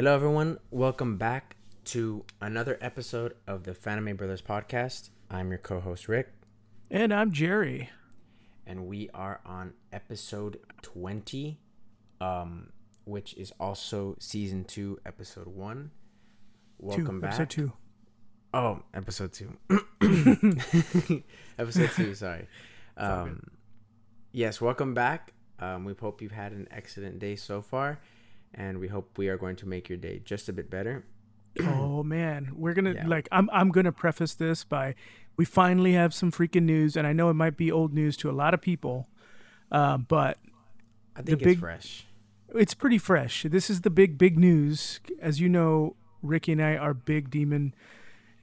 Hello, everyone. Welcome back to another episode of the Fanime Brothers podcast. I'm your co host, Rick, And I'm Jerry. and we are on episode 20, um, which is also season two, episode one. Welcome two, back. Episode two. Oh, episode two. episode two, sorry. Um, yes, welcome back. Um, we hope you've had an excellent day so far, and we hope we are going to make your day just a bit better. oh man, we're gonna Yeah. like. I'm I'm gonna preface this by, we finally have some freaking news, and I know it might be old news to a lot of people, uh, but I think big- it's fresh. it's pretty fresh. This is the big big news. As you know, Ricky and I are big demon,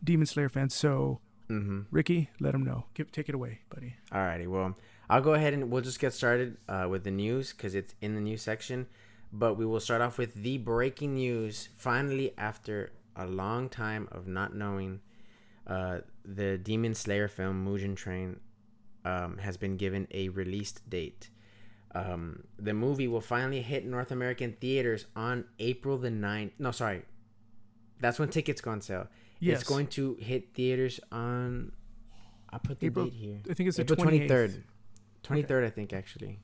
Demon Slayer fans. So Mm-hmm. Ricky, let them know. Give take it away, buddy. Alrighty, well, I'll go ahead and we'll just get started uh, with the news because it's in the news section. But we will start off with the breaking news. Finally, after a long time of not knowing, uh, the Demon Slayer film Mugen Train um, has been given a released date. Um, the movie will finally hit North American theaters on April the 9th. No, sorry. That's when tickets go on sale. Yes. It's going to hit theaters on. I'll put the April- date here. I think it's the April 28th. 23rd. 23rd, I think, actually.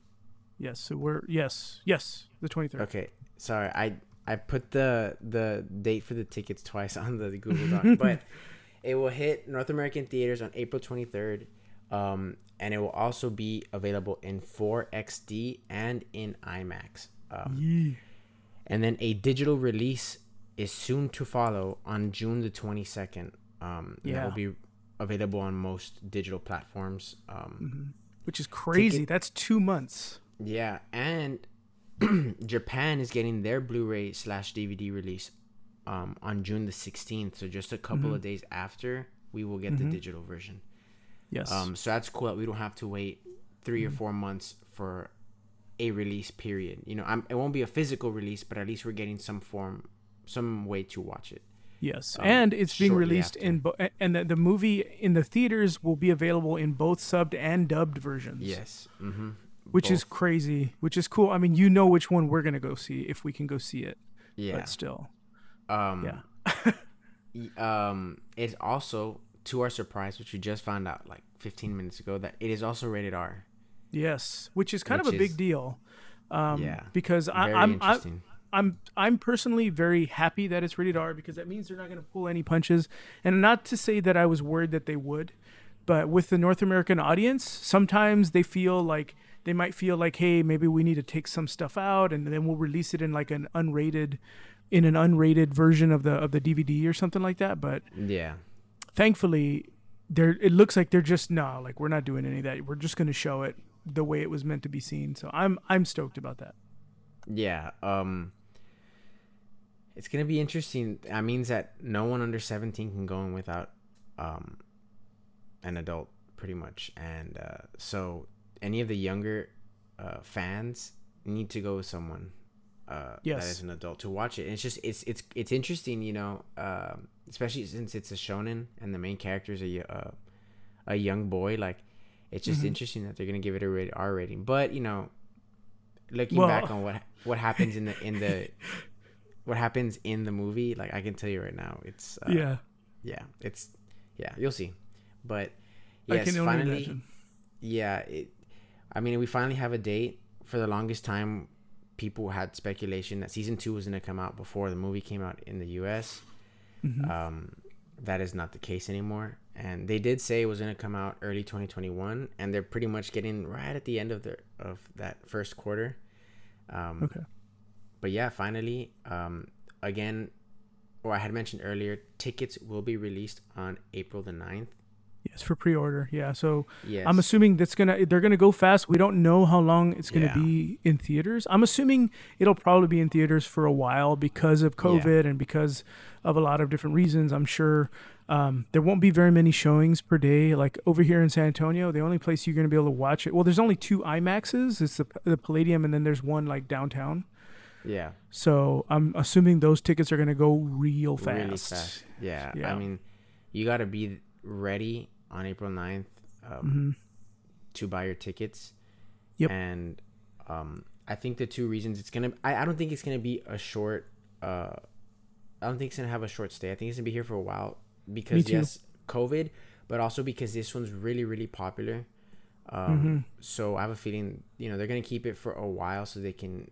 Yes. So we're yes yes the 23rd. Okay. Sorry. I I put the the date for the tickets twice on the Google Doc, but it will hit North American theaters on April 23rd. Um, and it will also be available in 4XD and in IMAX. Um, Yee. and then a digital release is soon to follow on June the 22nd. Um, and that will be available on most digital platforms. Um, Which is crazy. Ticket- That's two months. Yeah, and Japan is getting their Blu-ray slash DVD release um, on June the 16th. So just a couple of days after, we will get the digital version. Yes. Um, so that's cool that we don't have to wait 3 or four months for a release period. You know, I'm, it won't be a physical release, but at least we're getting some form, some way to watch it. Yes, um, and it's being released in bo- and the, the movie in the theaters will be available in both subbed and dubbed versions. Yes. Mm-hmm. Which is crazy, which is cool. I mean, you know which one we're gonna go see if we can go see it, yeah. but still, Um, yeah. um, it's also to our surprise, which we just found out like 15 minutes ago, that it is also rated R. Yes, which is kind of Which a big deal. Um, Yeah, because I, Very I'm. I'm I'm personally very happy that it's rated R because that means they're not going to pull any punches. And not to say that I was worried that they would, but with the North American audience, sometimes they feel like they might feel like, hey, maybe we need to take some stuff out, and then we'll release it in like an unrated, in an unrated version of the of the DVD or something like that. But yeah. thankfully, they're it looks like they're just no, like we're not doing any of that. We're just going to show it the way it was meant to be seen. So I'm I'm stoked about that. Yeah. Um it's gonna be interesting. That means that no one under seventeen can go in without um an adult pretty much. And uh so any of the younger uh fans need to go with someone uh Yes. that is an adult to watch it. And it's just it's it's it's interesting, you know, um especially since it's a shonen and the main character is a uh, a young boy like it's just Mhm. interesting that they're gonna give it a rated R rating. But you know, looking Well- back on what what happens in the in the what happens in the movie, like I can tell you right now, it's uh, yeah, yeah, it's yeah, you'll see. But yes, finally, imagine. yeah, it. I mean, we finally have a date. For the longest time, people had speculation that season two was going to come out before the movie came out in the U.S. Mhm. Um, that is not the case anymore. And they did say it was going to come out early 2021, and they're pretty much getting right at the end of the of that first quarter. Um, okay. but yeah, finally, um, again, or I had mentioned earlier, tickets will be released on April the 9th. Yes, for pre-order. Yeah, so Yes. I'm assuming that's gonna they're gonna go fast. We don't know how long it's gonna Yeah. be in theaters. I'm assuming it'll probably be in theaters for a while because of COVID and because of a lot of different reasons. I'm sure um, there won't be very many showings per day. Like over here in San Antonio, the only place you're gonna be able to watch it. Well, there's only two IMAXs. It's the the Palladium, and then there's one like downtown. yeah. So I'm assuming those tickets are gonna go real fast. really fast. Yeah. Yeah. I mean, you got to be ready on April 9th um, hmm to buy your tickets. Yep. And um, I think the two reasons it's gonna, I, I don't think it's gonna be a short uh, I don't think it's gonna have a short stay. I think it's gonna be here for a while because yes, COVID, but also because this one's really really popular. Um, Mm-hmm. So I have a feeling you know they're gonna keep it for a while so they can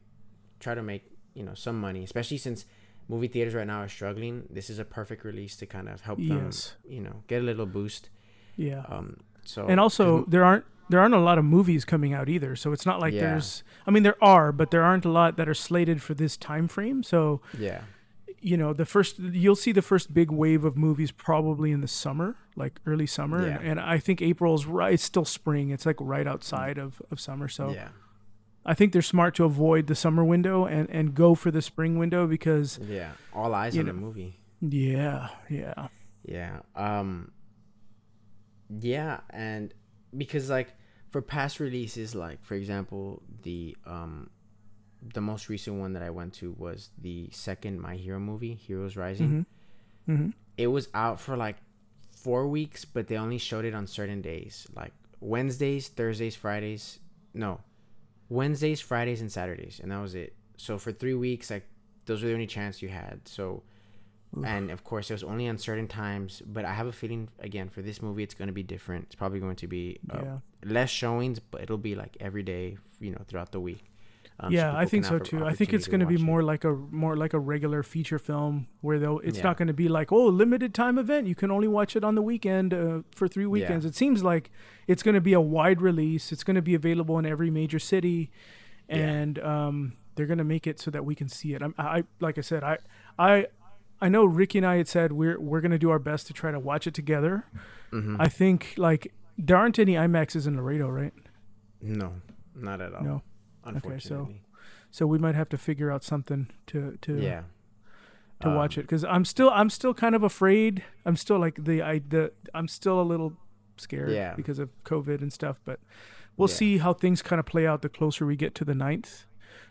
try to make you know some money, especially since movie theaters right now are struggling. This is a perfect release to kind of help them Yes. you know get a little boost. Yeah. Um, so and also there aren't there aren't a lot of movies coming out either so it's not like Yeah. there's i mean there are but there aren't a lot that are slated for this time frame so yeah, you know the first you'll see the first big wave of movies probably in the summer like early summer Yeah. and, and i think april's right it's still spring it's like right outside of, of summer so yeah, i think they're smart to avoid the summer window and and go for the spring window because yeah. All eyes on the movie. yeah yeah Yeah. Um yeah, and because like for past releases like for example, the um the most recent one that I went to was the second My Hero movie, Heroes Rising. hmm It was out for like 4 weeks, but they only showed it on certain days, like Wednesdays, Thursdays, Fridays. No. Wednesdays, Fridays and Saturdays, and that was it. So for 3 weeks like those were the only chance you had. So and of course it was only on certain times but i have a feeling again for this movie it's going to be different it's probably going to be uh, yeah less showings but it'll be like every day you know throughout the week Um, yeah, people I think so too. I think it's going to be watch it. more like a more like a regular feature film where though it's Yeah. not going to be like oh limited time event. You can only watch it on the weekend uh, for three weekends. It seems like it's going to be a wide release. It's going to be available in every major city, Yeah. and um, they're going to make it so that we can see it. I'm, I like I said, I I I know Ricky and I had said we're we're going to do our best to try to watch it together. Mhm. I think like there aren't any IMAXs in Laredo, right? no not at all No. unfortunately So we might have to figure out something to to yeah to watch Um, it because I'm still I'm still kind of afraid. I'm still like the I the I'm still a little scared Yeah. because of COVID and stuff. But we'll Yeah. see how things kind of play out the closer we get to the 9th.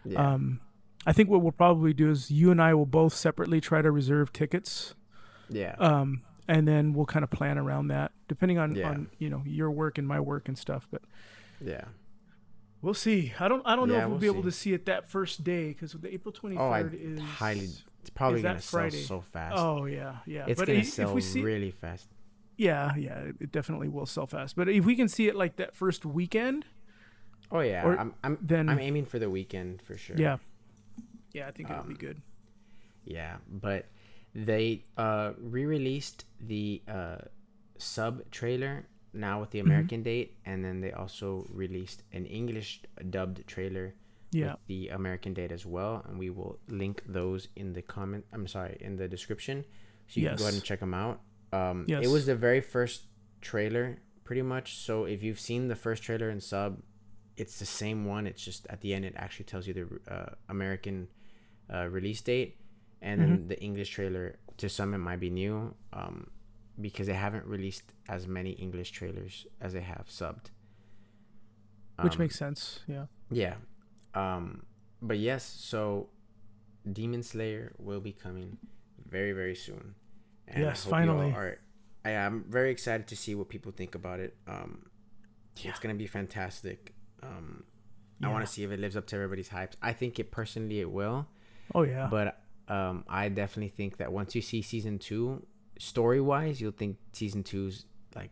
yeah Um, I think what we'll probably do is you and I will both separately try to reserve tickets. yeah Um, and then we'll kind of plan around that depending on, Yeah. on you know your work and my work and stuff. But yeah we'll see. I don't I don't know Yeah, if we'll, we'll be able to see it that first day because the April 23rd oh is highly it's probably gonna sell so fast Oh yeah, yeah. it's but gonna i- sell if we see really fast Yeah, yeah, it- it definitely will sell fast. But if we can see it like that first weekend, oh yeah Or i'm i'm then i'm aiming for the weekend for sure yeah, yeah, I think it'll be Um, good. Yeah, but they uh re-released the uh sub trailer now with the Mm-hmm. American date, and then they also released an English dubbed trailer Yeah, with the American date as well, and we will link those in the comment. I'm sorry, in the description, so you can go ahead and check them out. Um, Yes. it was the very first trailer, pretty much. So if you've seen the first trailer in sub, it's the same one. It's just at the end, it actually tells you the uh, American uh, release date, and Mm-hmm. the English trailer. To some, it might be new, um, because they haven't released as many English trailers as they have subbed. which Um, makes sense. Yeah, yeah. Um but yes, so Demon Slayer will be coming very very soon. I Yes, finally. Are, I am very excited to see what people think about it. Um Yeah. it's going to be fantastic. Um I want to see if it lives up to everybody's hype. I think it personally it will, oh yeah, but um I definitely think that once you see season 2 story-wise, you'll think season 2's like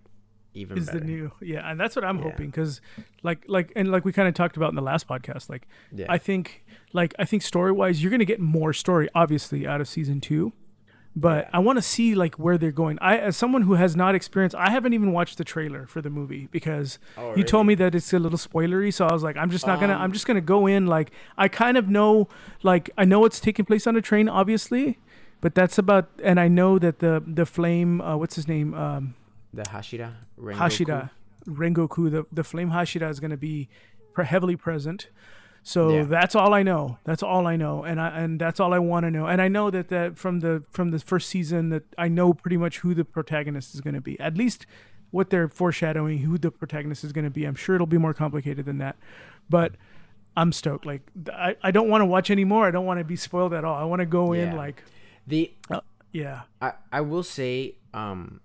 even is better. the new yeah, and that's what I'm Yeah. hoping because like like and like we kind of talked about in the last podcast, like yeah. I think like I think story wise, you're gonna get more story obviously out of season two. But Yeah. I want to see like where they're going. I, as someone who has not experienced, I haven't even watched the trailer for the movie because Oh, you told me that it's a little spoilery. So I was like, I'm just not gonna. Um, I'm just gonna go in like I kind of know, like I know it's taking place on a train, obviously, but that's about. And I know that the the flame, uh, what's his name, um, the Hashira Rengoku. Hashira, Rengoku, the the flame Hashira is going to be heavily present. So Yeah. that's all I know. That's all I know, and I and that's all I want to know. And I know that that from the from the first season that I know pretty much who the protagonist is going to be. At least what they're foreshadowing who the protagonist is going to be. I'm sure it'll be more complicated than that, but I'm stoked. Like I, I don't want to watch anymore. I don't want to be spoiled at all. I want to go in like The yeah, I, I will say um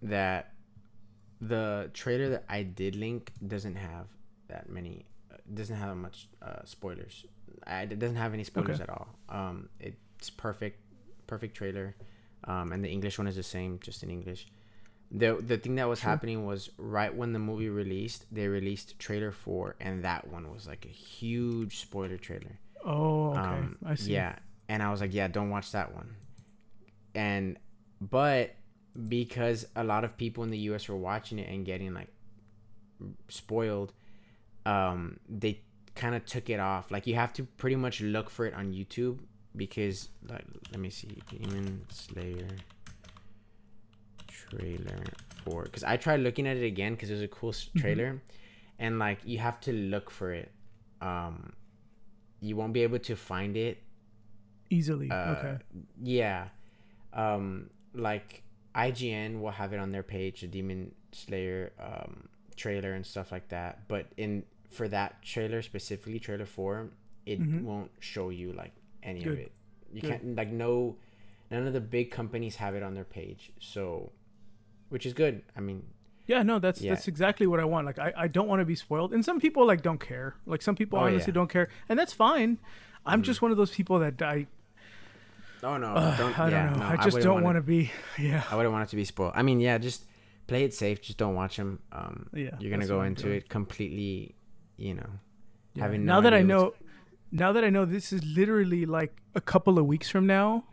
that the trailer that I did link doesn't have that many uh, doesn't have much uh, spoilers. I, it doesn't have any spoilers Okay. at all. Um, it's perfect perfect trailer, um, and the English one is the same, just in English. the The thing that was Sure. happening was right when the movie released, they released trailer four, and that one was like a huge spoiler trailer. Oh, okay. Um, I see. Yeah, and I was like, yeah, don't watch that one. And but because a lot of people in the U.S. were watching it and getting like spoiled, um, they kind of took it off. Like you have to pretty much look for it on YouTube because like let me see, Demon Slayer trailer for because I tried looking at it again because it was a cool s- trailer, and like you have to look for it. Um, you won't be able to find it Easily. uh, okay. Yeah. Um, like IGN will have it on their page, the Demon Slayer um, trailer and stuff like that. But in for that trailer specifically, trailer four, it Mhm. won't show you like any of it. You Good. can't like no, none of the big companies have it on their page. So, which is good. I mean, Yeah, no, that's Yeah. that's exactly what I want. Like I, I don't want to be spoiled. And some people like don't care. Like some people Oh, honestly yeah. Mm-hmm. don't care. And that's fine. I'm just one of those people that I oh no, uh, don't. I yeah, don't know. no, I just wouldn't don't wanna- be yeah. I wouldn't want it to be spoiled. I mean, yeah, just play it safe. Just don't watch them. Um, Yeah, you're gonna go into doing. it completely, you know, Yeah. having now that I what's- know now that I know this is literally like a couple of weeks from now.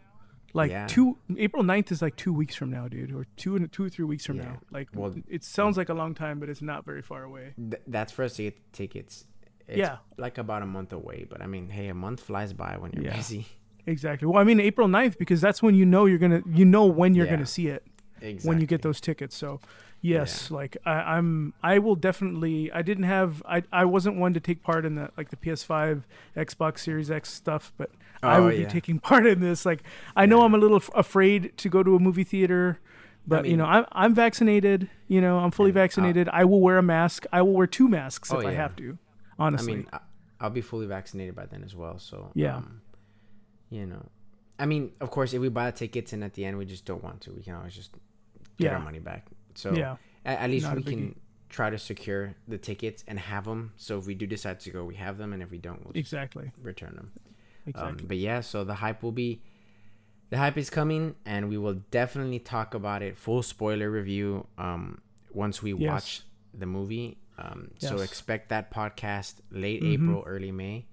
Like Yeah. two April 9th is like two weeks from now, dude, or two and two or three weeks from Yeah. now. Like Well- it sounds mm. like a long time, but it's not very far away. Th- that's for us to get tickets. It's Yeah. like about a month away, but I mean, hey, a month flies by when you're busy. Exactly. Well, I mean April 9th because that's when you know you're gonna you know when you're gonna see it. Exactly. when you get those tickets. So, yes, like I, I'm, I will definitely. I didn't have, I, I wasn't one to take part in the like the PS5, Xbox Series X stuff, but I Oh, will be taking part in this. Like, I know Yeah. I'm a little f- afraid to go to a movie theater. But you mean- know, I'm I'm vaccinated. You know, I'm fully vaccinated. I will wear a mask. I will wear two masks Oh, if I have to. Honestly, I mean, I- I'll be fully vaccinated by then as well. So Yeah. um, you know, I mean, of course, if we buy the tickets and at the end we just don't want to, we can always just get our money back. So yeah, at, at least we can try to secure the tickets and have them. So if we do decide to go, we have them, and if we don't, we'll just exactly, return them. exactly. Um, but yeah, so the hype will be, the hype is coming, and we will definitely talk about it. Full spoiler review. Um, once we Yes. watch the movie. Um, so expect that podcast late Mhm. April, early May.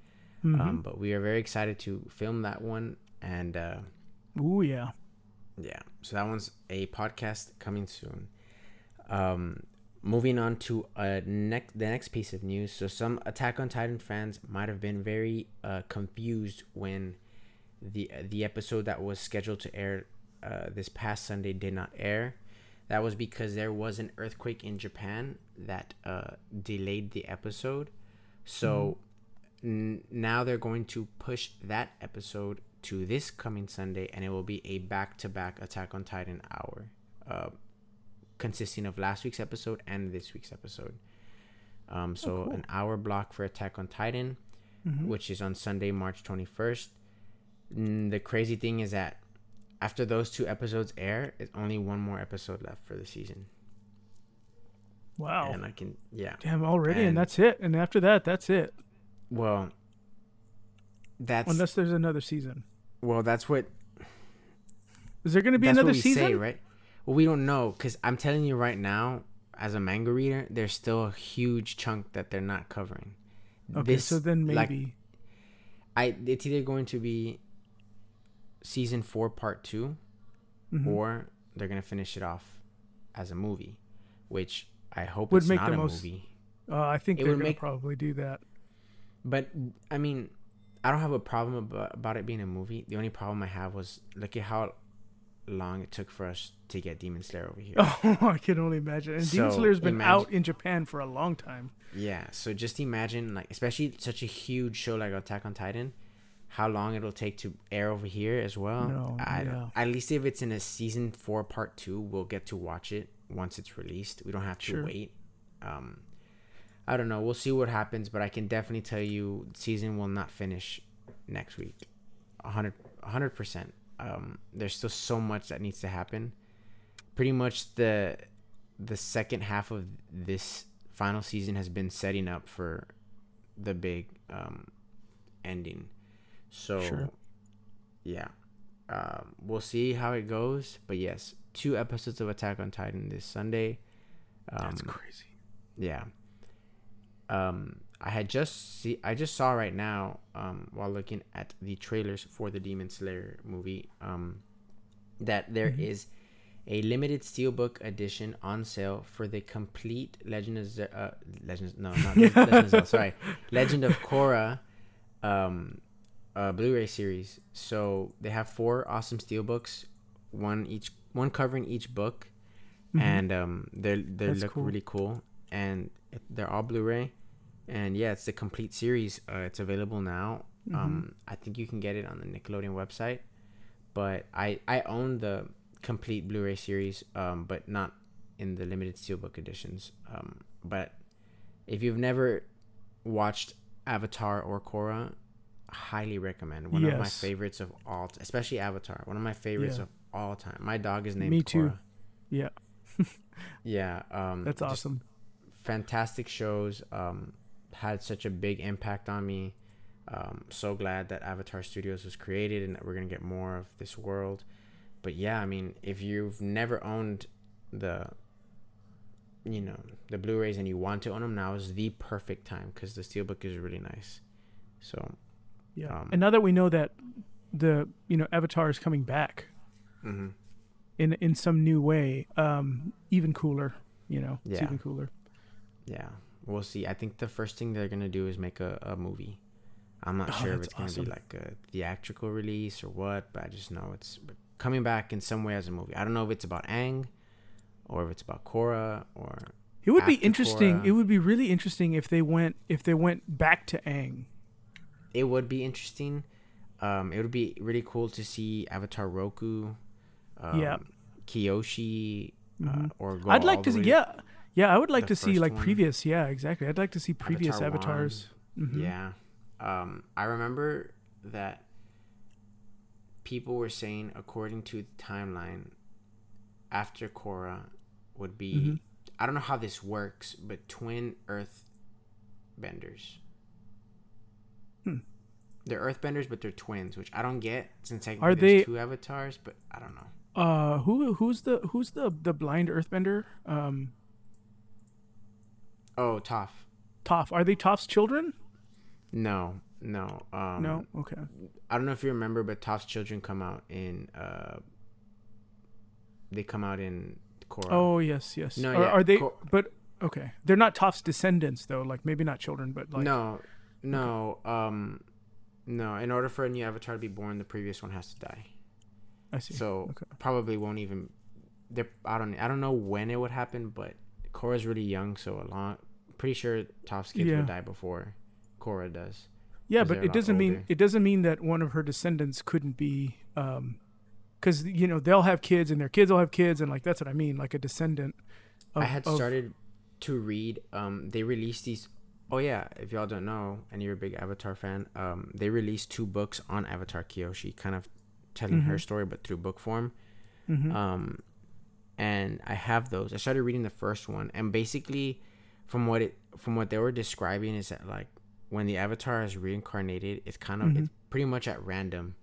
Mhm. Um, but we are very excited to film that one, and uh, Ooh yeah, yeah, so that one's a podcast coming soon. Um, moving on to uh next the next piece of news. So some Attack on Titan fans might have been very uh confused when the the episode that was scheduled to air uh, this past Sunday did not air. That was because there was an earthquake in Japan that uh, delayed the episode. So n- now they're going to push that episode to this coming Sunday, and it will be a back-to-back Attack on Titan hour, uh, consisting of last week's episode and this week's episode. Um, so cool. an hour block for Attack on Titan, Mhm. which is on Sunday, March twenty first. The crazy thing is that after those two episodes air, it's only one more episode left for the season, wow. and I can yeah. Damn, already, and, and- that's it. And after that, that's it. Well, that's Unless there's another season. well, that's what Is there going to be another season? say, right? Well, we don't know because I'm telling you right now, as a manga reader, there's still a huge chunk that they're not covering. Okay, so then like, maybe. I it's either going to be season four, part 2 Mhm. or they're gonna finish it off as a movie, which I hope Would it's make not the a most- movie. Uh, I think it they're would make- probably do that. But I mean, I don't have a problem about, about it being a movie. The only problem I have was look at how long it took for us to get Demon Slayer over here. Oh, I can only imagine. And Demon Slayer's been imagine- out in Japan for a long time. Yeah, so just imagine like especially such a huge show like Attack on Titan, how long it'll take to air over here as well. No, I yeah. At least if it's in a season four part two, we'll get to watch it once it's released. We don't have to Sure. wait. Um, I don't know. We'll see what happens, but I can definitely tell you, season will not finish next week. A hundred, a hundred percent. Um, there's still so much that needs to happen. Pretty much the the second half of this final season has been setting up for the big um, ending. So, Sure. yeah, um, we'll see how it goes. But yes, two episodes of Attack on Titan this Sunday. Um, That's crazy. yeah. Um, I had just see I just saw right now um while looking at the trailers for the Demon Slayer movie um that there is a limited steelbook edition on sale for the complete Legend of Ze- uh Legend no not Legend of Zelda, sorry Legend of Korra um uh Blu-ray series. So they have four awesome steelbooks, one each one covering each book Mhm. and um they they look cool. really cool and they're all blu-ray and yeah it's the complete series uh, it's available now Mm-hmm. um i think you can get it on the nickelodeon website but i i own the complete blu-ray series um but not in the limited steelbook editions um but if you've never watched avatar or korra highly recommend one of my favorites of all t- especially avatar one of my favorites Yeah. of all time my dog is named Me too. Korra. Yeah, yeah um that's awesome. fantastic shows um had such a big impact on me um so glad that avatar studios was created and that we're gonna get more of this world but yeah i mean if you've never owned the you know the blu-rays and you want to own them now is the perfect time because the steelbook is really nice so Yeah. um, and now that we know that the you know Avatar is coming back mhm. in in some new way, um, even cooler. You know, it's even cooler. yeah we'll see i think the first thing they're gonna do is make a, a movie i'm not Oh, sure if it's gonna awesome. be like a theatrical release or what but i just know it's coming back in some way as a movie i don't know if it's about Aang or if it's about Korra or It would be interesting. Korra. It would be really interesting if they went if they went back to Aang. it would be interesting um it would be really cool to see avatar roku um, Yeah. Kyoshi uh, Mhm. or go I'd like to see. Yeah, yeah. I would like to see like one. previous. Yeah, exactly. I'd like to see previous Avatar avatars. Mhm. Yeah. Um, I remember that people were saying, according to the timeline, after Korra would be. Mhm. I don't know how this works, but twin Earth benders. Hmm. They're Earthbenders, but they're twins, which I don't get since technically Are there's they- two avatars, but I don't know. Uh, who who's the who's the the blind Earthbender? Um, Oh, Toph. Toph. Are they Toph's children? No, no. Um, no. Okay. I don't know if you remember, but Toph's children come out in. Uh, they come out in Korra. Oh yes, yes. No, are, yeah, are they? Cor- but okay, they're not Toph's descendants though. Like maybe not children, but like no, no, um, no. In order for a new avatar to be born, the previous one has to die. I see. So okay. probably won't even. They're, I don't. I don't know when it would happen, but Korra's really young, so a long. Pretty sure Toph's kids Yeah. will die before Korra does. Yeah, but it doesn't mean it doesn't mean that one of her descendants couldn't be, um, because you know they'll have kids and their kids will have kids and like that's what I mean, like a descendant. Of, I had of- started to read. Um, they released these. Oh yeah, if y'all don't know, and you're a big Avatar fan, um, they released two books on Avatar Kyoshi, kind of telling her Mhm. story, but through book form. Mhm. Um, and I have those. I started reading the first one, and basically, from what it from what they were describing is that like when the Avatar is reincarnated, it's kind of Mhm. it's pretty much at random.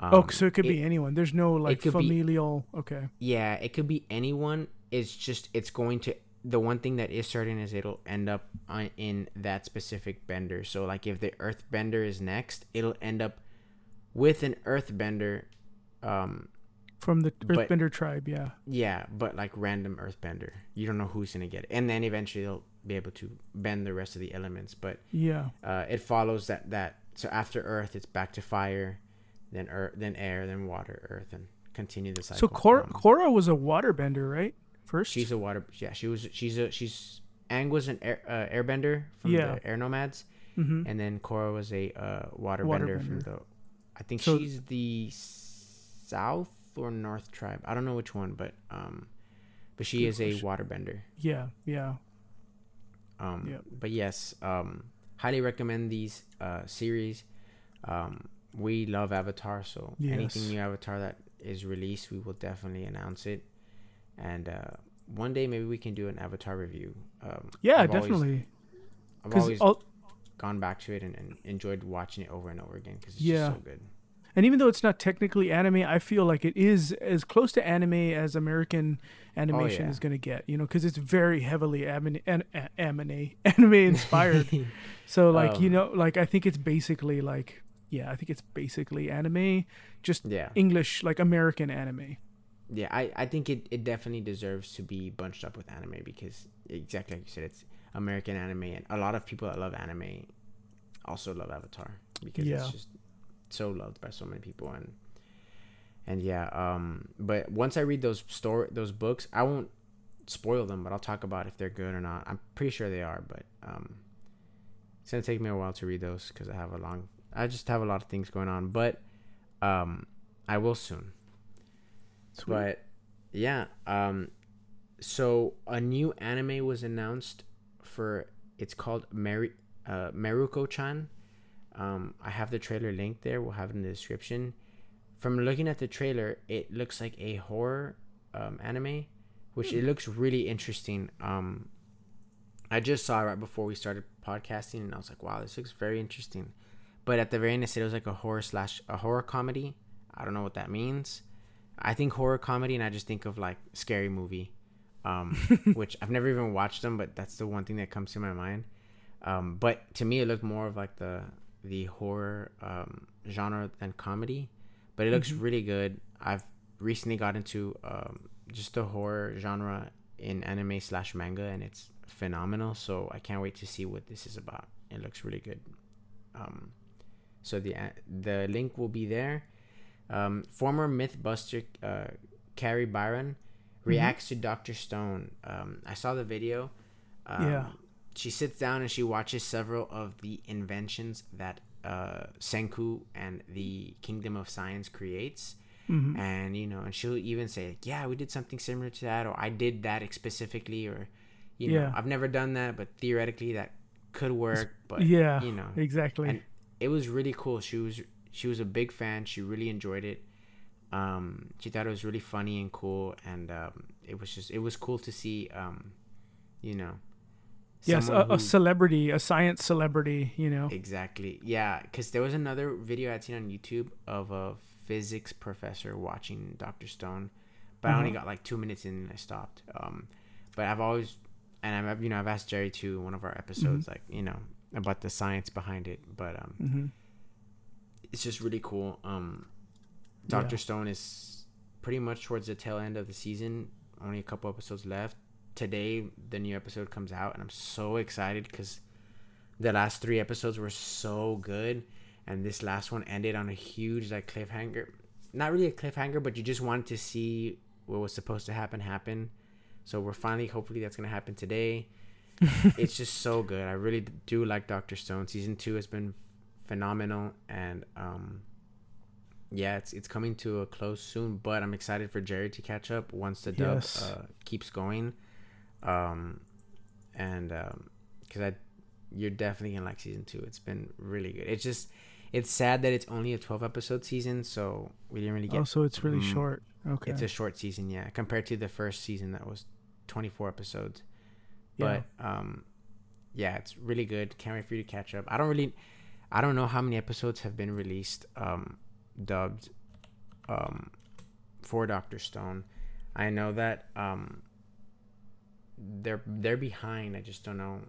oh, Um, so it could be anyone. There's no like could be- familial. okay. Yeah, it could be anyone. It's just it's going to the one thing that is certain is it'll end up on, in that specific bender. So like if the Earth bender is next, it'll end up with an Earth bender. Um, From the But- Earthbender tribe, yeah. yeah, but like random Earth bender. You don't know who's gonna get it, and then eventually they'll be able to bend the rest of the elements. But Yeah. uh, it follows that that so after Earth, it's back to fire, then earth, then air, then water, Earth, and continue the cycle. So Korra, Um, Korra was a waterbender, right? First. She's a water. Yeah, she was. She's a. She's. Aang was an air, uh, airbender from Yeah. the air nomads, hmm and then Korra was a uh, waterbender from the. I think So- she's the south or north tribe. I don't know which one, but um, but she is a waterbender. Yeah. Yeah. Um, Yep. but yes, um, highly recommend these uh series. Um, we love Avatar, so anything new Avatar that is released, we will definitely announce it. And uh, one day maybe we can do an Avatar review. Um, Yeah, I've always- definitely. I've Because always gone back to it and, and enjoyed watching it over and over again because it's Yeah. just so good. And even though it's not technically anime, I feel like it is as close to anime as American animation yeah. is going to get. You know, because it's very heavily anime anime anime inspired. so like you Um, know, like I think it's basically like yeah, I think it's basically anime, just Yeah. English like American anime. Yeah, I, I think it, it definitely deserves to be bunched up with anime because exactly like you said, it's American anime and a lot of people that love anime also love Avatar because Yeah. it's just so loved by so many people and and yeah, um but once I read those story those books, I won't spoil them, but I'll talk about if they're good or not. I'm pretty sure they are, but um it's gonna take me a while to read those because I have a long I just have a lot of things going on, but um I will soon. Sweet. But yeah, um, so a new anime was announced for it's called Mari- uh, Mieruko-chan. Um, I have the trailer link there. We'll have it in the description. From looking at the trailer, it looks like a horror um, anime, which it looks really interesting. Um, I just saw it right before we started podcasting, and I was like, "Wow, this looks very interesting." But at the very end, it said it was like a horror slash a horror comedy. I don't know what that means. I think horror comedy, and I just think of like scary movie, um, which I've never even watched them, but that's the one thing that comes to my mind. Um, but to me, it looked more of like the the horror um, genre than comedy, but it looks really good. I've recently got into um, just the horror genre in anime slash manga, and it's phenomenal. So I can't wait to see what this is about. It looks really good. Um, so the the link will be there. Um, former MythBuster uh, Kari Byron reacts to Doctor Stone. Um, I saw the video. Um, Yeah. She sits down and she watches several of the inventions that uh, Senku and the Kingdom of Science creates. Mhm. And you know, and she'll even say, like, "Yeah, we did something similar to that," or "I did that specifically," or you know, Yeah. "I've never done that, but theoretically that could work." But yeah, you know, exactly. and it was really cool. She was she was a big fan. She really enjoyed it. Um, she thought it was really funny and cool, and um, it was just it was cool to see. Um, you know, yes, a, someone a celebrity, a science celebrity. You know. exactly yeah. Because there was another video I'd seen on YouTube of a physics professor watching Doctor Stone, but I only Uh-huh. got like two minutes in and I stopped. Um, but I've always and I've you know I've asked Jerry to one of our episodes like you know about the science behind it, but um. hmm it's just really cool. Um, Yeah. Doctor Stone is pretty much towards the tail end of the season. Only a couple episodes left. Today, the new episode comes out, and I'm so excited because the last three episodes were so good, and this last one ended on a huge like cliffhanger. Not really a cliffhanger, but you just wanted to see what was supposed to happen happen. So we're finally, hopefully, that's gonna happen today. it's just so good. I really do like Doctor Stone. Season two has been phenomenal and um yeah it's it's coming to a close soon but i'm excited for jerry to catch up once the dub Yes. uh, keeps going um and um because i you're definitely gonna like season two it's been really good it's just it's sad that it's only a 12 episode season so we didn't really get Oh, so it's really Mm. short. Okay. it's a short season yeah compared to the first season that was 24 episodes Yeah. but um yeah it's really good can't wait for you to catch up i don't really i don't know how many episodes have been released um dubbed um for dr stone i know that um they're they're behind i just don't know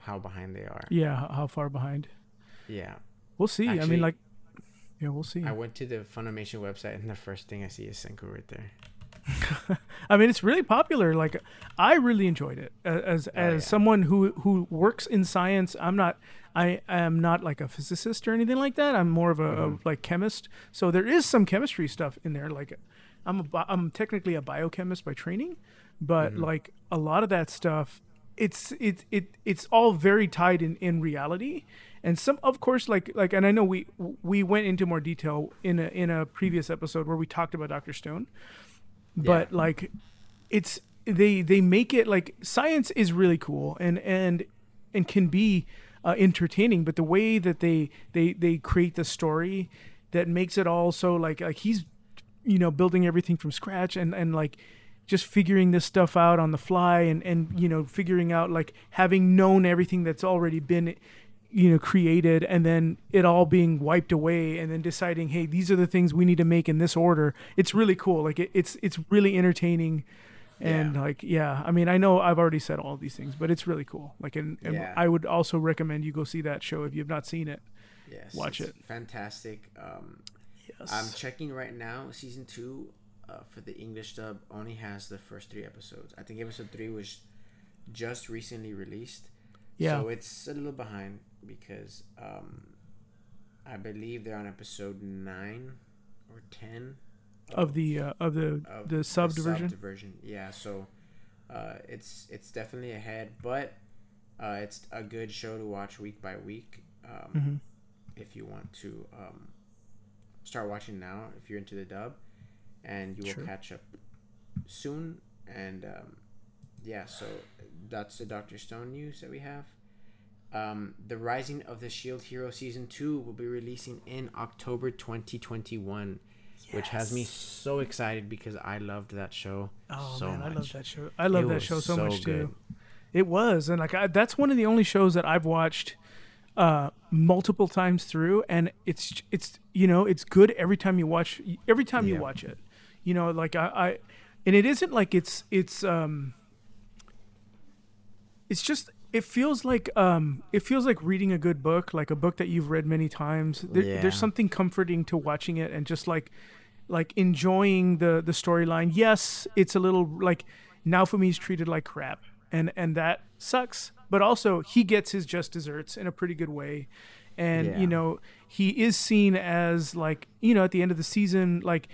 how behind they are yeah. How far behind? yeah We'll see. I mean, like, yeah, we'll see. i went to the funimation website and the first thing i see is senku right there I mean, it's really popular. Like, I really enjoyed it A- as as Oh, yeah. someone who who works in science. I'm not. I am not like a physicist or anything like that. I'm more of a, a, Mhm. like chemist. So there is some chemistry stuff in there. Like, I'm a, I'm technically a biochemist by training, but Mhm. like a lot of that stuff, it's it it it's all very tied in in reality. And some, of course, like like, and I know we we went into more detail in a in a previous episode where we talked about Doctor Stone but Yeah. like it's they they make it like science is really cool and and and can be uh, entertaining but the way that they they they create the story that makes it all so like like he's you know building everything from scratch and and like just figuring this stuff out on the fly and and you know figuring out like having known everything that's already been you know created and then it all being wiped away and then deciding hey these are the things we need to make in this order it's really cool like it, it's it's really entertaining and Yeah. like yeah i mean i know i've already said all these things but it's really cool like and, and Yeah. i would also recommend you go see that show if you've not seen it Yes, Watch it. Fantastic. Um, yes I'm checking right now. Season two uh, for the English dub only has the first three episodes. I think episode three was just recently released. yeah So it's a little behind because um, I believe they're on episode nine or ten of the uh, of the of the subdivision subdivision. Yeah, so uh, it's it's definitely ahead, but uh, it's a good show to watch week by week. Um, Mhm. If you want to um, start watching now, if you're into the dub, and you will Sure. catch up soon. And um, yeah, so that's the Doctor Stone news that we have. Um, the Rising of the Shield Hero season two will be releasing in October 2021 which has me so excited because I loved that show oh so man i much. love that show i love It that show so, so much too. It was, and like I, that's one of the only shows that I've watched uh, multiple times through, and it's it's you know it's good every time you watch every time you watch it. You know, like I, I and it isn't like it's it's um it's just it feels like um it feels like reading a good book, like a book that you've read many times. There, Yeah. There's something comforting to watching it and just like like enjoying the the storyline. Yes, it's a little like Naofumi's treated like crap, and and that sucks. But also, he gets his just desserts in a pretty good way, and Yeah. you know he is seen as like you know at the end of the season like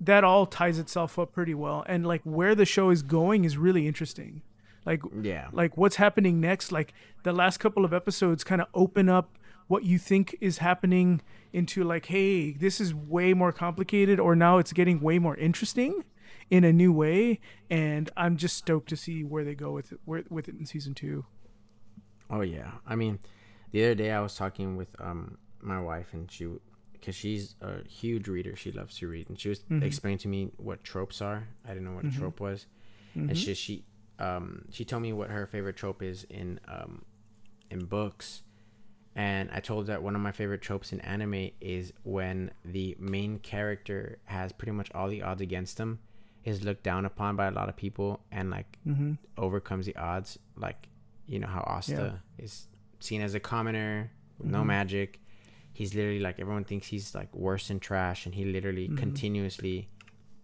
that all ties itself up pretty well, and like where the show is going is really interesting. Like yeah. like what's happening next? Like the last couple of episodes kind of open up what you think is happening into like hey this is way more complicated or now it's getting way more interesting in a new way. And i'm just stoked to see where they go with it where, with it in season two. Oh yeah. I mean the other day I was talking with um my wife and she because she's a huge reader she loves to read and she was Mhm. explaining to me what tropes are I didn't know what Mhm. a trope was Mhm. and she she um she told me what her favorite trope is in um in books and I told her that one of my favorite tropes in anime is when the main character has pretty much all the odds against him is looked down upon by a lot of people and like mm-hmm. overcomes the odds like you know how Asta is seen as a commoner with no Mhm. magic he's literally like everyone thinks he's like worse than trash and he literally Mhm. continuously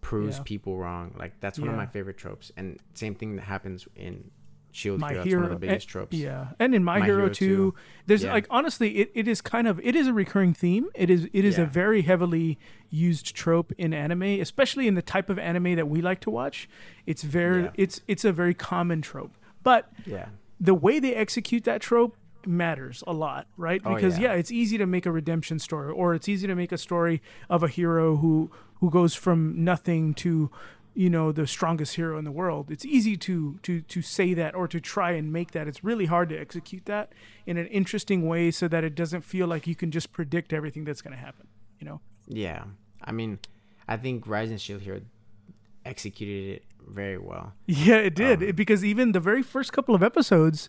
proves Yeah. people wrong. Like that's one of my favorite tropes and same thing that happens in shield My hero that's Hero- one of the biggest eh, tropes. yeah and in my, My hero, Hero there's Yeah. like honestly it, it is kind of it is a recurring theme. It is it is a very heavily used trope in anime especially in the type of anime that we like to watch. It's very Yeah. it's it's a very common trope. But yeah. the way they execute that trope matters a lot, right? Oh, Because yeah. yeah. it's easy to make a redemption story, or it's easy to make a story of a hero who who goes from nothing to, you know, the strongest hero in the world. It's easy to to to say that or to try and make that. It's really hard to execute that in an interesting way so that it doesn't feel like you can just predict everything that's going to happen. You know? yeah i mean i think rising shield hero executed it very well Yeah, it did Um, It- because even the very first couple of episodes,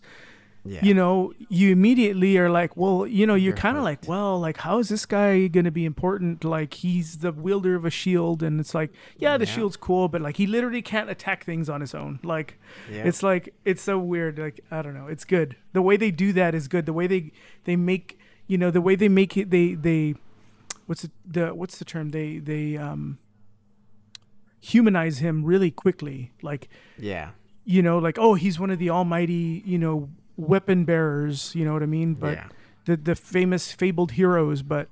yeah you know, you immediately are like, well, you know, you're kind of like, well, like, how is this guy going to be important? Like, he's the wielder of a shield, and it's like, yeah, the Yeah. shield's cool, but like, he literally can't attack things on his own. Like, yeah it's like, it's so weird. Like, I don't know, it's good. The way they do that is good. The way they they make, you know, the way they make it, they they, what's the, the what's the term? They they um humanize him really quickly. Like, yeah you know, like, oh, he's one of the almighty, you know, weapon bearers, you know what I mean? But yeah the the famous fabled heroes, but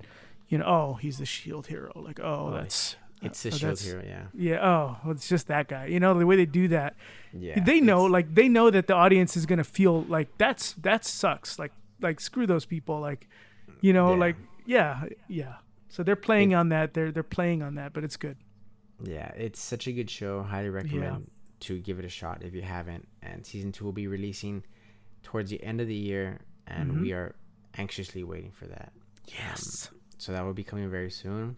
you know, oh, he's the shield hero. Like, oh, Oh, that's it's a oh, uh, shield hero yeah Yeah, oh, well, it's just that guy. You know, the way they do that. yeah they know like they know that the audience is going to feel like that's that sucks. Like like screw those people like you know, Yeah. like yeah, yeah. So they're playing on that. They're they're playing on that, but it's good. Yeah, it's such a good show. Highly recommend to give it a shot if you haven't. And season two will be releasing towards the end of the year, and Mhm. we are anxiously waiting for that. Yes. So that will be coming very soon.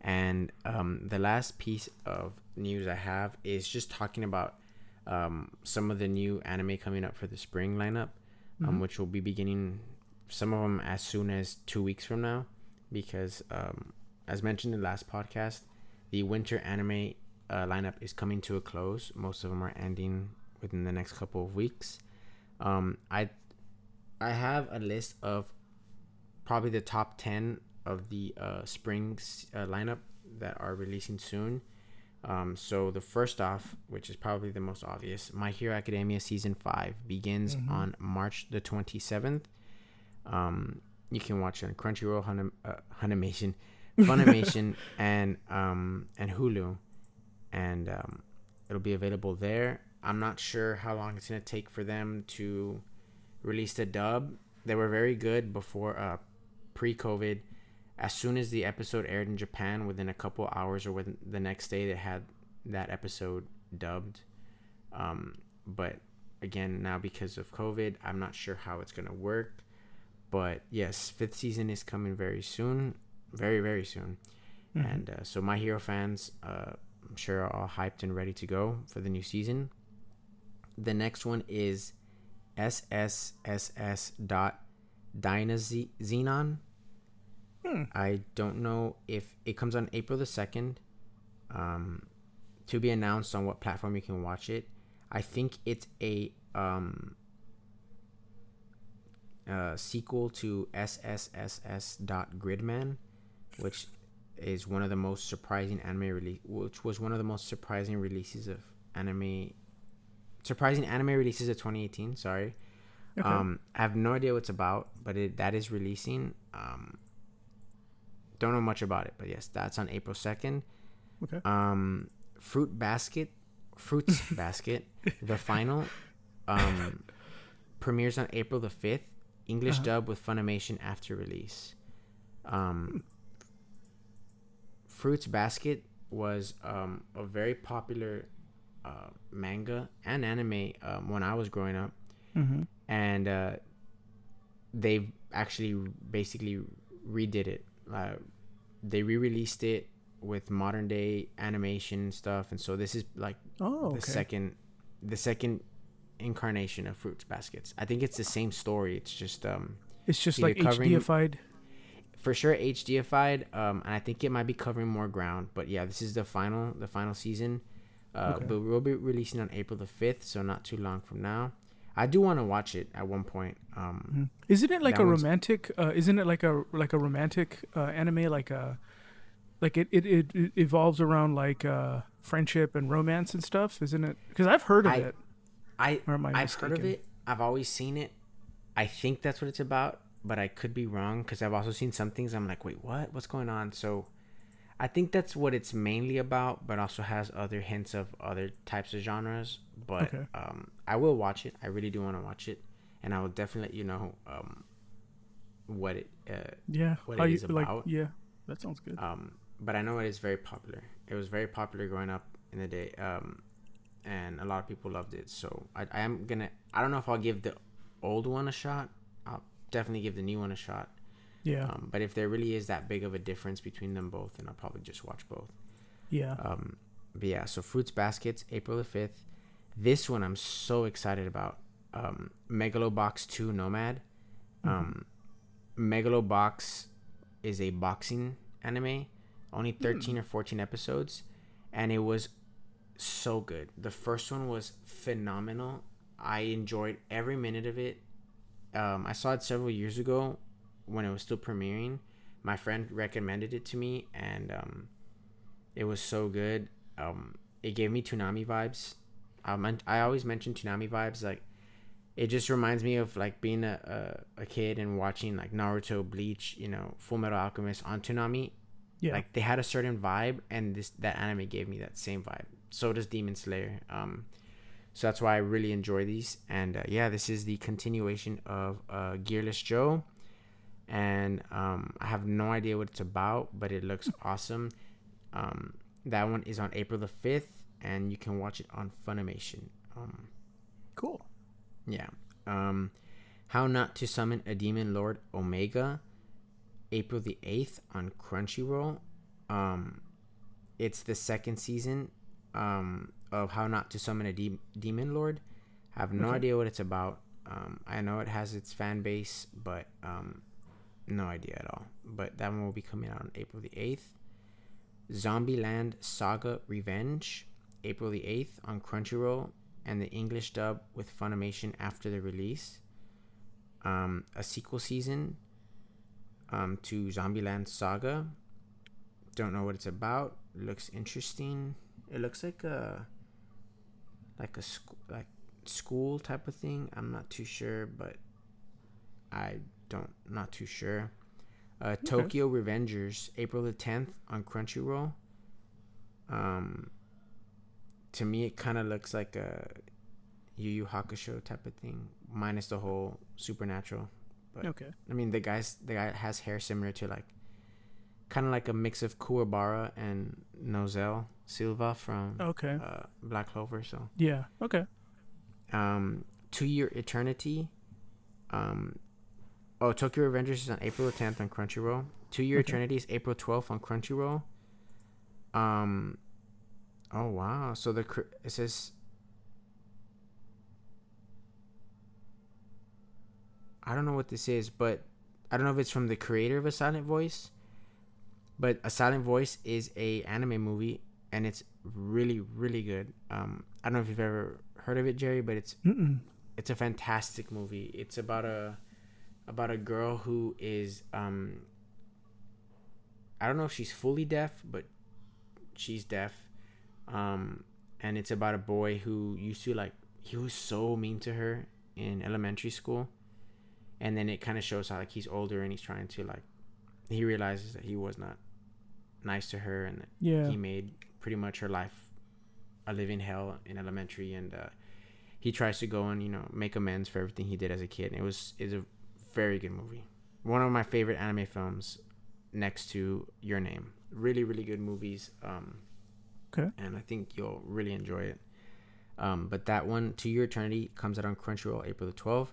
And um, the last piece of news I have is just talking about um, some of the new anime coming up for the spring lineup, um, Mhm. which will be beginning some of them as soon as two weeks from now, because um, as mentioned in the last podcast, the winter anime uh, lineup is coming to a close. Most of them are ending within the next couple of weeks. Um, I I have a list of probably the top ten of the uh, spring uh, lineup that are releasing soon. Um, so the first off, which is probably the most obvious, My Hero Academia season five begins mm-hmm. on March the twenty seventh. Um, you can watch it on Crunchyroll, Hunim, uh, Funimation, Funimation, and um, and Hulu, and um, it'll be available there. I'm not sure how long it's gonna take for them to release the dub. They were very good before uh, pre-COVID as soon as the episode aired in Japan, within a couple hours or within the next day, they had that episode dubbed. Um, but again, now because of COVID, I'm not sure how it's gonna work. But yes, fifth season is coming very soon, very very soon. Mm-hmm. And uh, so my hero fans, uh, I'm sure are all hyped and ready to go for the new season. The next one is SSSS dot Dynazenon Hmm. I don't know if it comes on April the 2nd. Um, to be announced on what platform you can watch it. I think it's a um, uh, sequel to SSSS.Gridman, which is one of the most surprising anime release, which was one of the most surprising releases of anime, surprising anime releases of 2018. Sorry, okay. um, I have no idea what it's about, but it that is releasing. Um, don't know much about it, but yes, that's on April second. Okay. Um, Fruit Basket, Fruits Basket, the final, um, premieres on April the fifth. English uh-huh. dub with Funimation after release. Um, Fruits Basket was um, a very popular uh, manga and anime um, when I was growing up, mm-hmm. and uh, they actually basically redid it uh, they re-released it with modern day animation stuff, and so this is like oh, okay. the second, the second incarnation of Fruits Baskets. I think it's the same story. It's just um, it's just like HDified. For sure, HDified. Um, and I think it might be covering more ground. But yeah, this is the final, the final season. Uh, okay. but we'll be releasing on April the fifth, so not too long from now. I do want to watch it at one point. Um, mm-hmm. Isn't it like a romantic? Uh, isn't it like a like a romantic uh, anime? Like a like it, it, it, evolves around like uh, friendship and romance and stuff, isn't it? Because I've heard of I, it. I, am I I've mistaken? heard of it. I've always seen it. I think that's what it's about, but I could be wrong because I've also seen some things. I'm like, wait, what? What's going on? So I think that's what it's mainly about, but also has other hints of other types of genres. But okay. um, I will watch it. I really do want to watch it, and I will definitely let you know um, what it uh, yeah what it is about. Like, yeah, that sounds good. Um, but I know it is very popular. It was very popular growing up in the day, um, and a lot of people loved it. So I, I am gonna. I don't know if I'll give the old one a shot. I'll definitely give the new one a shot yeah. Um, but if there really is that big of a difference between them both, then I'll probably just watch both. Yeah. Um, but yeah, so Fruits Baskets, April the 5th. This one I'm so excited about. Um, Megalobox 2 Nomad. Mm-hmm. Um, Megalobox is a boxing anime, only hmm. 13 mm. or 14 episodes, and it was so good. The first one was phenomenal. I enjoyed every minute of it. Um, I saw it several years ago when it was still premiering. My friend recommended it to me, and um, it was so good. Um, it gave me Toonami vibes. Um, I always mention Toonami vibes. Like, it just reminds me of like being a, a, a kid and watching like Naruto, Bleach, you know, Full Metal Alchemist on Toonami. Yeah. Like they had a certain vibe, and this that anime gave me that same vibe. So does Demon Slayer. Um, so that's why I really enjoy these. And uh, yeah, this is the continuation of uh, Gearless Joe and um, I have no idea what it's about, but it looks awesome. Um, that one is on April the fifth, and you can watch it on Funimation. Um, cool. Yeah. Um, How not to summon a demon lord Omega, April the eighth on Crunchyroll. Um, it's the second season um, of How Not to Summon a De- Demon Lord. I have no okay. idea what it's about. Um, I know it has its fan base, but um, no idea at all. But that one will be coming out on April the eighth. Zombieland Saga Revenge, April the eighth on Crunchyroll, and the English dub with Funimation after the release. Um, a sequel season um, to Zombieland Saga. Don't know what it's about. Looks interesting. It looks like a like a school like school type of thing. I'm not too sure, but I don't not too sure. Uh, Tokyo Revengers, April the 10th on Crunchyroll. Um, to me, it kind of looks like a Yu Yu Hakusho type of thing, minus the whole supernatural. But Okay. I mean, the guy's the guy has hair similar to like, kind of like a mix of Kuwabara and Nozel Silva from Okay. uh, Black Clover. So, Yeah. Okay. um, To Your Eternity. Um, oh, Tokyo Revengers is on April 10th on Crunchyroll. To Your Okay. Eternity is April 12th on Crunchyroll. Um, oh wow! So the it says. I don't know what this is, but I don't know if it's from the creator of A Silent Voice. But A Silent Voice is a anime movie, and it's really, really good. Um, I don't know if you've ever heard of it, Jerry, but it's Mm-mm. it's a fantastic movie. It's about a about a girl who is um I don't know if she's fully deaf, but she's deaf. Um and it's about a boy who used to like he was so mean to her in elementary school. And then it kind of shows how like he's older and he's trying to like he realizes that he was not nice to her and that Yeah. he made pretty much her life a living hell in elementary and uh, he tries to go and you know make amends for everything he did as a kid and it was is a very good movie. One of my favorite anime films next to your name. Really really good movies um Okay. and i think you'll really enjoy it. Um but that one to your eternity comes out on crunchyroll april the 12th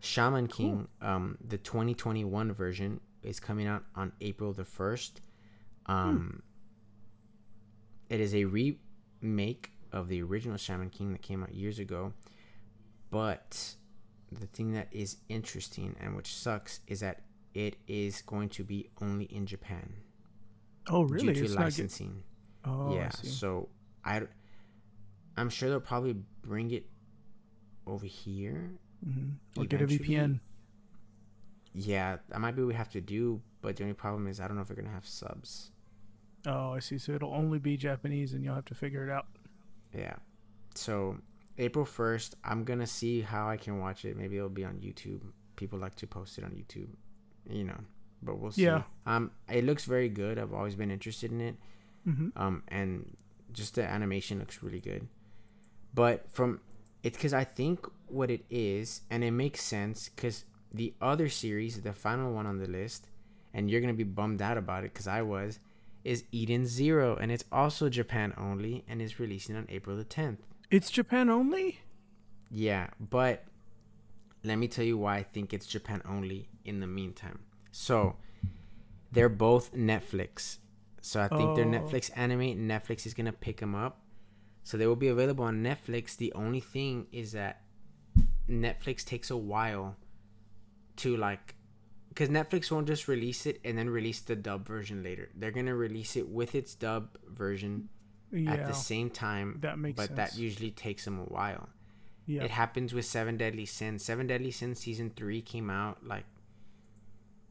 shaman king um the 2021 version is coming out on april the 1st um it is a remake of the original Shaman King that came out years ago. But the thing that is interesting and which sucks is that it is going to be only in Japan Oh, really? due to It's not get- licensing. oh, yeah, I see. so I I'm sure they'll probably bring it over here. Mm-hmm. Or get a. VPN. Yeah, that might be what we have to do, but the only problem is I don't know if they're going to have subs. Oh, I see. So it'll only be Japanese, and you'll have to figure it out. Yeah. So April first, I'm gonna see how I can watch it. Maybe it'll be on YouTube. People like to post it on YouTube, you know. But we'll see. Yeah. Um, it looks very good. I've always been interested in it. hmm Um, and just the animation looks really good. But from it's because I think what it is, and it makes sense because the other series, the final one on the list, and you're gonna be bummed out about it because I was, is Eden Zero, and it's also Japan only, and is releasing on April the 10th. It's Japan only. Yeah, but let me tell you why I think it's Japan only in the meantime. So, they're both Netflix. So, I think they're Oh. Netflix anime. Netflix is going to pick them up. So, they will be available on Netflix. The only thing is that Netflix takes a while to like because Netflix won't just release it and then release the dub version later. They're going to release it with its dub version Yeah. at the same time. that makes but that usually takes them a while. yeah. It happens with Seven Deadly Sins. Seven Deadly Sins season three came out like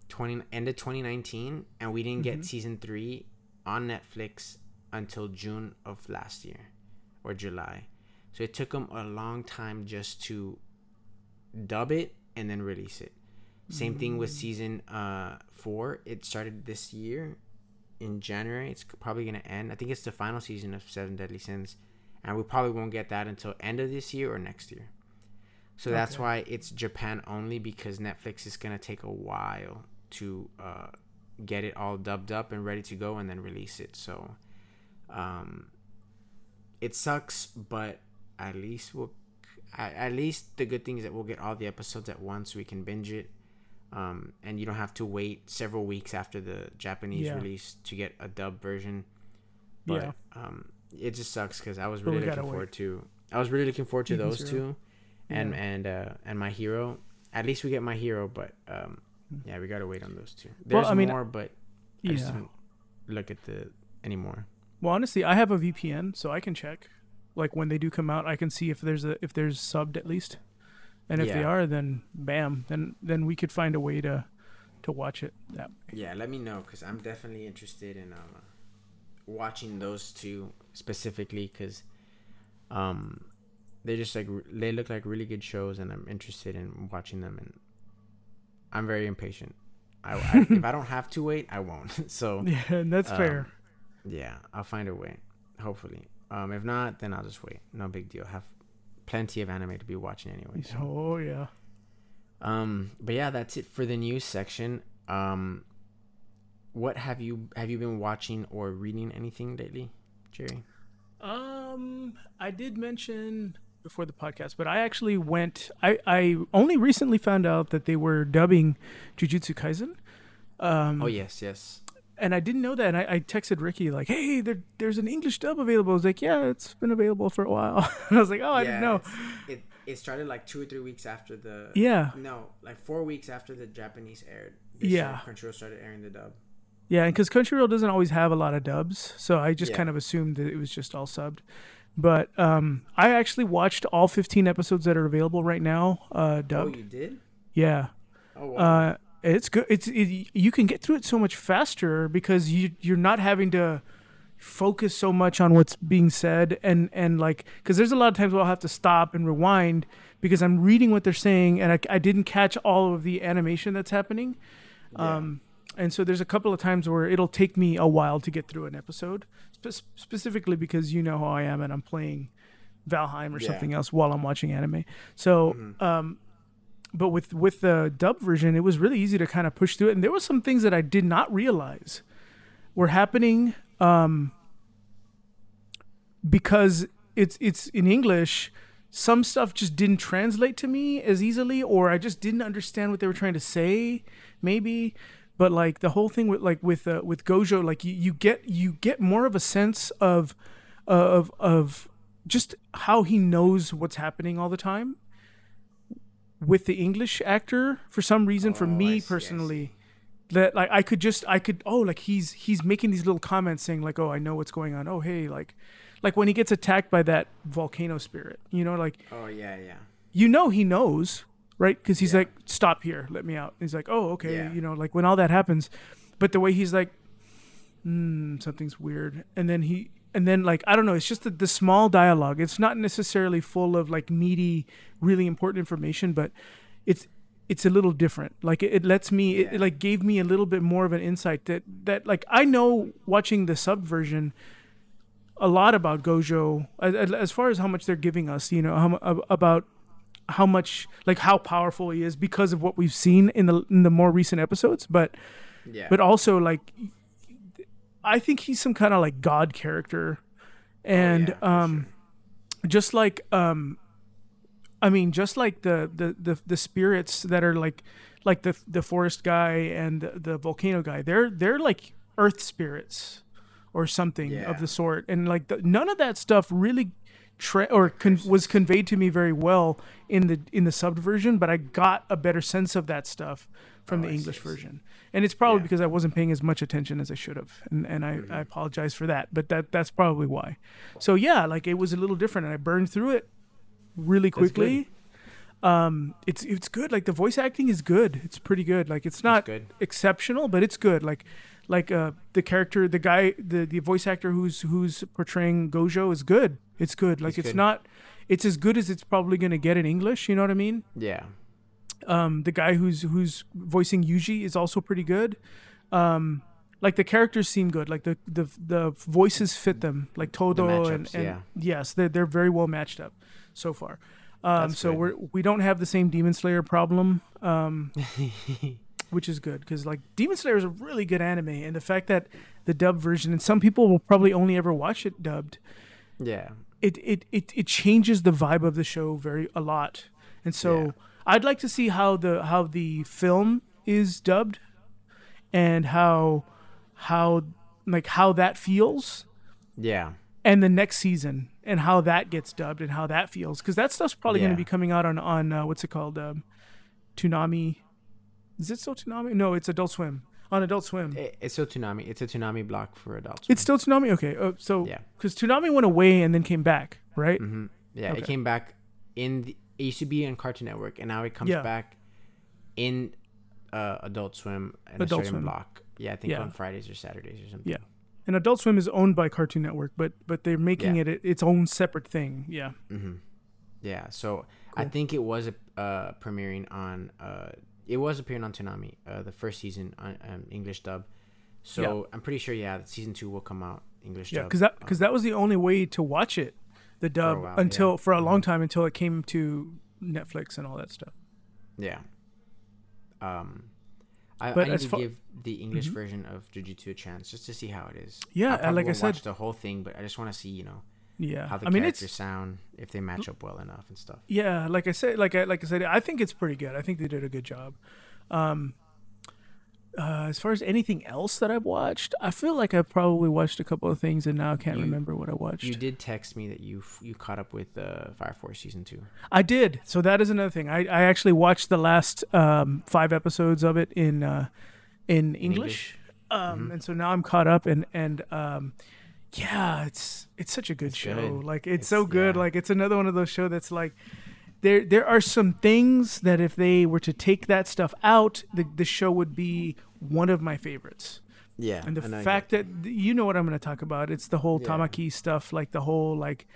twenty end of twenty nineteen, and we didn't Mhm. get season three on Netflix until June of last year or July. So it took them a long time just to dub it and then release it. Same thing with season uh four. It started this year in January. It's probably gonna end. I think it's the final season of Seven Deadly Sins, and we probably won't get that until end of this year or next year. So that's why it's Japan only because Netflix is gonna take a while to uh, get it all dubbed up and ready to go and then release it. So, um, it sucks, but at least we'll. At at least the good thing is that we'll get all the episodes at once, so we can binge it um, and you don't have to wait several weeks after the Japanese Yeah. release to get a dub version. But Yeah. um, it just sucks because I was really looking wait. forward to. I was really looking forward to Eden those Zero. two, and Yeah. and uh and my hero. At least we get my hero, but um, yeah, we gotta wait on those two. Well, There's I mean, more, but I just didn't look at the anymore. Well, honestly, I have a VPN, so I can check. Like when they do come out, I can see if there's a if there's subbed at least, and if they are, then bam, then then we could find a way to to watch it. That Yeah, let me know because I'm definitely interested in um, watching those two specifically because um, they just like they look like really good shows and I'm interested in watching them and I'm very impatient. I, I if I don't have to wait, I won't. so yeah, and that's Um, fair. yeah, I'll find a way. Hopefully, um, if not, then I'll just wait. No big deal. Have plenty of anime to be watching anyway. so. Oh yeah. Um, but yeah, that's it for the news section. Um, what have you have you been watching or reading anything lately, Jerry? Um, I did mention before the podcast, but I actually went. I I only recently found out that they were dubbing Jujutsu Kaisen. Um, Oh yes, yes. And I didn't know that. And I, I texted Ricky like, "Hey, there, there's an English dub available." I was like, "Yeah, it's been available for a while." and I was like, "Oh, I didn't know." It it started like two or three weeks after the Yeah, no, like four weeks after the Japanese aired. Yeah. started- Crunchyroll started airing the dub. yeah, and because Crunchyroll doesn't always have a lot of dubs, so I just Yeah. kind of assumed that it was just all subbed. But um, I actually watched all 15 episodes that are available right now, uh, Oh, you did? Yeah. Oh wow. Uh, it's good. It's it, you can get through it so much faster because you you're not having to focus so much on what's being said and and like because there's a lot of times where I'll have to stop and rewind because I'm reading what they're saying and I, I didn't catch all of the animation that's happening. Yeah. Um, and so there's a couple of times where it'll take me a while to get through an episode, spe- specifically because you know how I am and I'm playing Valheim or Yeah. something else while I'm watching anime. So, Mhm. um, but with with the dub version, it was really easy to kind of push through it. And there were some things that I did not realize were happening um, because it's it's in English. Some stuff just didn't translate to me as easily, or I just didn't understand what they were trying to say. Maybe, but like the whole thing with like with uh, with Gojo, like you, you get you get more of a sense of of of just how he knows what's happening all the time with the English actor for some reason for Oh, I me see, I see. personally that like I could just I could oh like he's he's making these little comments saying like oh I know what's going on oh hey like like when he gets attacked by that volcano spirit you know like oh yeah, yeah. you know he knows right because he's Yeah. like stop here let me out he's like oh okay Yeah. you know like when all that happens but the way he's like mm, something's weird and then he and then like i don't know it's just the, the small dialogue it's not necessarily full of like meaty really important information but it's it's a little different like it, it lets me it, Yeah. it like gave me a little bit more of an insight that that like i know watching the sub version a lot about gojo as, as far as how much they're giving us you know how, about how much like how powerful he is because of what we've seen in the in the more recent episodes but Yeah. but also like I think he's some kind of like god character. And Oh, yeah, um just like um I mean just like the, the the the spirits that are like like the the forest guy and the, the volcano guy they're they're like earth spirits or something Yeah. of the sort. And like the, none of that stuff really tra- or con- was conveyed to me very well in the in the subbed version but I got a better sense of that stuff from Oh, the I English see. version and it's probably Yeah. because I wasn't paying as much attention as I should have, and and I, Mm-hmm. I apologize for that. But that that's probably why. So yeah, like it was a little different, and I burned through it really quickly. Um, it's it's good. Like the voice acting is good. It's pretty good. Like it's not good. exceptional, but it's good. Like like uh the character, the guy, the the voice actor who's who's portraying Gojo is good. It's good. Like He's it's good. not. It's as good as it's probably gonna get in English. You know what I mean? Yeah. um, the guy who's who's voicing Yuji is also pretty good. Um, like the characters seem good. Like the the the voices fit them. Like Todo and, and yeah. yes, they're they're very well matched up so far. Um, That's so good. we're we don't have the same Demon Slayer problem, um, which is good because like Demon Slayer is a really good anime, and the fact that the dub version and some people will probably only ever watch it dubbed Yeah. It it it, it changes the vibe of the show very a lot and so Yeah. i'd like to see how the how the film is dubbed and how how like how that feels Yeah. and the next season and how that gets dubbed and how that feels because that stuff's probably going to be coming out on on uh, what's it called um, Toonami. Is it still Toonami? No, it's Adult Swim on Adult Swim. It's still Toonami. It's a Toonami block for adults. It's still Toonami. Okay, uh, so Yeah. because Toonami went away and then came back, right? hmm Yeah, Okay. it came back in the it used to be on Cartoon Network, and now it comes Yeah. back in uh, Adult Swim and Adult a certain Swim. block. Yeah, I think Yeah. on Fridays or Saturdays or something. Yeah. And Adult Swim is owned by Cartoon Network, but but they're making Yeah. it its own separate thing. Yeah. hmm Yeah. So I think it was uh, premiering on. Uh, it was appearing on Toonami, uh, the first season on um, English dub. So I'm pretty sure, yeah, season two will come out English Yeah, dub. because that um, because that was the only way to watch it, the dub while, until yeah. for a long Mhm. time until it came to Netflix and all that stuff. Yeah. Um, I, But I need to give the English Mhm. version of Jujutsu a chance just to see how it is. Yeah, I like I won't watch said- the whole thing, but I just want to see, you know, Yeah, how the I mean characters it's sound, if they match up well enough and stuff. yeah, like I said, like I like I said, I think it's pretty good. I think they did a good job. Um, uh, as far as anything else that I've watched, I feel like I've probably watched a couple of things and now I can't You- remember what I watched. You did text me that you you caught up with uh, Fire Force season two. I did. So that is another thing. I, I actually watched the last um, five episodes of it in uh, in English, Um, Mhm. and so now I'm caught up and and um, yeah, it's it's such a good It's show. good. Like it's, It's- so good. yeah. Like it's another one of those shows that's like. There, there are some things that if they were to take that stuff out, the, the show would be one of my favorites. Yeah, And the fact that you know what I'm going to talk about, it's the whole Yeah. Tamaki stuff, like the whole like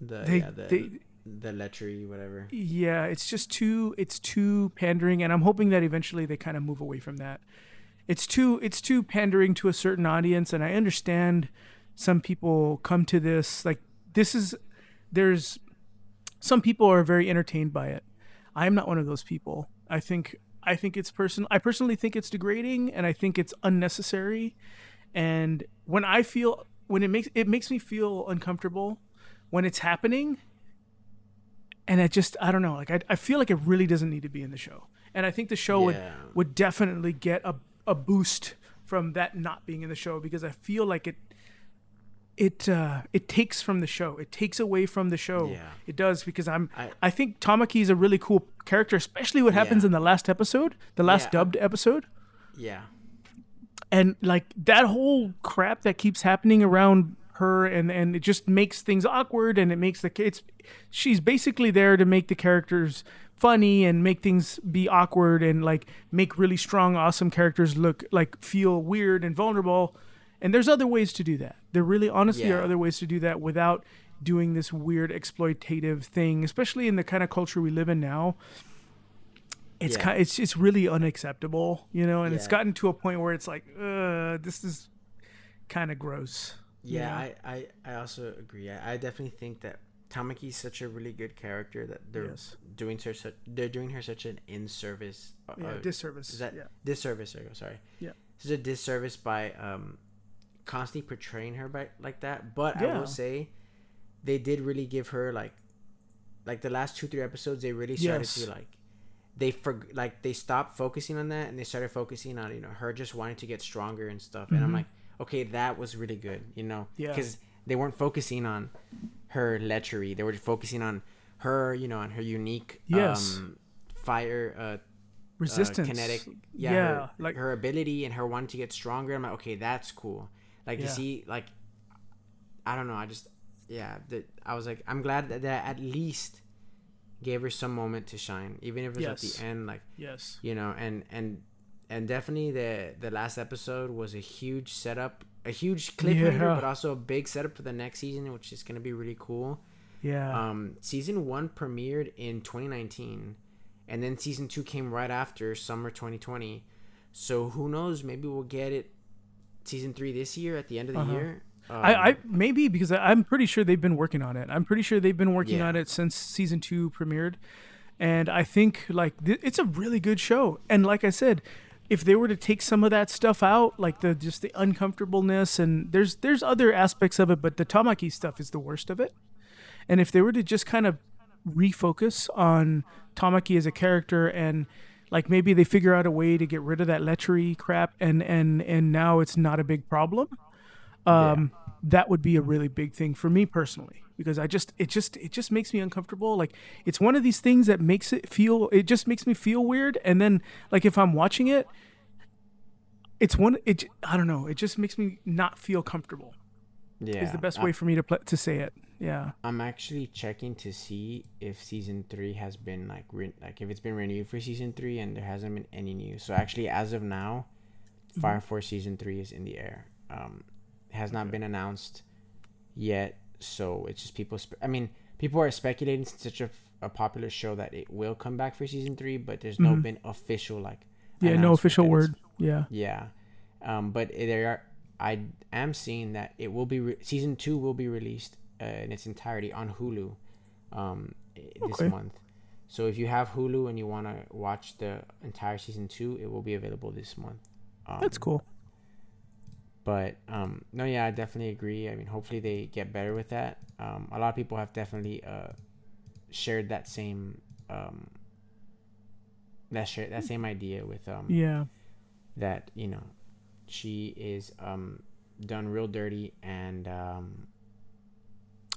the they, yeah, the, they the lechery, whatever. yeah it's just too it's too pandering and i'm hoping that eventually they kind of move away from that it's too it's too pandering to a certain audience and i understand some people come to this like this is there's some people are very entertained by it. I'm not one of those people. I think i think it's person i personally think it's degrading and i think it's unnecessary. And when i feel when it makes it makes me feel uncomfortable when it's happening and I just I don't know like I, I feel like it really doesn't need to be in the show. And I think the show would would definitely get a, a boost from that not being in the show because I feel like it it uh it takes from the show. It takes away from the show. Yeah. it does because I'm I- I, think Tamaki is a really cool character especially what happens Yeah. in the last episode the last Yeah, dubbed episode. Yeah, and like that whole crap that keeps happening around her and and it just makes things awkward and it makes the it's she's basically there to make the characters funny and make things be awkward and like make really strong awesome characters look like feel weird and vulnerable and there's other ways to do that there really honestly are other ways to do that without doing this weird exploitative thing especially in the kind of culture we live in now it's Yeah. kind it's it's really unacceptable, you know, and it's gotten to a point where it's like, uh, this is kind of gross. yeah. Yeah. I, I I also agree. I, I definitely think that Tamaki is such a really good character that they're Yes. doing her such they're doing her such an in service. Uh, Yeah, disservice. is that yeah. disservice? There you go. Sorry. Yeah. Such a disservice by um constantly portraying her by like that. But I will say, they did really give her like, like the last two three episodes. They really started Yes. to like. They for like they stopped focusing on that and they started focusing on you know her just wanting to get stronger and stuff and I'm Mhm. like okay that was really good you know Yeah. because they weren't focusing on her lechery they were just focusing on her you know on her unique Yes. um fire uh Resistance. uh, kinetic yeah, Yeah, her, like- her ability and her wanting to get stronger i'm like okay that's cool like you Yeah. see like i don't know i just yeah the, i was like i'm glad that, that at least gave her some moment to shine even if it was at the end like Yes. you know and and and definitely the the last episode was a huge setup a huge cliffhanger Yeah. but also a big setup for the next season which is going to be really cool Yeah. um season one premiered in 2019 and then season two came right after summer 2020 so who knows maybe we'll get it season three this year at the end of the Uh-huh. year um, I, I maybe because I'm pretty sure they've been working on it. I'm pretty sure they've been working Yeah. on it since season two premiered, and I think like th- it's a really good show. And like I said, if they were to take some of that stuff out, like the just the uncomfortableness and there's there's other aspects of it, but the Tamaki stuff is the worst of it. And if they were to just kind of refocus on Tamaki as a character and like maybe they figure out a way to get rid of that lechery crap and and and now it's not a big problem um, that would be a really big thing for me personally because I just it just it just makes me uncomfortable. Like it's one of these things that makes it feel it just makes me feel weird. And then like if I'm watching it, it's one it I don't know it just makes me not feel comfortable. Yeah, Is the best I- way for me to pl- to say it. Yeah. I'm actually checking to see if season three has been like re- like if it's been renewed for season three, and there hasn't been any news. So actually, as of now, Mm-hmm. Fire Force season three is in the air. Um, has not been announced yet, so it's just people. Spe- I mean, people are speculating since such a, a popular show that it will come back for season three, but there's no Mhm. been official like. Yeah. No official word. Yeah. Yeah, um, but there are. I am seeing that it will be re- season two will be released uh, in its entirety on Hulu, um, this Okay. month. So if you have Hulu and you want to watch the entire season two, it will be available this month. Um, That's cool. But um, no, yeah, I definitely agree. I mean, hopefully they get better with that. Um, a lot of people have definitely uh, shared that same um, that share that same idea with um, Yeah. that you know she is um done real dirty and um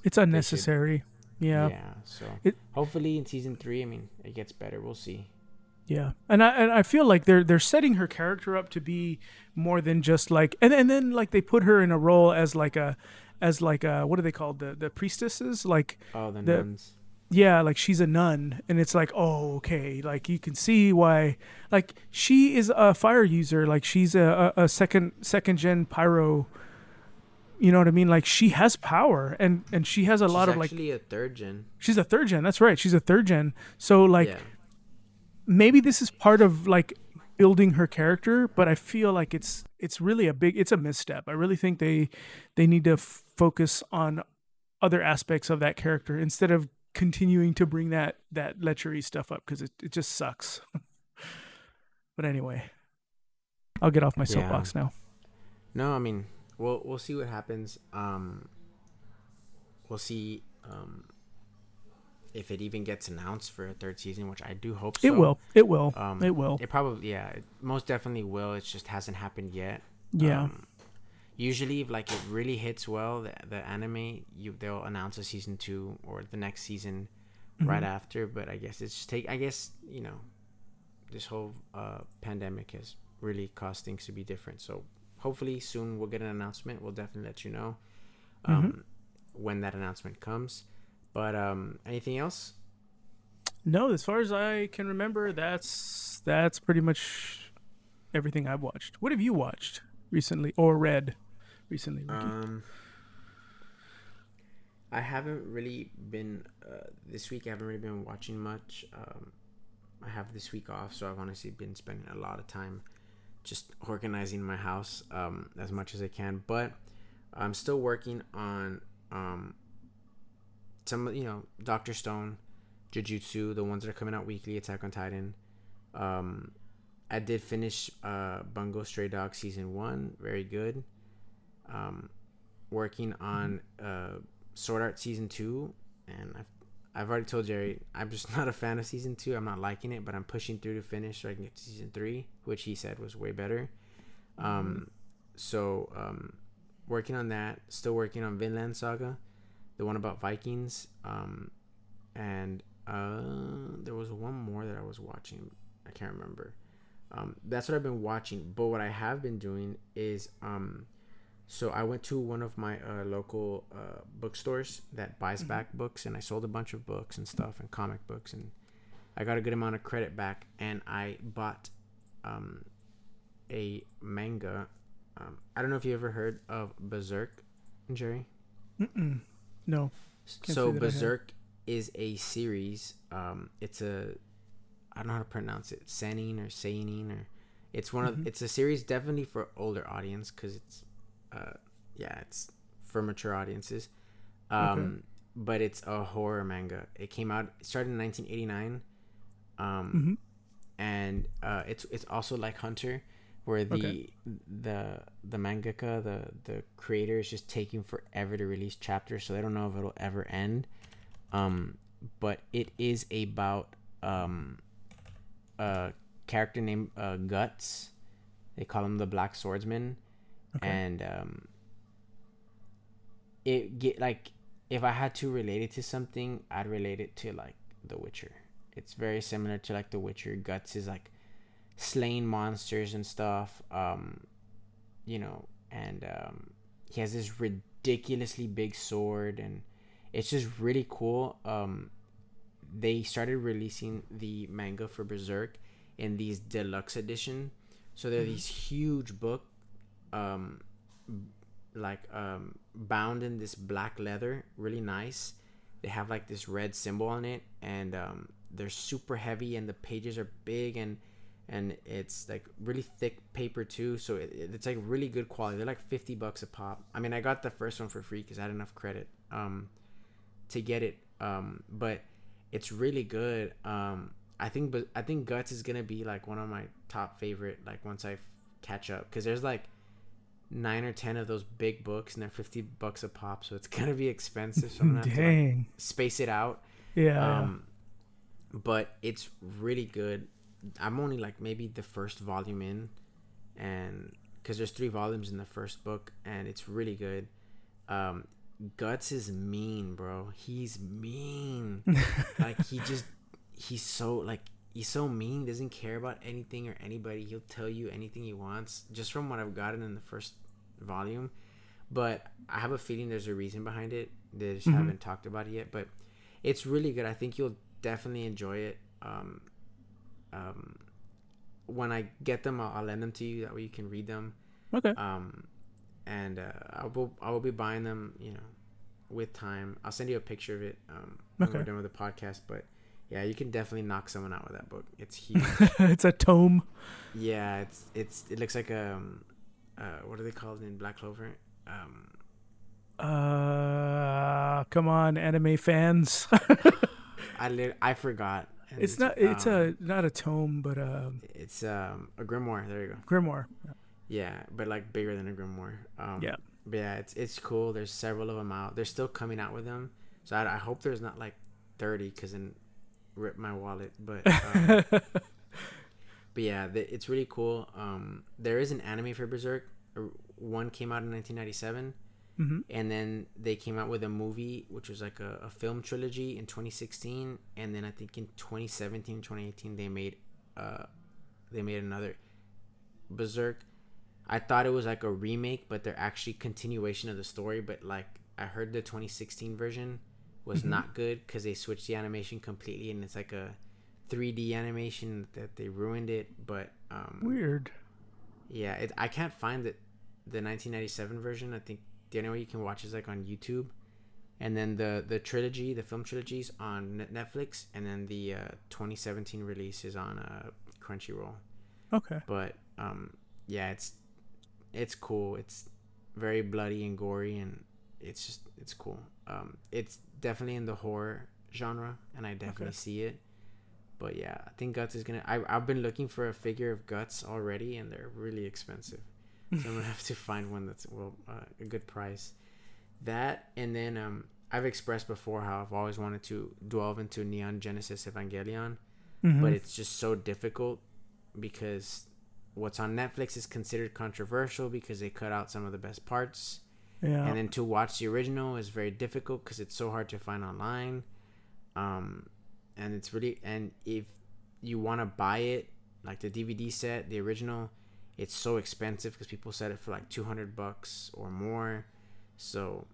It's unnecessary. Yeah. yeah so It- hopefully in season three i mean it gets better. We'll see. Yeah, and I and I feel like they're they're setting her character up to be more than just like and and then like they put her in a role as like a as like a what are they called? The the priestesses? Like oh the, The- nuns. Yeah like she's a nun. And it's like oh okay. Like you can see why like she is a fire user. Like she's a a, a second second gen pyro you know what I mean? Like she has power and and she has a lot of like actually a third gen. She's a third gen that's right she's a third gen. So like yeah. maybe this is part of like building her character but i feel like it's it's really a big it's a misstep. I really think they they need to f- focus on other aspects of that character instead of continuing to bring that that lechery stuff up because it, it just sucks. But anyway i'll get off my Yeah. soapbox now. No i mean we'll we'll see what happens um we'll see um if it even gets announced for a third season which i do hope so it will it will um it will it probably yeah it most definitely will it just hasn't happened yet yeah Um, usually, if like it really hits well, the, the anime, you they'll announce a season two or the next season right Mhm. after. But I guess it's just take. I guess you know, this whole uh, pandemic has really caused things to be different. So hopefully soon we'll get an announcement. We'll definitely let you know um, when that announcement comes. But um, anything else? no as far as i can remember that's that's pretty much everything i've watched what have you watched recently or read recently Ricky? Um, I haven't really been uh, this week. I haven't really been watching much. Um, I have this week off, so I've honestly been spending a lot of time just organizing my house um, as much as I can. But I'm still working on um, some, you know, Doctor Stone, Jujutsu, the ones that are coming out weekly, Attack on Titan. Um, I did finish uh, Bungo Stray Dog season one, very good. Um, working on uh, Sword Art season two, and I've I've already told Jerry I'm just not a fan of season two. I'm not liking it, but I'm pushing through to finish so I can get to season three, which he said was way better. Um, so um, working on that. Still working on Vinland Saga, the one about Vikings. Um, and uh, there was one more that I was watching. I can't remember. Um, that's what I've been watching. But what I have been doing is, um, so I went to one of my uh, local uh, bookstores that buys back books, and I sold a bunch of books and stuff and comic books, and I got a good amount of credit back, and I bought um, a manga. Um, I don't know if you ever heard of Berserk, Jerry. Mm-mm. no Can't so say that I have. Berserk is a series. Um, it's a I don't know how to pronounce it, Senin or Seinin or it's one Mhm. of it's a series definitely for older audience because it's uh yeah it's for mature audiences. Um, but it's a horror manga. It came out it started in 1989. Um, hmm and uh, it's it's also like Hunter, where the Okay. the the mangaka the the creator is just taking forever to release chapters, so they don't know if it'll ever end. Um, but it is about um a character named uh, Guts. They call him the Black Swordsman, Okay. and um, it get like if I had to relate it to something, I'd relate it to like The Witcher. It's very similar to like The Witcher. Guts is like slaying monsters and stuff. Um, you know, and um, he has this ridiculously big sword, and it's just really cool. Um, they started releasing the manga for Berserk in these deluxe edition. So they're Mm-hmm. these huge book, um, like um, bound in this black leather, really nice. They have like this red symbol on it, and um, they're super heavy, and the pages are big, and and it's like really thick paper too. So it, it's like really good quality. They're like fifty bucks a pop. I mean, I got the first one for free because I had enough credit um, to get it. Um, but it's really good. Um, I think, but I think Guts is gonna be like one of my top favorite. Like once I f- catch up, because there's like nine or ten of those big books, and they're fifty bucks a pop, so it's gonna be expensive. So I'm gonna have to like, space it out. Yeah. Um, but it's really good. I'm only like maybe the first volume in, and because there's three volumes in the first book, and it's really good. Um, Guts is mean, bro. He's mean. like he just he's so like he's so mean. Doesn't care about anything or anybody. He'll tell you anything he wants. Just from what I've gotten in the first volume, but I have a feeling there's a reason behind it. They just Mhm. haven't talked about it yet. But it's really good. I think you'll definitely enjoy it. Um, um, when I get them, I'll, I'll lend them to you. That way you can read them. okay. Um, and uh, I will I will be buying them. You know, with time. I'll send you a picture of it. Um, when we're done with the podcast. But yeah, you can definitely knock someone out with that book. It's huge. it's a tome. yeah, it's it's it looks like a um, uh, what are they called in Black Clover? Um, Uh, come on, anime fans. I lit- I forgot. And it's not. It's um, a not a tome, but a It's um a grimoire. There you go. grimoire. Yeah, but like bigger than a grimoire. Um, Yeah. But yeah, it's it's cool. There's several of them out. They're still coming out with them. So I, I hope there's not like 30 because then rip my wallet. But um, but yeah, the, it's really cool. Um, there is an anime for Berserk. Uh, One came out in 1997, hmm and then they came out with a movie, which was like a, a film trilogy in 2016, and then I think in 2017, 2018 they made uh they made another Berserk. I thought it was like a remake, but they're actually continuation of the story. But like I heard the 2016 version was Mhm. not good because they switched the animation completely, and it's like a 3D animation that they ruined it. But um, Weird. yeah, it, I can't find the the 1997 version. I think the only way you can watch is like on YouTube, and then the the trilogy, the film trilogies on Netflix, and then the uh, 2017 release is on uh, Crunchyroll. Okay. But um, yeah, it's it's cool. It's very bloody and gory, and it's just it's cool. Um, it's definitely in the horror genre, and I definitely Okay. see it. But yeah, I think Guts is gonna. I I've been looking for a figure of Guts already, and they're really expensive. So I'm gonna have to find one that's well uh, a good price. That and then um I've expressed before how I've always wanted to delve into Neon Genesis Evangelion, Mhm. but it's just so difficult because what's on Netflix is considered controversial because they cut out some of the best parts. yeah. And then to watch the original is very difficult because it's so hard to find online. Um, and it's really and if you want to buy it, like the DVD set, the original, it's so expensive because people set it for like two hundred bucks or more. So,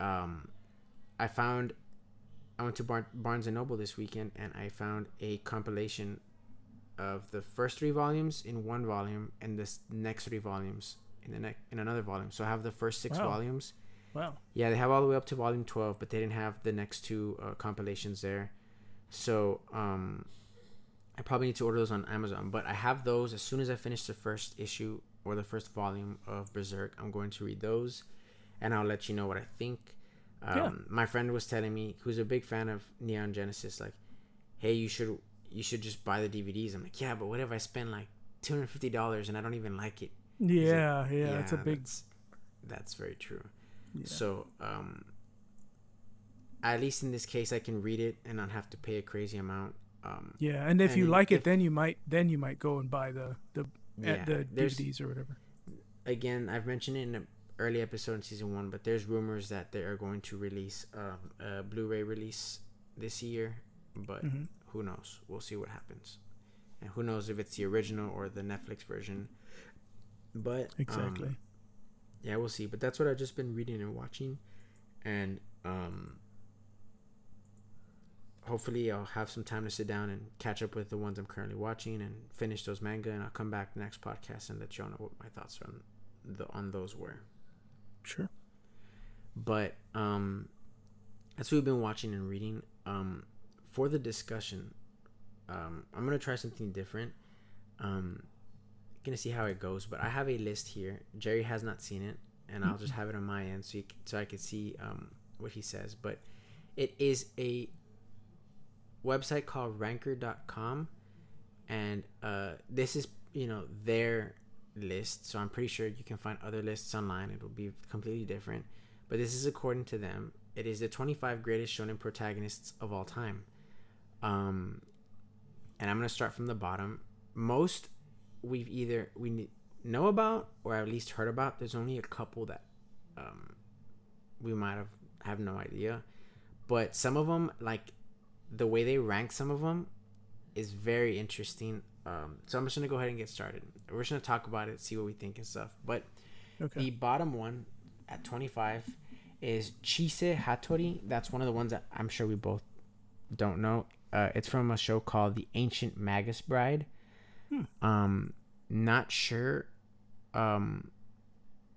um, I found I went to Bar- Barnes and Noble this weekend and I found a compilation of the first three volumes in one volume and the next three volumes in the ne- in another volume. So I have the first six Wow. volumes. wow. Yeah, they have all the way up to volume 12, but they didn't have the next two uh, compilations there. So, um, I probably need to order those on Amazon. But I have those as soon as I finish the first issue or the first volume of Berserk. I'm going to read those, and I'll let you know what I think. Um, Yeah. My friend was telling me, who's a big fan of Neon Genesis, like, hey, you should you should just buy the DVDs. I'm like, yeah, but what if I spend like two hundred fifty dollars and I don't even like it? Yeah, yeah, It's a big. That's, that's very true. Yeah. So, um, at least in this case, I can read it and not have to pay a crazy amount. Um, yeah, and if and you if- like it, if- then you might then you might go and buy the the yeah, the DVDs or whatever. again, I've mentioned it in a, early episode in season one, but there's rumors that they are going to release um, a Blu-ray release this year. But Mhm. who knows? We'll see what happens, and who knows if it's the original or the Netflix version. But um, Exactly. yeah, we'll see. But that's what I've just been reading and watching, and um, hopefully I'll have some time to sit down and catch up with the ones I'm currently watching and finish those manga, and I'll come back next podcast and let you all know what my thoughts on the on those were. sure. But um, that's what we've been watching and reading. Um, for the discussion, um, I'm gonna try something different. Um, gonna see how it goes. But I have a list here. Jerry has not seen it, and I'll just have it on my end so you, so I can see um what he says. But it is a website called Ranker.com, and uh, this is you know their list. So I'm pretty sure you can find other lists online. It'll be completely different, but this is according to them. It is the 25 greatest shonen protagonists of all time. Um, and I'm gonna start from the bottom. Most we've either we know about or at least heard about. There's only a couple that um, we might have have no idea, but some of them like the way they rank some of them is very interesting. Um, so I'm just gonna go ahead and get started. We're just gonna talk about it, see what we think and stuff. But Okay. the bottom one at 25 is Chise Hattori. That's one of the ones that I'm sure we both don't know. Uh, it's from a show called The Ancient Magus Bride. Um, not sure. Um,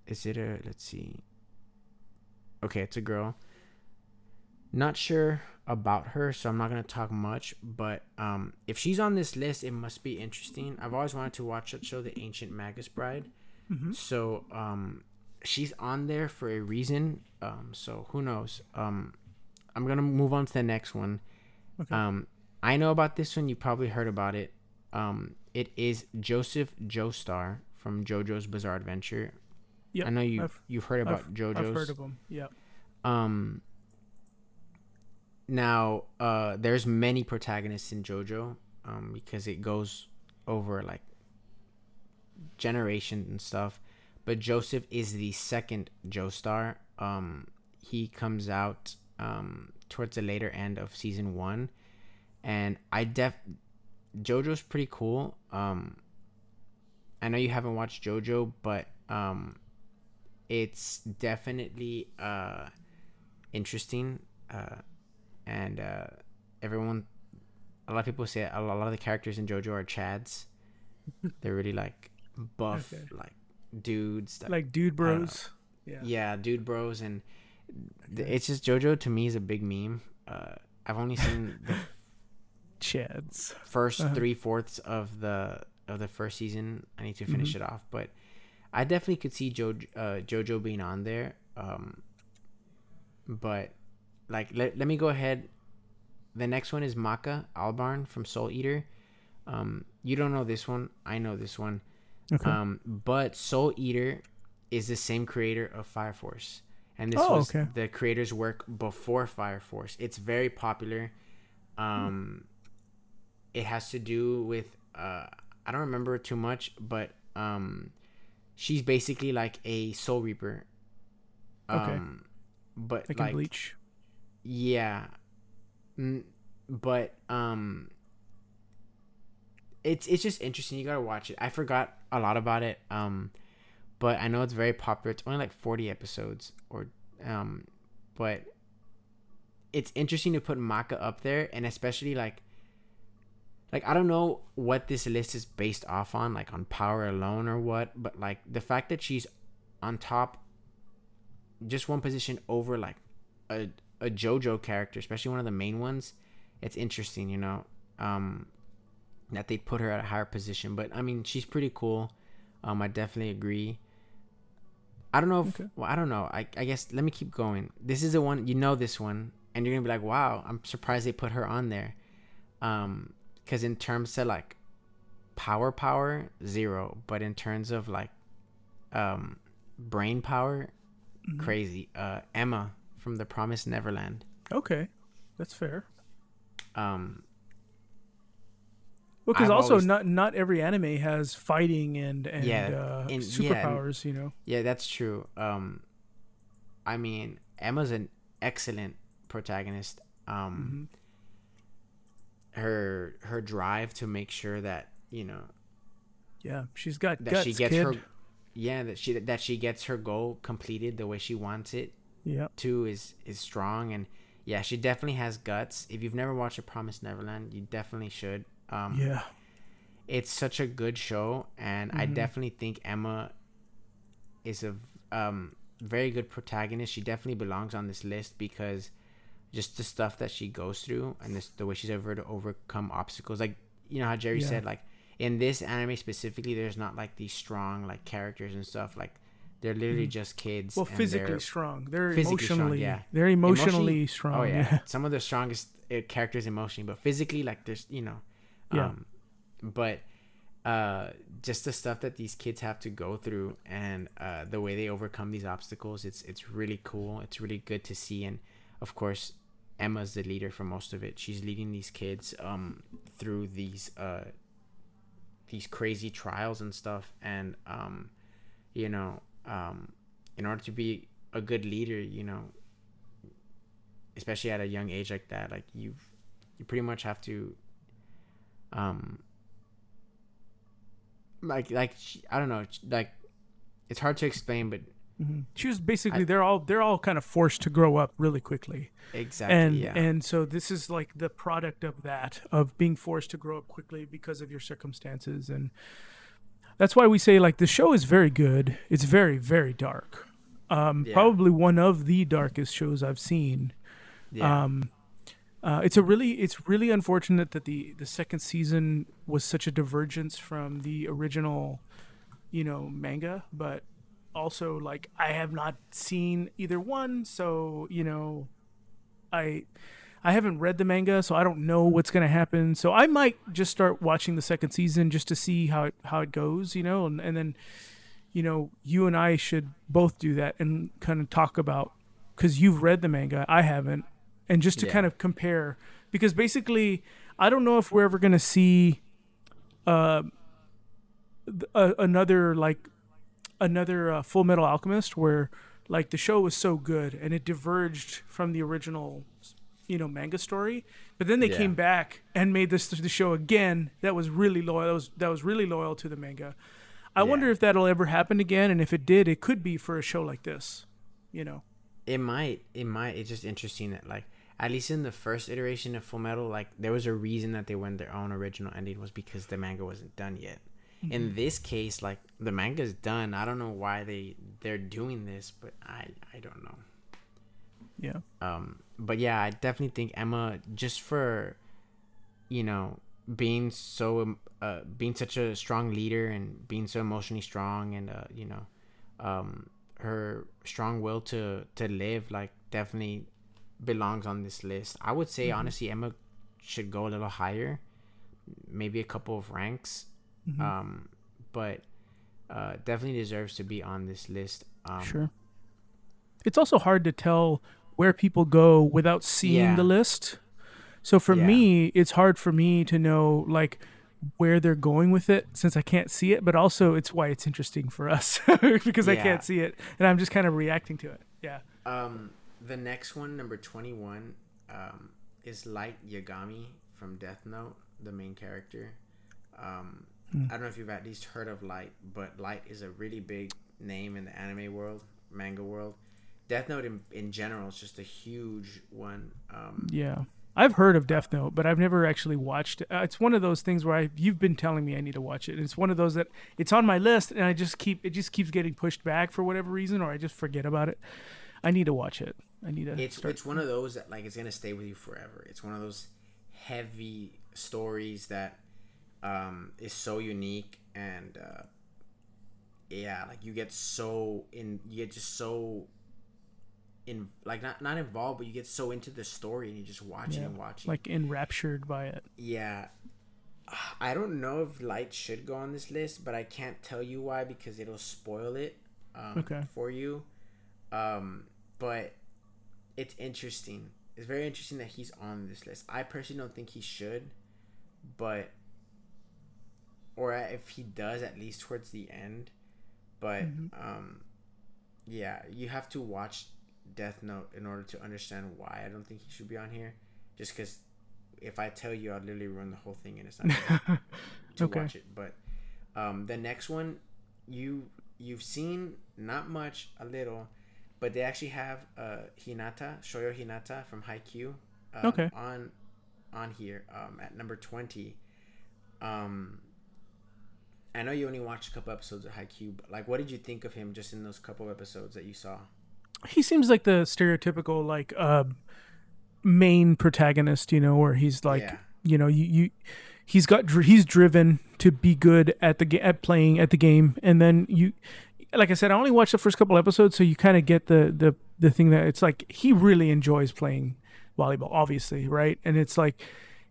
is it a? Let's see. Okay, it's a girl. Not sure about her, so I'm not gonna talk much. But um, if she's on this list, it must be interesting. I've always wanted to watch that show, The Ancient Magus Bride. So um, she's on there for a reason. Um, so who knows? Um, I'm gonna move on to the next one. Okay. Um, I know about this one. You probably heard about it. Um, it is Joseph Joestar from JoJo's Bizarre Adventure. Yep, I know you I've- you've heard about I've, JoJo's. I've heard of them. Yeah. Um. Now, uh, there's many protagonists in JoJo, um, because it goes over like generations and stuff. But Joseph is the second Joestar. Um, he comes out um towards the later end of season one, and I def JoJo's pretty cool. Um, I know you haven't watched JoJo, but um, it's definitely uh interesting. Uh, and uh, everyone, a lot of people say a lot of the characters in JoJo are Chads. They're really like buff, Okay. like dudes. That, Like dude bros. Yeah. yeah, dude, bros, and th- it's just JoJo to me is a big meme. Uh, I've only seen the Chads. 1st Uh-huh. three fourths of the of the first season. I need to finish Mhm. it off, but I definitely could see jo- uh, JoJo being on there. Um, but like, let, let me go ahead. The next one is Maka Albarn from Soul Eater. Um, you don't know this one. I know this one. Okay. Um, but Soul Eater is the same creator of Fire Force, and this Oh, was okay. the creator's work before Fire Force. It's very popular. Um, it has to do with uh, I don't remember too much, but um, she's basically like a Soul Reaper. Okay. Um, but like, like in Bleach. Yeah. Mm, but um it's it's just interesting. You got to watch it. I forgot a lot about it. Um but I know it's very popular. It's only like 40 episodes or um but it's interesting to put Maka up there and especially like like I don't know what this list is based off on like on power alone or what, but like the fact that she's on top just one position over like a a JoJo character, especially one of the main ones, it's interesting, you know, um, that they put her at a higher position. But I mean, she's pretty cool. Um, I definitely agree. I don't know if Okay. well, I don't know. I I guess let me keep going. This is the one you know this one, and you're gonna be like, wow, I'm surprised they put her on there. Um, because in terms of like power, power zero, but in terms of like um brain power, Mhm. crazy. Uh, Emma from The Promised Neverland. Okay. That's fair. Um, Well, because also always- not not every anime has fighting and and Yeah, uh, yeah, superpowers. you know. Yeah, that's true. Um, I mean, Emma's an excellent protagonist. Um, her her drive to make sure that you know Yeah, she's got that guts, she gets kid. her, yeah, that she that she gets her goal completed the way she wants it Yeah. to is is strong and yeah, she definitely has guts. If you've never watched A Promised Neverland, you definitely should. Um, Yeah. it's such a good show and i Mhm. definitely think emma is a um, very good protagonist she definitely belongs on this list because just the stuff that she goes through and this, the way she's able to overcome obstacles like you know how jerry Yeah. said like in this anime specifically there's not like these strong like characters and stuff like they're literally just kids. Well, physically strong. They're physically strong, yeah. They're emotionally, Emotionally- strong. Oh yeah, yeah. some of the strongest uh, characters emotionally, but physically, like there's you know, Yeah. um, but uh, just the stuff that these kids have to go through and uh, the way they overcome these obstacles, it's it's really cool. It's really good to see, and of course, Emma's the leader for most of it. She's leading these kids um through these uh these crazy trials and stuff, and um, you know, um, in order to be a good leader, you know, especially at a young age like that, like you, you pretty much have to, um, like like she- I don't know, like it's hard to explain, but Mhm. She was basically I- they're all they're all kind of forced to grow up really quickly. exactly, and yeah, and so this is like the product of that of being forced to grow up quickly because of your circumstances and that's why we say like the show is very good. It's very very dark. Um Yeah. probably one of the darkest shows i've seen. Yeah, um uh, it's a really it's really unfortunate that the the second season was such a divergence from the original you know manga but also like i have not seen either one so you know i i haven't read the manga so i don't know what's going to happen so i might just start watching the second season just to see how it how it goes you know and, and then you know you and i should both do that and kind of talk about because you've read the manga i haven't and just to Yeah. kind of compare because basically i don't know if we're ever going to see uh, a, another like another uh, Fullmetal Alchemist where like the show was so good and it diverged from the original you know manga story but then they Yeah. came back and made this the show again that was really loyal that was that was really loyal to the manga i Yeah. wonder if that'll ever happen again and if it did it could be for a show like this you know it might, it might. It's just interesting that like at least in the first iteration of Fullmetal, like there was a reason that they went their own original ending was because the manga wasn't done yet. Mm-hmm. In this case, like the manga's done. I don't know why they they're doing this, but I I don't know. yeah um but yeah i definitely think emma just for you know being so um, uh being such a strong leader and being so emotionally strong and uh you know um her strong will to to live like definitely belongs on this list. I would say honestly emma should go a little higher maybe a couple of ranks Mm-hmm. um but uh definitely deserves to be on this list um. Sure. It's also hard to tell where people go without seeing Yeah. the list so for Yeah. me it's hard for me to know like where they're going with it since i can't see it but also it's why it's interesting for us because i can't see it and i'm just kind of reacting to it yeah Um, the next one, number twenty-one, um, is Light Yagami from Death Note, the main character. Um, I don't know if you've at least heard of Light, but Light is a really big name in the anime world, manga world. Death Note in, in general is just a huge one. Um, yeah i've heard of death note but i've never actually watched it uh, it's one of those things where I, you've been telling me i need to watch it it's one of those that it's on my list and i just keep it just keeps getting pushed back for whatever reason or i just forget about it i need to watch it i need to it's start it's one of those that like it's gonna stay with you forever. It's one of those heavy stories that um, is so unique and uh, yeah, like you get so in you get just so in like not not involved, but you get so into the story and you just watching Yeah, and watching. like enraptured by it yeah. I don't know if Light should go on this list, but I can't tell you why because it'll spoil it um, Okay. for you. Um, but it's interesting. It's very interesting that he's on this list. I personally don't think he should, but or if he does, at least towards the end. But um, yeah, you have to watch Death Note in order to understand why I don't think he should be on here. Just because if I tell you, I'll literally ruin the whole thing, and it's not to Okay. watch it. But um, the next one, you you've seen not much, a little, but they actually have uh, Hinata Shoyo Hinata from Haikyuu. Um, Okay. On on here um, at number twenty. Um, I know you only watched a couple episodes of Haikyuu, but like, what did you think of him just in those couple episodes that you saw? He seems like the stereotypical like uh main protagonist you know where he's like Yeah. you know you, you he's got he's driven to be good at the at playing at the game. And then you like i said i only watched the first couple episodes so you kind of get the the the thing that it's like he really enjoys playing volleyball obviously right? And it's like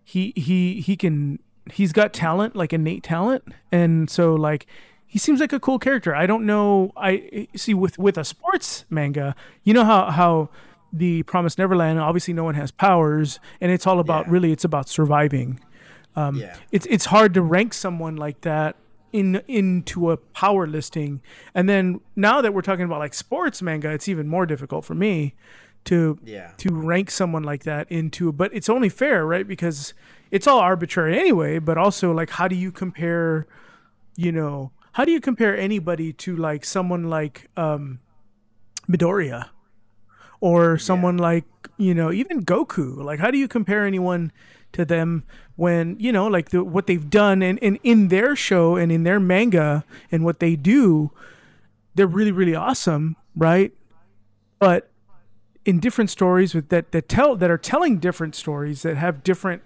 he he he can he's got talent like innate talent. And so like he seems like a cool character. I don't know i see with with a sports manga you know how how the promised neverland obviously no one has powers and it's all about Yeah. really it's about surviving. Um, yeah, it's it's hard to rank someone like that in into a power listing. And then now that we're talking about like sports manga it's even more difficult for me to yeah, to rank someone like that into but it's only fair right? Because it's all arbitrary anyway but also like how do you compare you know how do you compare anybody to like someone like um midoriya? Or someone like you know even goku? Like how do you compare anyone to them when you know like the, what they've done and, and in their show and in their manga and what they do they're really really awesome right? But in different stories with that that tell that are telling different stories that have different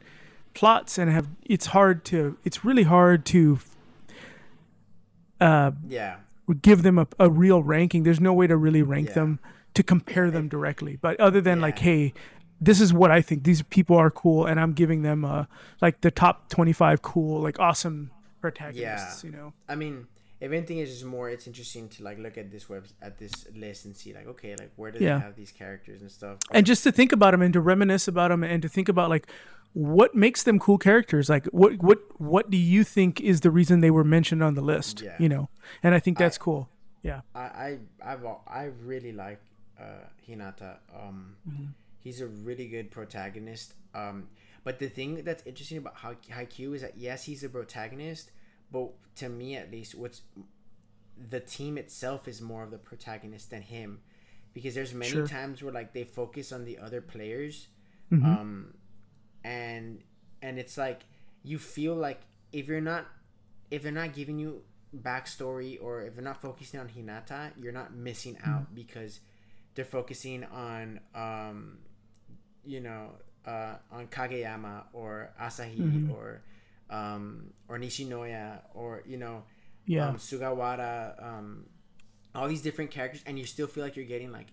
plots and have it's hard to it's really hard to uh yeah. give them a, a real ranking there's no way to really rank Yeah. them to compare them directly but other than like hey this is what i think these people are cool and i'm giving them uh like the top 25 cool like awesome protagonists Yeah. you know I mean, if anything, it's just more. It's interesting to like look at this web at this list and see like, okay, like where do Yeah. they have these characters and stuff? and just to think about them and to reminisce about them and to think about like what makes them cool characters like what what what do you think is the reason they were mentioned on the list Yeah. you know and i think that's cool yeah I I I've I really like uh, Hinata. Um, Mm-hmm. he's a really good protagonist. Um, but the thing that's interesting about Haikyuu is that yes, he's a protagonist, but to me at least, what's the team itself is more of the protagonist than him, because there's many Sure. times where like they focus on the other players, Mhm. um, and and it's like you feel like if you're not if they're not giving you backstory or if they're not focusing on Hinata, you're not missing out because they're focusing on um, you know uh, on Kageyama or Asahi Mhm. or um, or Nishinoya or you know yeah um, Sugawara, um, all these different characters, and you still feel like you're getting like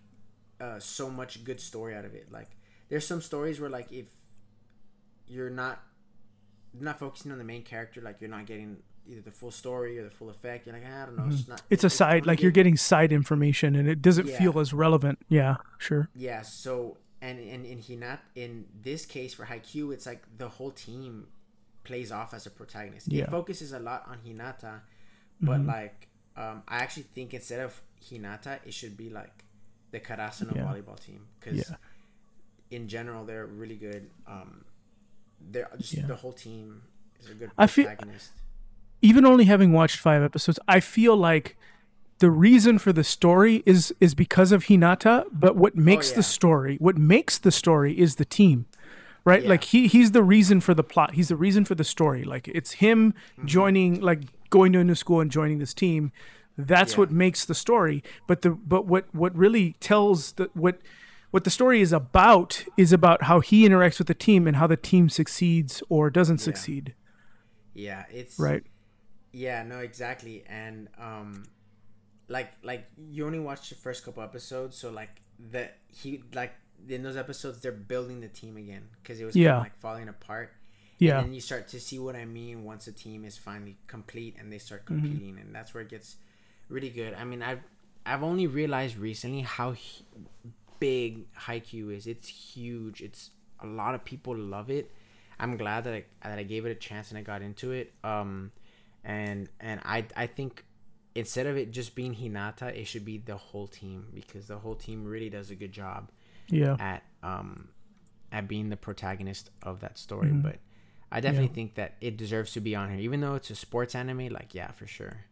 uh, so much good story out of it. Like there's some stories where like if you're not not focusing on the main character, like you're not getting either the full story or the full effect. You're like, I don't know, it's not. Mm-hmm. it's a side like you're getting. side information and it doesn't Yeah. feel as relevant yeah sure Yeah, so and and in Hinat in this case for Haikyuu, it's like the whole team plays off as a protagonist. Yeah. It focuses a lot on Hinata, but Mhm. like um, I actually think instead of Hinata, it should be like the Karasuno Yeah. volleyball team because Yeah. in general they're really good. Um, they're just Yeah. the whole team is a good I feel- even only having watched five episodes, I feel like the reason for the story is is because of Hinata, but what makes Oh, yeah. the story, what makes the story is the team. Right? Yeah. Like he he's the reason for the plot. He's the reason for the story. Like it's him Mm-hmm. joining like going to a new school and joining this team. That's Yeah. what makes the story. But the but what what really tells the what what the story is about is about how he interacts with the team and how the team succeeds or doesn't succeed. Yeah, it's Right? Yeah, no, exactly. And um like like you only watched the first couple episodes, so like the he like in those episodes they're building the team again because it was kind Yeah. of like falling apart. Yeah. And you start to see what I mean once a team is finally complete and they start Mm-hmm. competing, and that's where it gets really good. I mean, I've I've only realized recently how hu- big Haikyuu is. It's huge. It's a lot of people love it. I'm glad that I that I gave it a chance and I got into it. Um, and and I I think instead of it just being Hinata, it should be the whole team because the whole team really does a good job Yeah. at um at being the protagonist of that story. Mhm. But I definitely Yeah. think that it deserves to be on here, even though it's a sports anime. Like, yeah, for sure.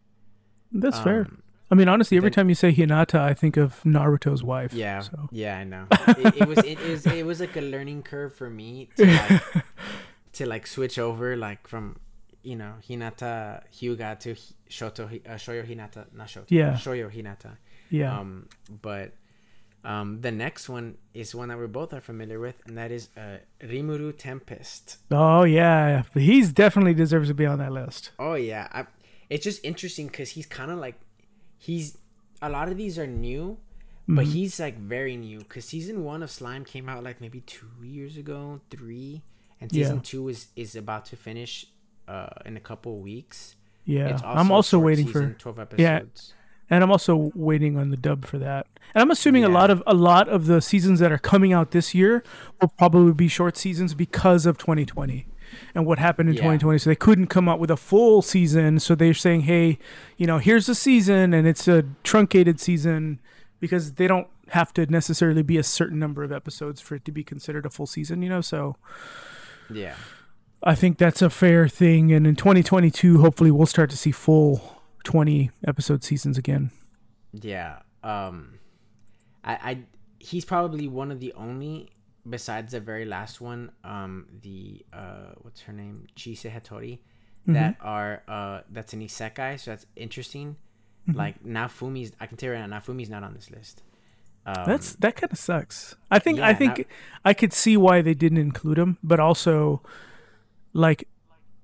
That's fair. I mean, honestly, every time you say Hinata, I think of Naruto's wife. Yeah, So. yeah, I know. it, it was it is it was like a learning curve for me to like to like switch over like from you know Hinata Hyuga to Shoto uh, Shoyo Hinata, not Shoto. Yeah. Shoyo Hinata. Yeah. Um, but um, the next one is one that we both are familiar with, and that is uh, Rimuru Tempest. oh yeah, he's definitely deserves to be on that list. Oh yeah, I, it's just interesting because he's kind of like he's a lot of these are new, but Mhm. he's like very new because season one of Slime came out like maybe two years ago, three, and season Yeah. two is is about to finish uh in a couple weeks. Yeah, It's I'm also waiting season, for, twelve episodes. Yeah. and I'm also waiting on the dub for that. And I'm assuming a lot of a lot of the seasons that are coming out this year will probably be short seasons because of 2020 and what happened in Yeah. 2020. So they couldn't come up with a full season. So they're saying, hey, you know, here's the season, and it's a truncated season because they don't have to necessarily be a certain number of episodes for it to be considered a full season. You know, so. Yeah, I think that's a fair thing. And in 2022, hopefully, we'll start to see full 20 episode seasons again. yeah. Um, I I he's probably one of the only besides the very last one. Um, the uh, what's her name, Chise Hattori. Mm-hmm. that are uh that's an isekai, so that's interesting. Mm-hmm. Like Naofumi's, I can tell you right now, Naofumi's not on this list. Um, That's that kind of sucks. I think yeah, I think that- I could see why they didn't include him, but also like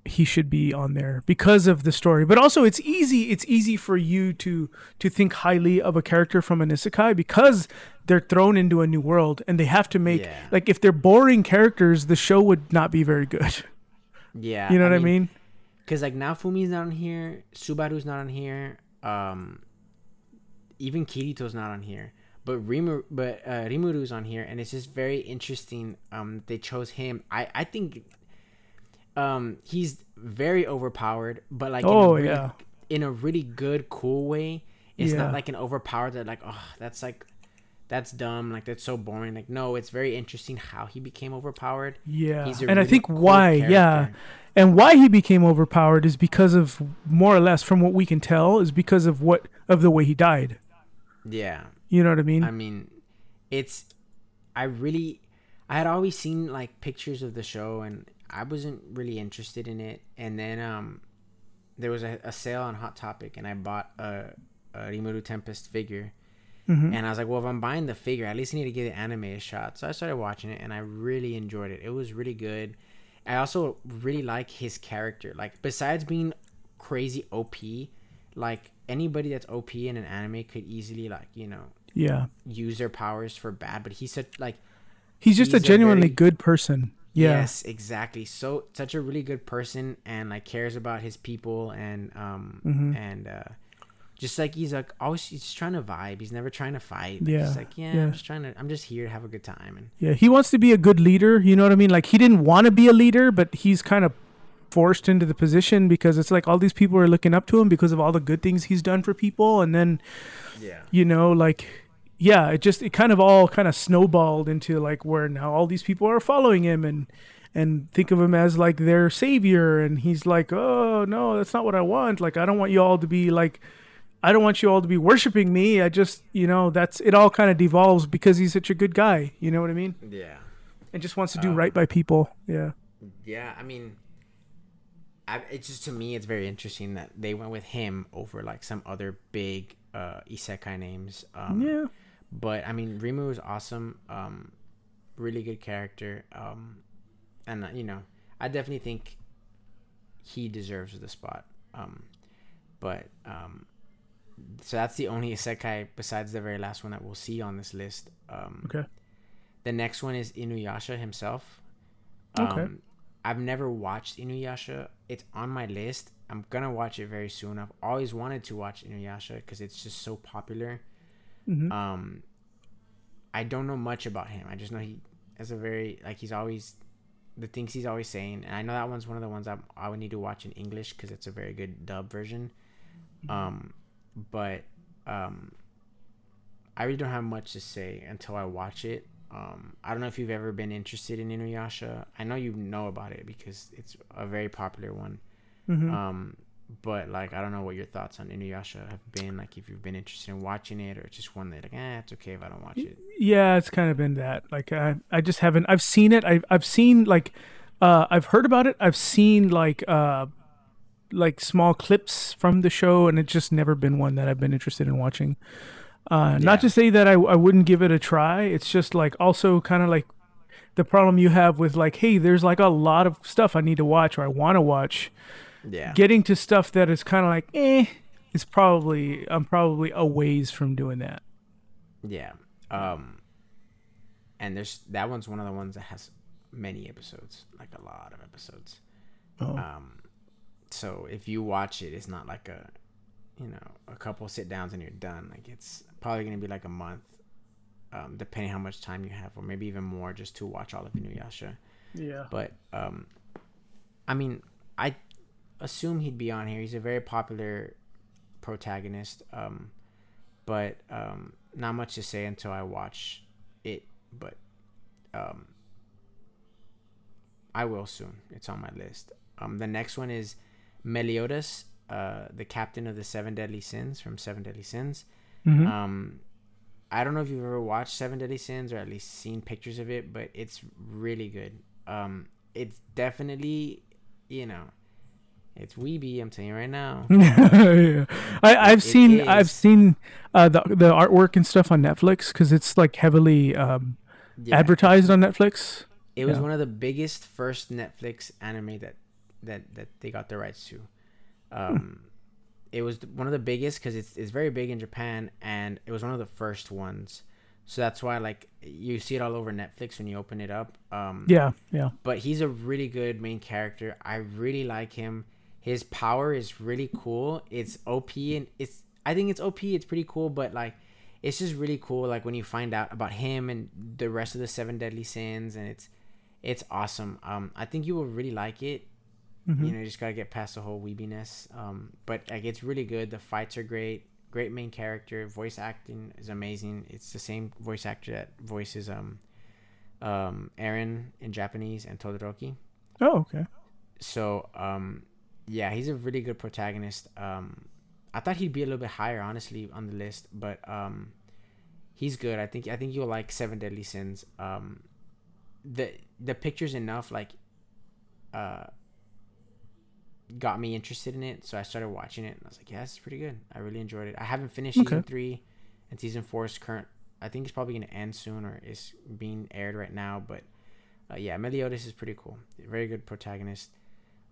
he should be on there because of the story. But also it's easy it's easy for you to to think highly of a character from an isekai because they're thrown into a new world and they have to make Yeah. like if they're boring characters, the show would not be very good. yeah, You know what I mean? Because like Naofumi's not on here, Subaru's not on here, um, even Kirito's not on here. But Rimuru, but uh, Rimuru's on here, and it's just very interesting. Um, they chose him. I I think, um, he's very overpowered, but like in a Oh, really, yeah. in a really good, cool way. It's Yeah. not like an overpowered that like oh that's like that's dumb like that's so boring like no it's very interesting how he became overpowered Yeah. And I think cool why, yeah. And why he became overpowered is because of more or less from what we can tell is because of what of the way he died. yeah You know what I mean? I mean, it's I really I had always seen like pictures of the show and I wasn't really interested in it. And then um there was a, a sale on Hot Topic and I bought a, a Rimuru Tempest figure. Mhm. And I was like, well, if I'm buying the figure, at least I need to give the anime a shot. So I started watching it and I really enjoyed it. It was really good. I also really like his character. Like besides being crazy OP, like anybody that's OP in an anime could easily like, you know, yeah. use their powers for bad, but he's such like He's just He's a a genuinely very- good person. Yeah. yes, exactly. So such a really good person and like cares about his people and um Mhm. and uh just like he's like always he's just trying to vibe. He's never trying to fight. Yeah, He's like, yeah, yeah. I'm just trying to I'm just here to have a good time and Yeah. He wants to be a good leader, you know what I mean? Like he didn't want to be a leader, but he's kind of forced into the position because it's like all these people are looking up to him because of all the good things he's done for people and then yeah. you know like yeah it just it kind of all kind of snowballed into like where now all these people are following him and and think of him as like their savior. And he's like oh no that's not what i want. Like i don't want you all to be like i don't want you all to be worshiping me. I just you know that's it all kind of devolves because he's such a good guy. You know what i mean? Yeah. and just wants to do Um, right by people. Yeah. Yeah, I mean I, it's just to me it's very interesting that they went with him over like some other big uh isekai names. Um yeah but I mean Rimu is awesome. Um, really good character. Um, and uh, you know I definitely think he deserves the spot. Um, but um, so that's the only isekai besides the very last one that we'll see on this list. Um, okay the next one is Inuyasha himself. Okay. Um, I've never watched Inuyasha. It's on my list. I'm gonna watch it very soon. I've always wanted to watch Inuyasha because it's just so popular. Hmm Um, I don't know much about him. I just know he has a very like he's always the things he's always saying, and I know that one's one of the ones I I would need to watch in English because it's a very good dub version. Um, but um, I really don't have much to say until I watch it. Um, I don't know if you've ever been interested in Inuyasha. I know you know about it because it's a very popular one. Mhm. Um, but like I don't know what your thoughts on Inuyasha have been. Like if you've been interested in watching it or just one that like, eh, it's okay if I don't watch it. Yeah, it's kind of been that. Like I, I just haven't. I've seen it. I've I've seen like, uh, I've heard about it. I've seen like uh, like small clips from the show, and it's just never been one that I've been interested in watching. Uh, Yeah. Not to say that I I wouldn't give it a try. It's just like also kind of like the problem you have with like, hey, there's like a lot of stuff I need to watch or I want to watch. Yeah. Getting to stuff that is kind of like, eh, is probably I'm probably a ways from doing that. Yeah. Um and there's that one's one of the ones that has many episodes, like a lot of episodes. Oh. Um so if you watch it, it's not like a you know, a couple sit downs and you're done. Like it's probably gonna be like a month, um, depending how much time you have, or maybe even more just to watch all of Inuyasha. Yeah. But um I mean, I assume he'd be on here. He's a very popular protagonist. Um but um not much to say until I watch it, but um I will soon. It's on my list. Um the next one is Meliodas, uh the captain of the seven deadly sins from Seven Deadly Sins. Mhm. Um, I don't know if you've ever watched Seven Deadly Sins or at least seen pictures of it, but it's really good. Um, it's definitely, you know, it's weeby. I'm telling you right now. yeah. I, I've It seen I've seen uh, the the artwork and stuff on Netflix because it's like heavily um, Yeah, advertised on Netflix. It was yeah. one of the biggest first Netflix anime that that that they got the rights to. Um, it was one of the biggest because it's it's very big in Japan, and it was one of the first ones. So that's why like you see it all over Netflix when you open it up. Um, Yeah, yeah, but he's a really good main character. I really like him. His power is really cool. It's OP and it's I think it's OP. It's pretty cool, but like it's just really cool like when you find out about him and the rest of the seven deadly sins and it's it's awesome. Um I think you will really like it. Mhm. You know, you just got to get past the whole weebiness. Um but like it's really good. The fights are great. Great main character. Voice acting is amazing. It's the same voice actor that voices um um Eren in Japanese and Todoroki. Oh, okay. So um yeah, he's a really good protagonist. Um I thought he'd be a little bit higher honestly on the list, but um he's good. I think I think you'll like Seven Deadly Sins. Um the the pictures enough like uh got me interested in it, so I started watching it and I was like, yeah, this is pretty good. I really enjoyed it. I haven't finished season 3 and season 4 is current I think it's probably going to end soon or is being aired right now, but uh, yeah, Meliodas is pretty cool. Very good protagonist.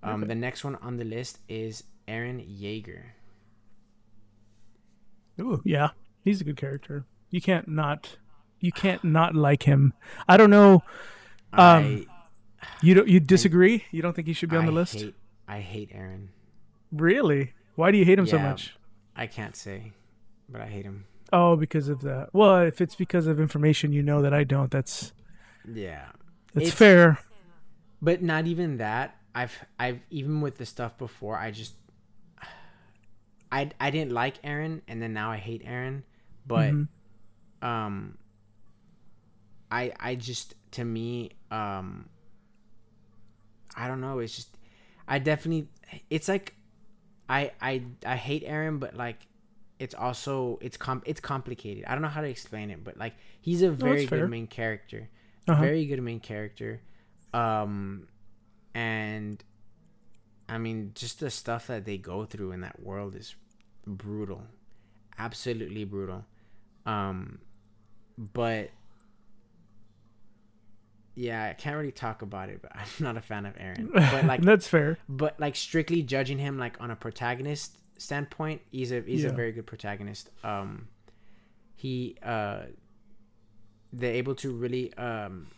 Um, Okay. The next one on the list is Eren Yeager. Ooh, yeah, he's a good character. You can't not you can't not like him. I don't know. Um, You don't you disagree? You don't think he should be on the I list? Hate, I hate Eren. Really? Why do you hate him so much? I can't say, but I hate him. Oh, because of that. Well, if it's because of information you know that I don't, that's Yeah, that's It's- fair. but not even that. I've I've even with the stuff before, I just I I didn't like Eren, and then now I hate Eren. But Mhm. um, I I just to me um, I don't know. It's just I definitely it's like I I I hate Eren, but like it's also it's com it's complicated. I don't know how to explain it, but like he's a very fair. good main character, Uh-huh. very good main character, um, and I mean just the stuff that they go through in that world is brutal, absolutely brutal, um, but yeah, I can't really talk about it, but I'm not a fan of Eren. But like that's fair. but like strictly judging him like on a protagonist standpoint, he's a he's a very good protagonist. Um, he uh, they're able to really um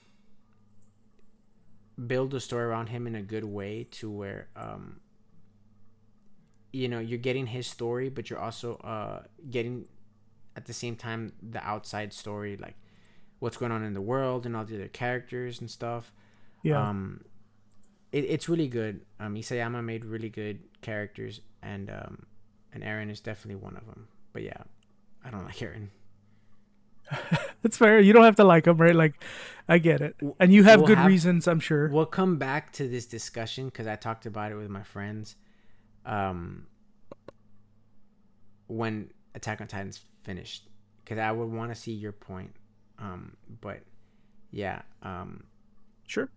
build a story around him in a good way to where um you know you're getting his story, but you're also uh getting at the same time the outside story like what's going on in the world and all the other characters and stuff Yeah. um it, it's really good. Um, Isayama made really good characters, and um, and eren is definitely one of them. But yeah, I don't like Eren. It's fair. You don't have to like them, right? Like, I get it, and you have We'll good have- reasons, I'm sure. We'll come back to this discussion because I talked about it with my friends. Um, when Attack on Titan's finished, because I would want to see your point. Um, but yeah, um, Sure.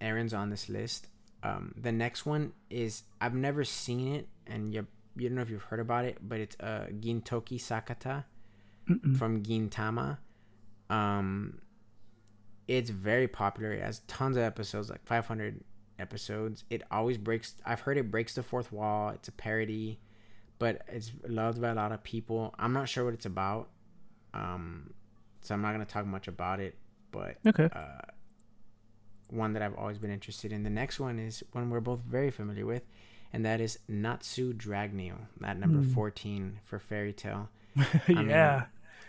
Eren's on this list. Um, the next one is I've never seen it, and you you don't know if you've heard about it, but it's uh Gintoki Sakata Mm-mm. from Gintama. Um, it's very popular. It has tons of episodes, like 500 episodes. It always breaks. I've heard it breaks the fourth wall. It's a parody, but it's loved by a lot of people. I'm not sure what it's about. Um, so I'm not gonna talk much about it, but Okay. uh, one that I've always been interested in. The next one is one we're both very familiar with, and that is Natsu Dragneel, at number Hmm. 14 for Fairy Tail. mean, yeah.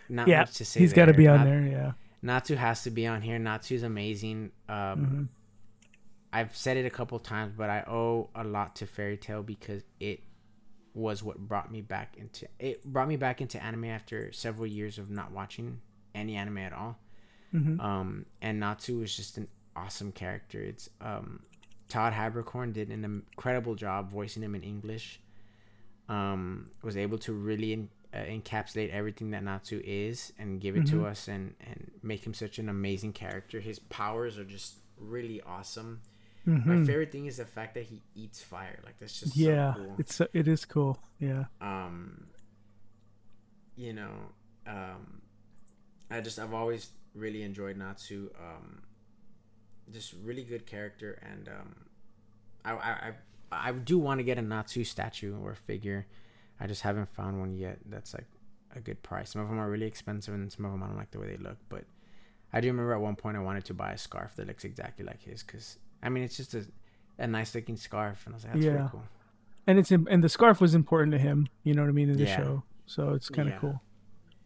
Not Yeah. much to say. He's got to be on there. Yeah. Natsu has to be on here. Natsu's amazing. Um, Mhm. I've said it a couple times, but I owe a lot to Fairy Tail because it was what brought me back into it. Brought me back into anime after several years of not watching any anime at all. Mhm. Um, and Natsu is just an awesome character. It's um, Todd Haberkorn did an incredible job voicing him in English. Um, was able to really uh, encapsulate everything that Natsu is and give it to Mhm. us and and make him such an amazing character. His powers are just really awesome. My Mhm. favorite thing is the fact that he eats fire. Like that's just Yeah. so cool. It's it is cool. Yeah. um you know um i just i've always really enjoyed natsu um just really good character and um i i i, I do want to get a natsu statue or figure i just haven't found one yet that's like a good price some of them are really expensive and some of them i don't like the way they look but i do remember at one point i wanted to buy a scarf that looks exactly like his because i mean it's just a, a nice looking scarf and i was like that's Yeah. pretty cool And it's im- and the scarf was important to him. You know what I mean in the Yeah. show. So it's kind of Yeah. cool.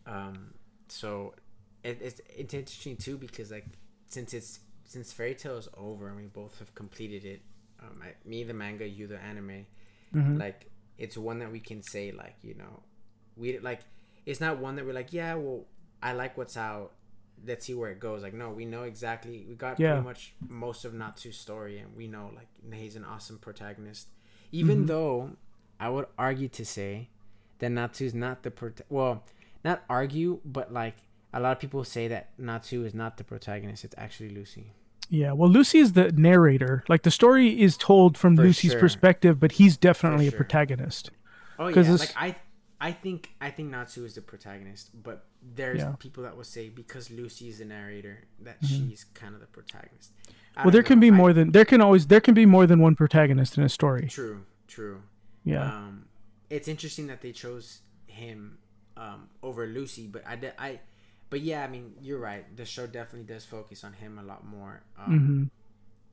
um so it, it's it's interesting too because like since it's since fairy tail is over and we both have completed it um I, me the manga you the anime mm-hmm. like it's one that we can say like you know we like it's not one that we're like yeah well i like what's out let's see where it goes like no we know exactly we got Yeah. pretty much most of natsu's story and we know like he's an awesome protagonist even Mhm. though i would argue to say that natsu's not the prot- well not argue but like a lot of people say that natsu is not the protagonist it's actually lucy Yeah. Well, Lucy is the narrator. Like the story is told from For Lucy's sure. perspective, but he's definitely sure. a protagonist. Oh 'Cause yeah, it's- like I, I think I think Natsu is the protagonist, but there's Yeah. people that will say because Lucy is the narrator that Mhm. she's kind of the protagonist. I Well, don't there can know. be I- more than there can always there can be more than one protagonist in a story. True, true. Yeah. Um, it's interesting that they chose him um, over Lucy, but I, de- I, but yeah, I mean, you're right. The show definitely does focus on him a lot more. Um,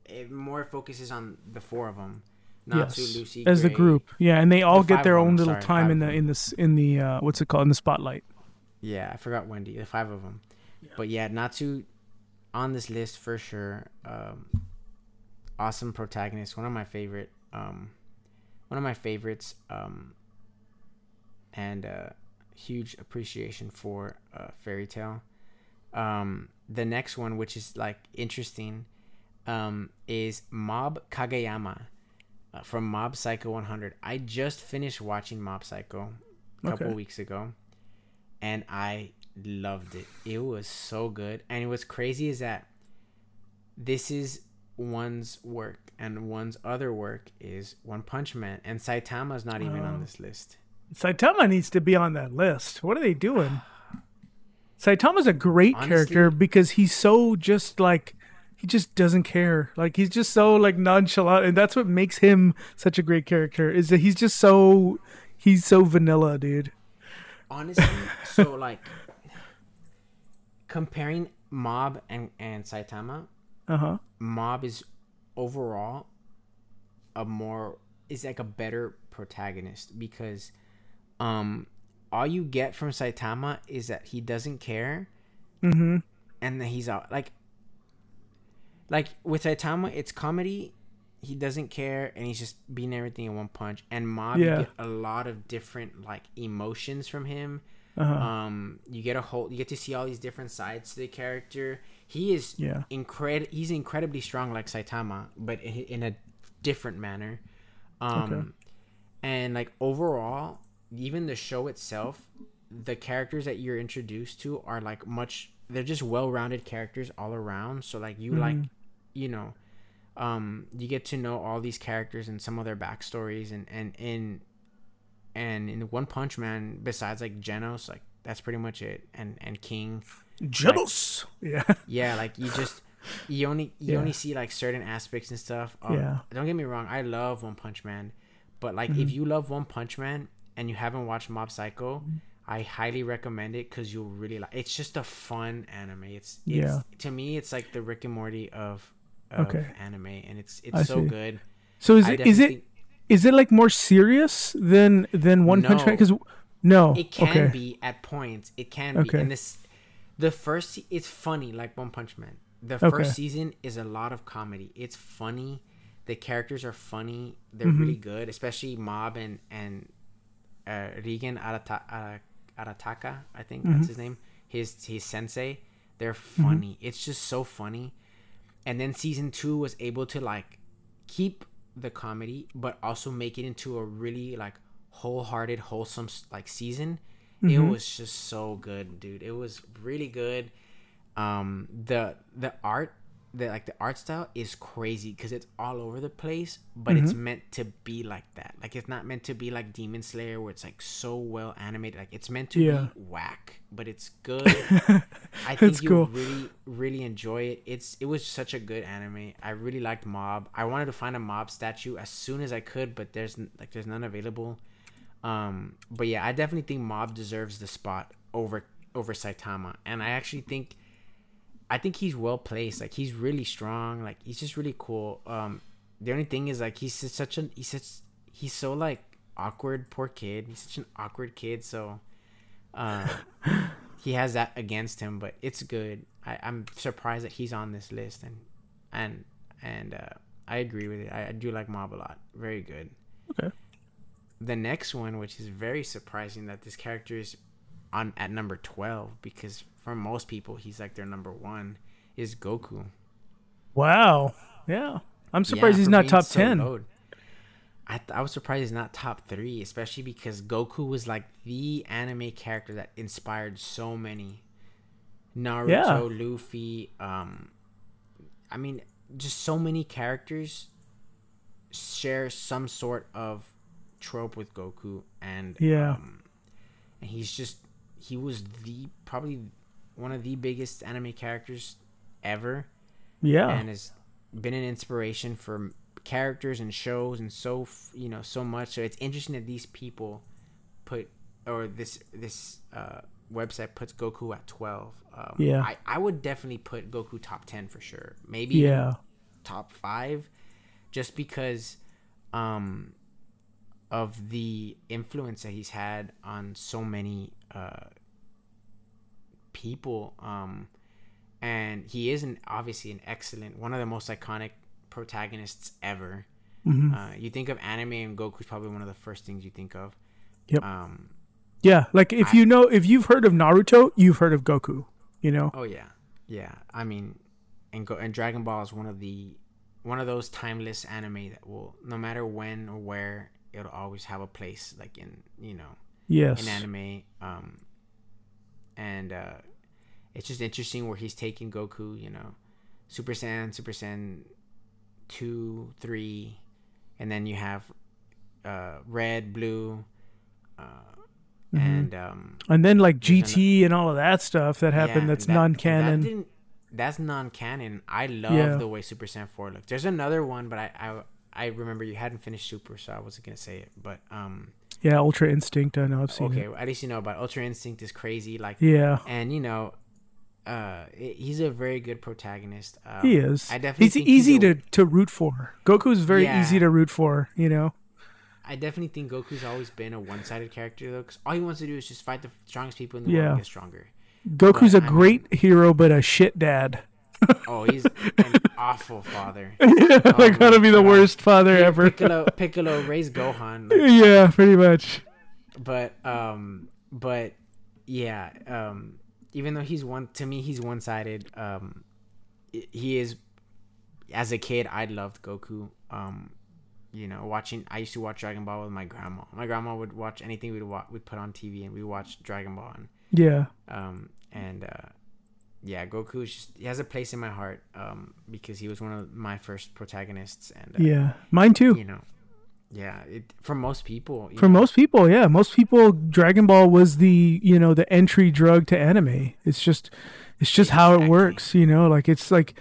hmm It more focuses on the four of them, not Yes. Lucy, As the group. Yeah, and they all The get their of them, own little sorry, time in the in this in the uh, what's it called in the spotlight. Yeah, I forgot Wendy. The five of them. But yeah, not Natsu on this list for sure. Um, awesome protagonist. One of my favorite. Um, one of my favorites. Um, and uh, huge appreciation for uh, Fairy Tail. Um, the next one, which is like interesting, um, is Mob Kageyama uh, from Mob Psycho 100. I just finished watching Mob Psycho a couple Okay. weeks ago, and I loved it. It was so good, and what's crazy is that this is one's work, and one's other work is One Punch Man, and Saitama's not even on Oh. this list. Saitama needs to be on that list. What are they doing? Saitama's a great Honestly- character because he's so just like he just doesn't care. Like he's just so like nonchalant and that's what makes him such a great character is that he's just so he's so vanilla, dude. honestly so like comparing mob and and saitama Uh-huh. mob is overall a more is like a better protagonist because um all you get from saitama is that he doesn't care mm-hmm. and that he's out like like with saitama it's comedy he doesn't care and he's just beating everything in one punch. And Mob, Yeah. you get a lot of different like emotions from him. Uh-huh. Um, you get a whole, you get to see all these different sides to the character. He is Yeah. incred, he's incredibly strong like Saitama, but in, in a different manner. Um, Okay. and like overall, even the show itself, the characters that you're introduced to are like much. They're just well-rounded characters all around. So like you like, you know, um, you get to know all these characters and some of their backstories, and and in and in One Punch Man, besides like Genos, like that's pretty much it, and and King. Jealous. yeah. Yeah, like you just you only you Yeah. only see like certain aspects and stuff. Um, Yeah. Don't get me wrong, I love One Punch Man, but like Mm-hmm. if you love One Punch Man and you haven't watched Mob Psycho, Mm-hmm. I highly recommend it because you'll really like. It's just a fun anime. It's, it's Yeah. To me, it's like the Rick and Morty of, of Okay. anime, and it's I it's so see. good. So is I it is it is it like more serious than than One Punch Man? Because no, It can okay. be at points. It can be. Okay. And this, the first, it's funny like One Punch Man. The Okay. first season is a lot of comedy. It's funny. The characters are funny. They're Mm-hmm. really good, especially Mob and and uh, Reigen Arata, uh, Arataka. I think Mm-hmm. that's his name. His his sensei. They're funny. It's just so funny. And then season two was able to like keep the comedy, but also make it into a really like wholehearted, wholesome like season. It Mm-hmm. was just so good, dude. It was really good. Um, the the art, the like the art style is crazy because it's all over the place, but it's Mm-hmm. meant to be like that. Like it's not meant to be like Demon Slayer where it's like so well animated. Like it's meant to Yeah. be whack, but it's good. I think That's you'll cool. really really enjoy it. It's it was such a good anime. I really liked Mob. I wanted to find a Mob statue as soon as I could, but there's like there's none available. Um, but yeah, I definitely think Mob deserves the spot over over Saitama, and I actually think I think he's well placed. Like he's really strong. Like he's just really cool. Um, the only thing is like he's such an he's such he's so like awkward. Poor kid. He's such an awkward kid. So, uh, he has that against him. But it's good. I, I'm surprised that he's on this list, and and and uh, I agree with it. I, I do like Mob a lot. Very good. Okay. The next one, which is very surprising, that this character is on at number twelve because for most people he's like their number one is Goku. Wow. Yeah. I'm surprised Yeah, he's not top so 10. low. I, th- I was surprised he's not top three, especially because Goku was like the anime character that inspired so many. Naruto, Yeah. Luffy, um, I mean, just so many characters share some sort of trope with Goku, and Yeah. um, and he's just he was the probably one of the biggest anime characters ever Yeah. and has been an inspiration for characters and shows and so you know so much so it's interesting that these people put or this this uh website puts goku at 12 um, Yeah. I, I would definitely put goku top 10 for sure maybe yeah. top 5 just because um of the influence that he's had on so many uh people um and he is an obviously an excellent one of the most iconic protagonists ever Mhm. uh, you think of anime and goku's probably one of the first things you think of Yep. um Yeah. Like if I- you know if you've heard of Naruto, you've heard of Goku. You know? oh yeah yeah i mean and go and dragon ball is one of the one of those timeless anime that will no matter when or where it'll always have a place like in you know Yes. in anime um and uh it's just interesting where he's taking goku you know super saiyan super saiyan 2 3 and then you have uh red blue uh Mhm. and um And then like GT and all of that stuff that happened yeah, that's that- non-canon. that didn't- that's non-canon i love Yeah. the way super saiyan 4 looks there's another one but i i I remember you hadn't finished Super, so I wasn't gonna say it. But um, yeah, Ultra Instinct. I know. I've seen okay, it. at least you know about Ultra Instinct is crazy. Like, Yeah, and you know, uh, he's a very good protagonist. Um, he is. I definitely He's easy he's a- to to root for. Goku's very Yeah. easy to root for. You know. I definitely think Goku's always been a one-sided character though, because all he wants to do is just fight the strongest people in the Yeah. world and get stronger. Goku's But, a I great hero, but a shit dad. Oh, he's an awful father. yeah, Oh like gotta be the worst father ever. Piccolo, Piccolo raised Gohan. like, yeah, pretty much. but um but yeah um even though he's one to me he's one-sided um he is as a kid i loved goku um you know watching i used to watch dragon ball with my grandma my grandma would watch anything we'd watch we'd put on tv and we watched dragon ball and Yeah, um and uh yeah Goku just, he has a place in my heart um because he was one of my first protagonists and uh, yeah, mine too. you know yeah it, for most people For know, most people, yeah, most people, Dragon Ball was the you know the entry drug to anime. It's just, it's just how it works. You know, like it's like,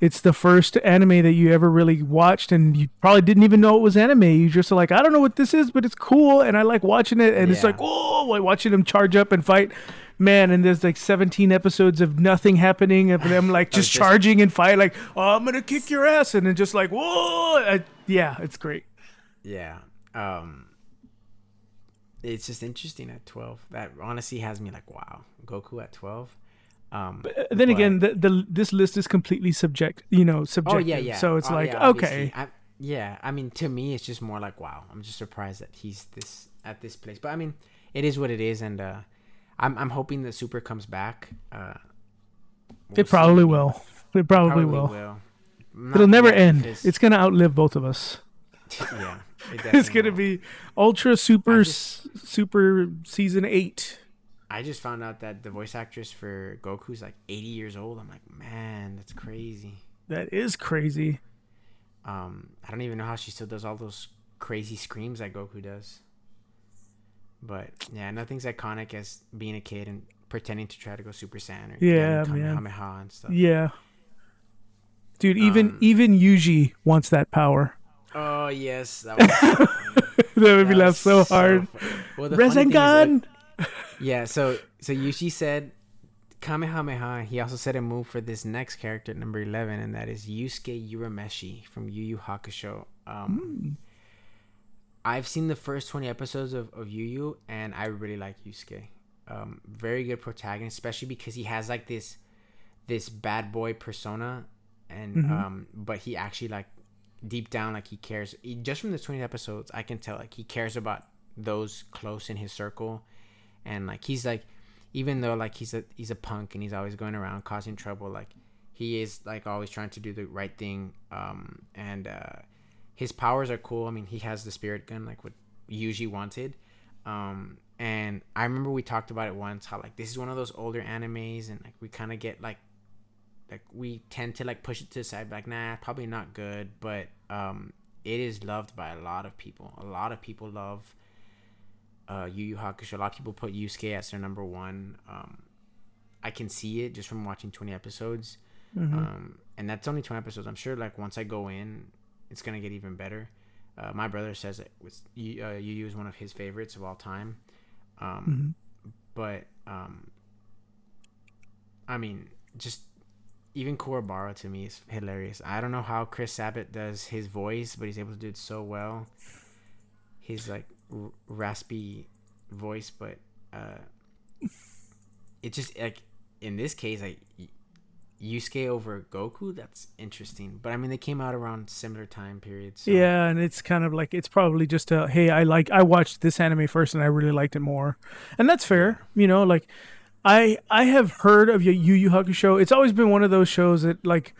it's the first anime that you ever really watched, and you probably didn't even know it was anime. You just are like, I don't know what this is, but it's cool, and I like watching it, and it's like, oh, like watching them charge up and fight. Man, and there's like 17 episodes of nothing happening, of them like just, charging and fight, like, oh, I'm gonna kick your ass, and then just like, whoa, I, yeah, it's great. yeah um it's just interesting at 12 that honestly has me like wow goku at 12 um Uh, then but- again, the, the this list is completely subject, you know, oh subjective. yeah. yeah So it's Oh, like, yeah, okay, I, yeah i mean to me it's just more like wow i'm just surprised that he's this at this place. But i mean it is what it is and uh i'm, I'm hoping that super comes back uh we'll it probably will. It probably, will. Not It'll never end. because- It's gonna outlive both of us. yeah it It's gonna will. be Ultra Super s Super Season Eight. I just found out that the voice actress for Goku's like 80 years old. I'm like, man, that's crazy. That is crazy. Um, I don't even know how she still does all those crazy screams that Goku does. But yeah, nothing's iconic as being a kid and pretending to try to go Super Saiyan or Yeah. Kamehameha and stuff. Yeah, dude. Even Um, even Yuji wants that power. Oh yes, that was that made me That laugh so hard. funny. Well, the funny thing is, Rasengan. like, yeah, so so Yuji said Kamehameha. He also said a move for this next character, number eleven, and that is Yusuke Urameshi from Yu Yu Hakusho. Um, Hmm. I've seen the first twenty episodes of, of Yu Yu, and I really like Yusuke. Um, very good protagonist, especially because he has like this this bad boy persona, and Mhm. um, but he actually like deep down like he cares. He, just from the twenty episodes, I can tell like he cares about those close in his circle, and like he's like even though like he's a he's a punk and he's always going around causing trouble, like he is like always trying to do the right thing. Um, and uh, his powers are cool. I mean, he has the spirit gun like what Yuji wanted. Um, and I remember we talked about it once how like this is one of those older animes and like we kind of get like like we tend to like push it to the side like nah probably not good but um it is loved by a lot of people a lot of people love uh Yu Yu Hakusho a lot of people put Yusuke as their number one um I can see it just from watching 20 episodes Mhm. um and that's only 20 episodes I'm sure like once I go in it's gonna get even better uh, my brother says it was Yu uh, Yu is one of his favorites of all time um Mhm. but um I mean just even Kuwabara to me is hilarious. I don't know how Chris Sabat does his voice, but he's able to do it so well. His like r- raspy voice, but uh, it just like in this case, like Yusuke over Goku. That's interesting. But I mean, they came out around similar time periods. So. Yeah, and it's kind of like it's probably just a hey, I like I watched this anime first and I really liked it more, and that's fair. You know, like I I have heard of your Yu Yu Hakusho. It's always been one of those shows that like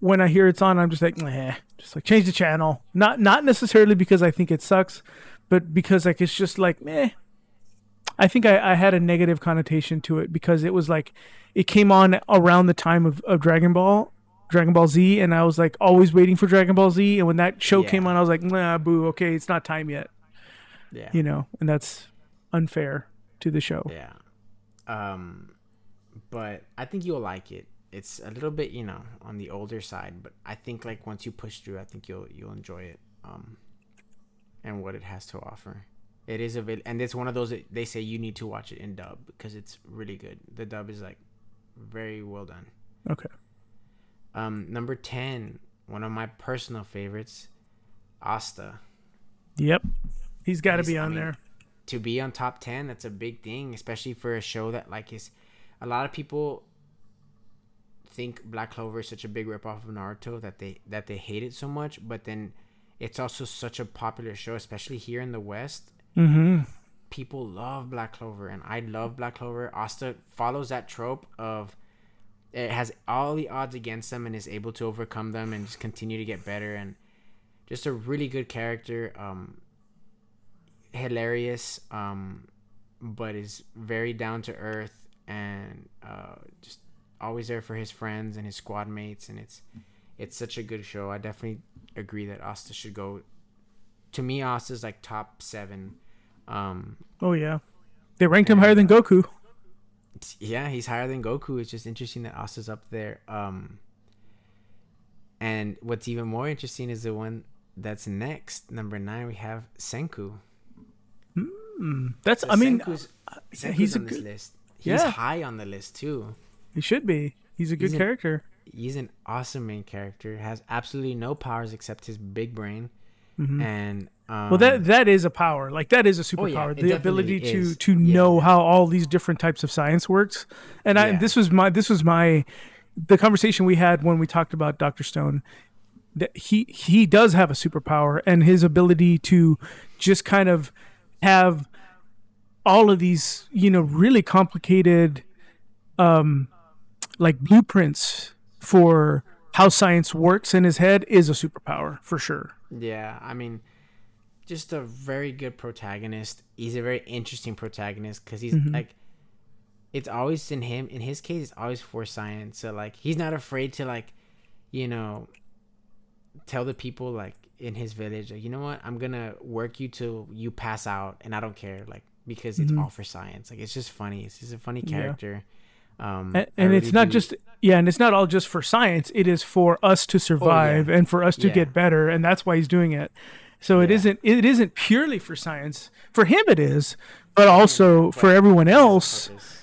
when I hear it's on, I'm just like, nah, just like change the channel. Not not necessarily because I think it sucks, but because like it's just like meh. I think I, I had a negative connotation to it because it was like it came on around the time of, of Dragon Ball, Dragon Ball Z, and I was like always waiting for Dragon Ball Z. And when that show came on, I was like, nah, boo, okay, it's not time yet, yeah, you know, and that's unfair to the show. yeah. Um, but I think you'll like it. It's a little bit, you know, on the older side, but I think like once you push through, I think you'll you'll enjoy it. Um, and what it has to offer. It is a vid- and it's one of those that they say you need to watch it in dub because it's really good. The dub is like very well done. Okay. Um, number ten, one of my personal favorites, Asta. Yep. He's got to be I on mean, there. to be on top 10 that's a big thing especially for a show that like is a lot of people think Black Clover is such a big ripoff of Naruto that they that they hate it so much, but then it's also such a popular show, especially here in the West. Mm-hmm. People love Black Clover, and I love Black Clover. Asta follows that trope of it has all the odds against them and is able to overcome them and just continue to get better and just a really good character. Um, hilarious, um, but is very down to earth and uh, just always there for his friends and his squad mates. And it's it's such a good show. I definitely agree that Asta should go. To me, Asta's like top seven. Um, Oh yeah, they ranked him higher than Goku. yeah, he's higher than Goku. It's just interesting that Asta's up there. Um, and what's even more interesting is the one that's next, number nine. We have Senku. That's So I mean, Senku's, Senku's he's a on this good- list. He's Yeah. high on the list too. he should be. He's a good He's an- character. He's an awesome main character. Has absolutely no powers except his big brain. Mhm. And um, Well, that that is a power. Like that is a Oh, yeah, superpower. the ability to is. to Yeah. know how all these different types of science works. And I this was my this was my the conversation we had when we talked about Doctor Stone. That he he does have a superpower, and his ability to just kind of have all of these you know really complicated um like blueprints for how science works in his head is a superpower for sure. Yeah, I mean, just a very good protagonist. He's a very interesting protagonist because he's Mhm. like, it's always in him. In his case, it's always for science. So like, he's not afraid to like, you know, tell the people like in his village, like, you know what, I'm gonna work you till you pass out, and I don't care, like because it's Mhm. all for science. Like it's just funny. It's just a funny Yeah. Um, and, and it's not do- just yeah and it's not all just for science it is for us to survive and for us to Yeah. get better and that's why he's doing it so it Yeah. isn't it isn't purely for science for him it is but also for everyone else purpose.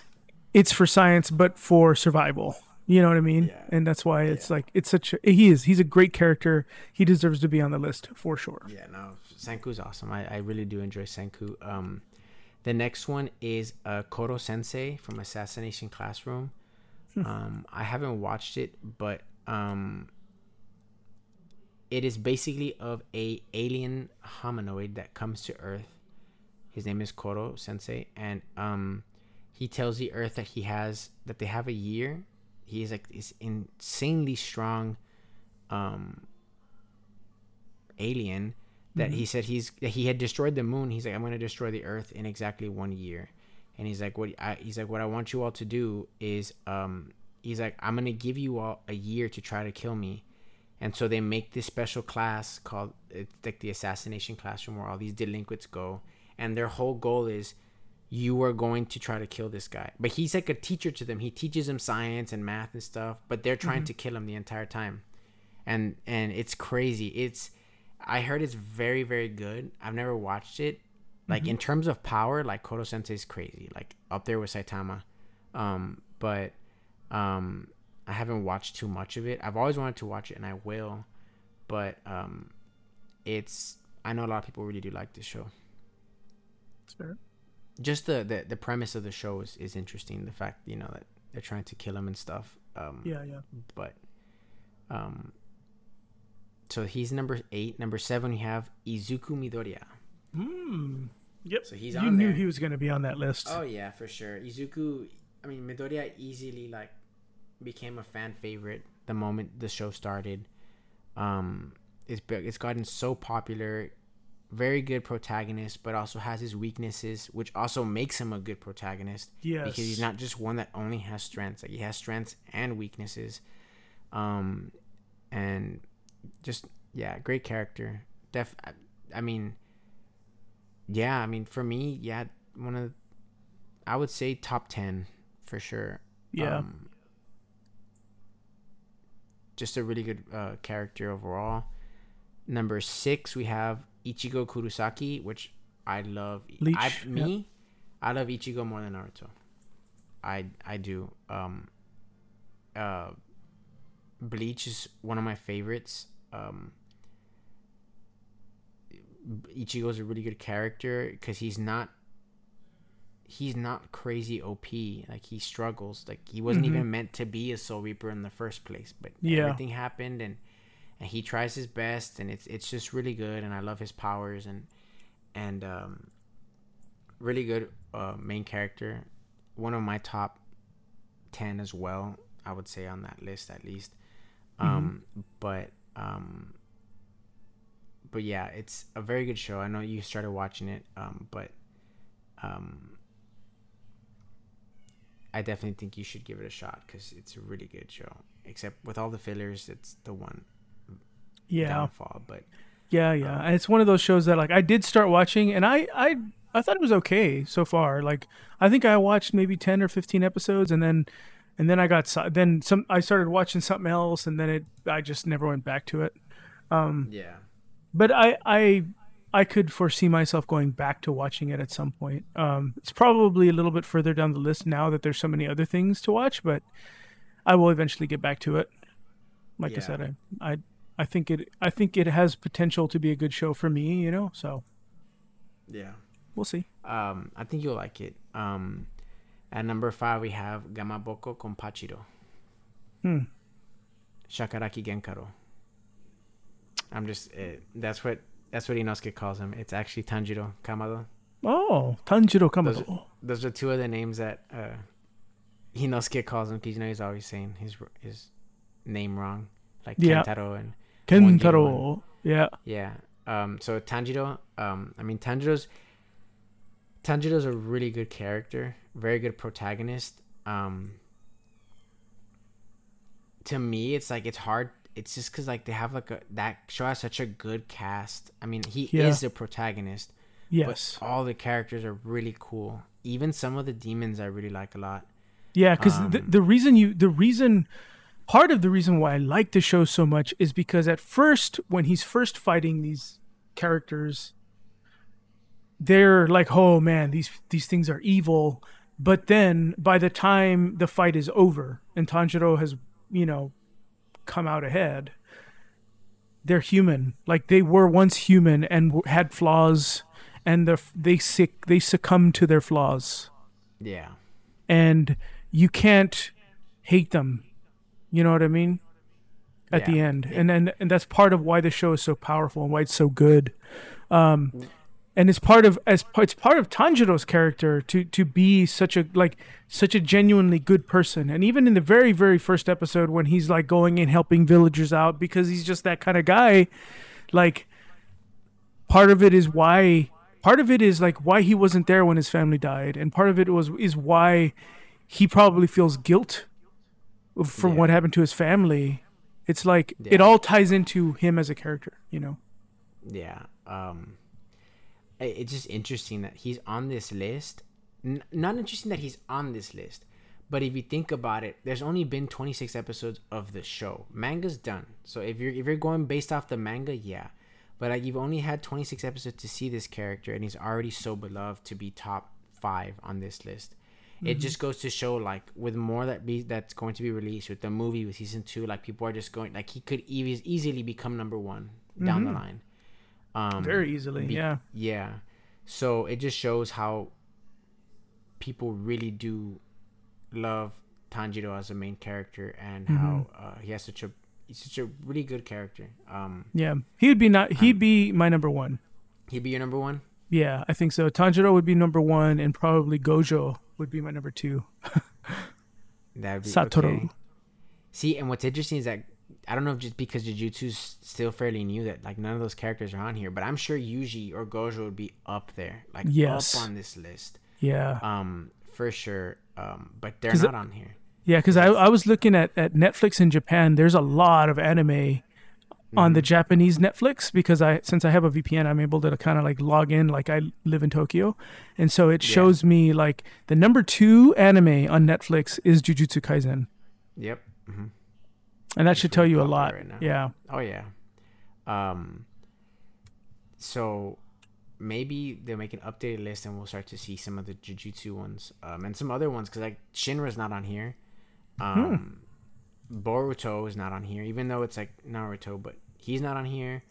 it's for science but for survival you know what i mean Yeah. and that's why it's like it's such a he is he's a great character he deserves to be on the list for sure Yeah, no, Senku's awesome. I, I really do enjoy Senku. Um, the next one is uh, Koro Sensei from Assassination Classroom. um, I haven't watched it, but um, it is basically of a alien hominoid that comes to Earth. His name is Koro Sensei, and um, he tells the Earth that he has that they have a year. He is like this insanely strong um, alien that he said he's that he had destroyed the moon. He's like, I'm gonna destroy the Earth in exactly one year, and he's like, what I, he's like, what I want you all to do is, um, he's like, I'm gonna give you all a year to try to kill me, and so they make this special class called it's like the assassination classroom where all these delinquents go, and their whole goal is. You are going to try to kill this guy, but he's like a teacher to them. He teaches them science and math and stuff, but they're trying to kill him the entire time, and and it's crazy. It's I heard it's very very good. I've never watched it. Like in terms of power, like Koro Sensei is crazy, like up there with Saitama. Um, but um, I haven't watched too much of it. I've always wanted to watch it, and I will. But um, it's I know a lot of people really do like this show. Fair. Just the the, the premise of the show is, is interesting. The fact you know that they're trying to kill him and stuff. Um, yeah yeah but um so he's number eight. Number seven we have izuku midoriya. Mm. yep. So he's you knew there. he was going to be on that list. Oh yeah for sure. Izuku i mean midoriya easily like became a fan favorite the moment the show started. Um it's it's gotten so popular. Very good protagonist but also has his weaknesses which also makes him a good protagonist. Yes. Because he's not just one that only has strengths. Like he has strengths and weaknesses. Um and just yeah great character. Def I, I mean yeah i mean for me yeah one of the, i would say top 10 for sure. Yeah. Um, just a really good uh, character overall. Number six we have ichigo kurosaki which i love. Leech, I, me i love ichigo more than naruto. I i do. Um uh bleach is one of my favorites um is a really good character because he's not he's not crazy OP. Like he struggles. Like he wasn't Mhm. even meant to be a Soul Reaper in the first place. But Yeah. everything happened, and and he tries his best, and it's it's just really good. And I love his powers, and and um, really good uh, main character. One of my top ten as well. I would say on that list at least. Um, but um, but yeah, it's a very good show. I know you started watching it, um, but um, I definitely think you should give it a shot because it's a really good show. Except with all the fillers, it's the one Yeah. downfall. But Yeah, yeah. Um, And it's one of those shows that like I did start watching and I I I thought it was okay so far. Like I think I watched maybe 10 or 15 episodes and then and then I got then some I started watching something else and then it I just never went back to it. Um, yeah, But I I I could foresee myself going back to watching it at some point. Um it's probably a little bit further down the list now that there's so many other things to watch, but I will eventually get back to it. Like I said, I, I I think it I think it has potential to be a good show for me, you know. So yeah. we'll see. Um, I think you'll like it. Um, at number five we have Gamaboko Kompachiro. Hmm. Shakaraki Genkaro. I'm just uh, that's what that's what Inosuke calls him. It's actually Tanjiro Kamado. Oh, Tanjiro Those Kamado. Those are two of the names that uh, Inosuke calls him because you know he's always saying his his name wrong, like Yeah. Kentaro and Kentaro. Yeah. yeah. Um, so Tanjiro, um, I mean Tanjiro's Tanjiro's a really good character, very good protagonist. Um, to me, it's like it's hard. It's just because like they have like a that show has such a good cast. I mean, he Yeah. is the protagonist, Yes. but all the characters are really cool. Even some of the demons I really like a lot. Yeah, because the, Um, the reason you the reason part of the reason why I like the show so much is because at first when he's first fighting these characters, they're like, oh man, these these things are evil. But then by the time the fight is over and Tanjiro has, you know, come out ahead, they're human. Like they were once human and had flaws, and they they sick they succumb to their flaws Yeah, and you can't hate them. You know what I mean? At the Yeah. end, and then and that's part of why the show is so powerful and why it's so good. Um, and it's part of as it's part of Tanjiro's character to to be such a like such a genuinely good person. And even in the very very first episode when he's like going and helping villagers out because he's just that kind of guy, like part of it is why part of it is like why he wasn't there when his family died and part of it was is why he probably feels guilt from Yeah. what happened to his family it's like it all ties into him as a character you know yeah. Um, it's just interesting that he's on this list. N- not interesting that he's on this list, but if you think about it, there's only been 26 episodes of the show. Manga's done. So if you're if you're going based off the manga, yeah. But like you've only had 26 episodes to see this character, and he's already so beloved to be top five on this list. It mm-hmm. just goes to show, like, with more that be that's going to be released with the movie with season two, like people are just going, like he could eas easily become number one down the mm-hmm. line. Um, very easily be- yeah yeah. So it just shows how people really do love Tanjiro as a main character and how Mm-hmm. uh, he has such a he's such a really good character. Um, yeah he'd be not he'd be my number one he'd be your number one. yeah i think so tanjiro would be number one and probably gojo would be my number two That'd be satoru okay. See, and what's interesting is that I don't know if just because Jujutsu's still fairly new that like none of those characters are on here, but I'm sure Yuji or Gojo would be up there, like Yes. up on this list, yeah um, for sure. Um, but they're not on here. Yeah, because I, I was looking at, at Netflix in Japan. There's a lot of anime on Mm-hmm. the Japanese Netflix because I since I have a VPN, I'm able to kind of like log in. Like I live in Tokyo, and so it Yeah. shows me like the number two anime on Netflix is Jujutsu Kaisen, Yep. hmm and that should tell you a lot. right now. Yeah, Oh yeah. Um. So maybe they'll make an updated list, and we'll start to see some of the Jujutsu ones, um, and some other ones because like Shinra's not on here. Um, Boruto is not on here, even though it's like Naruto, but he's not on here.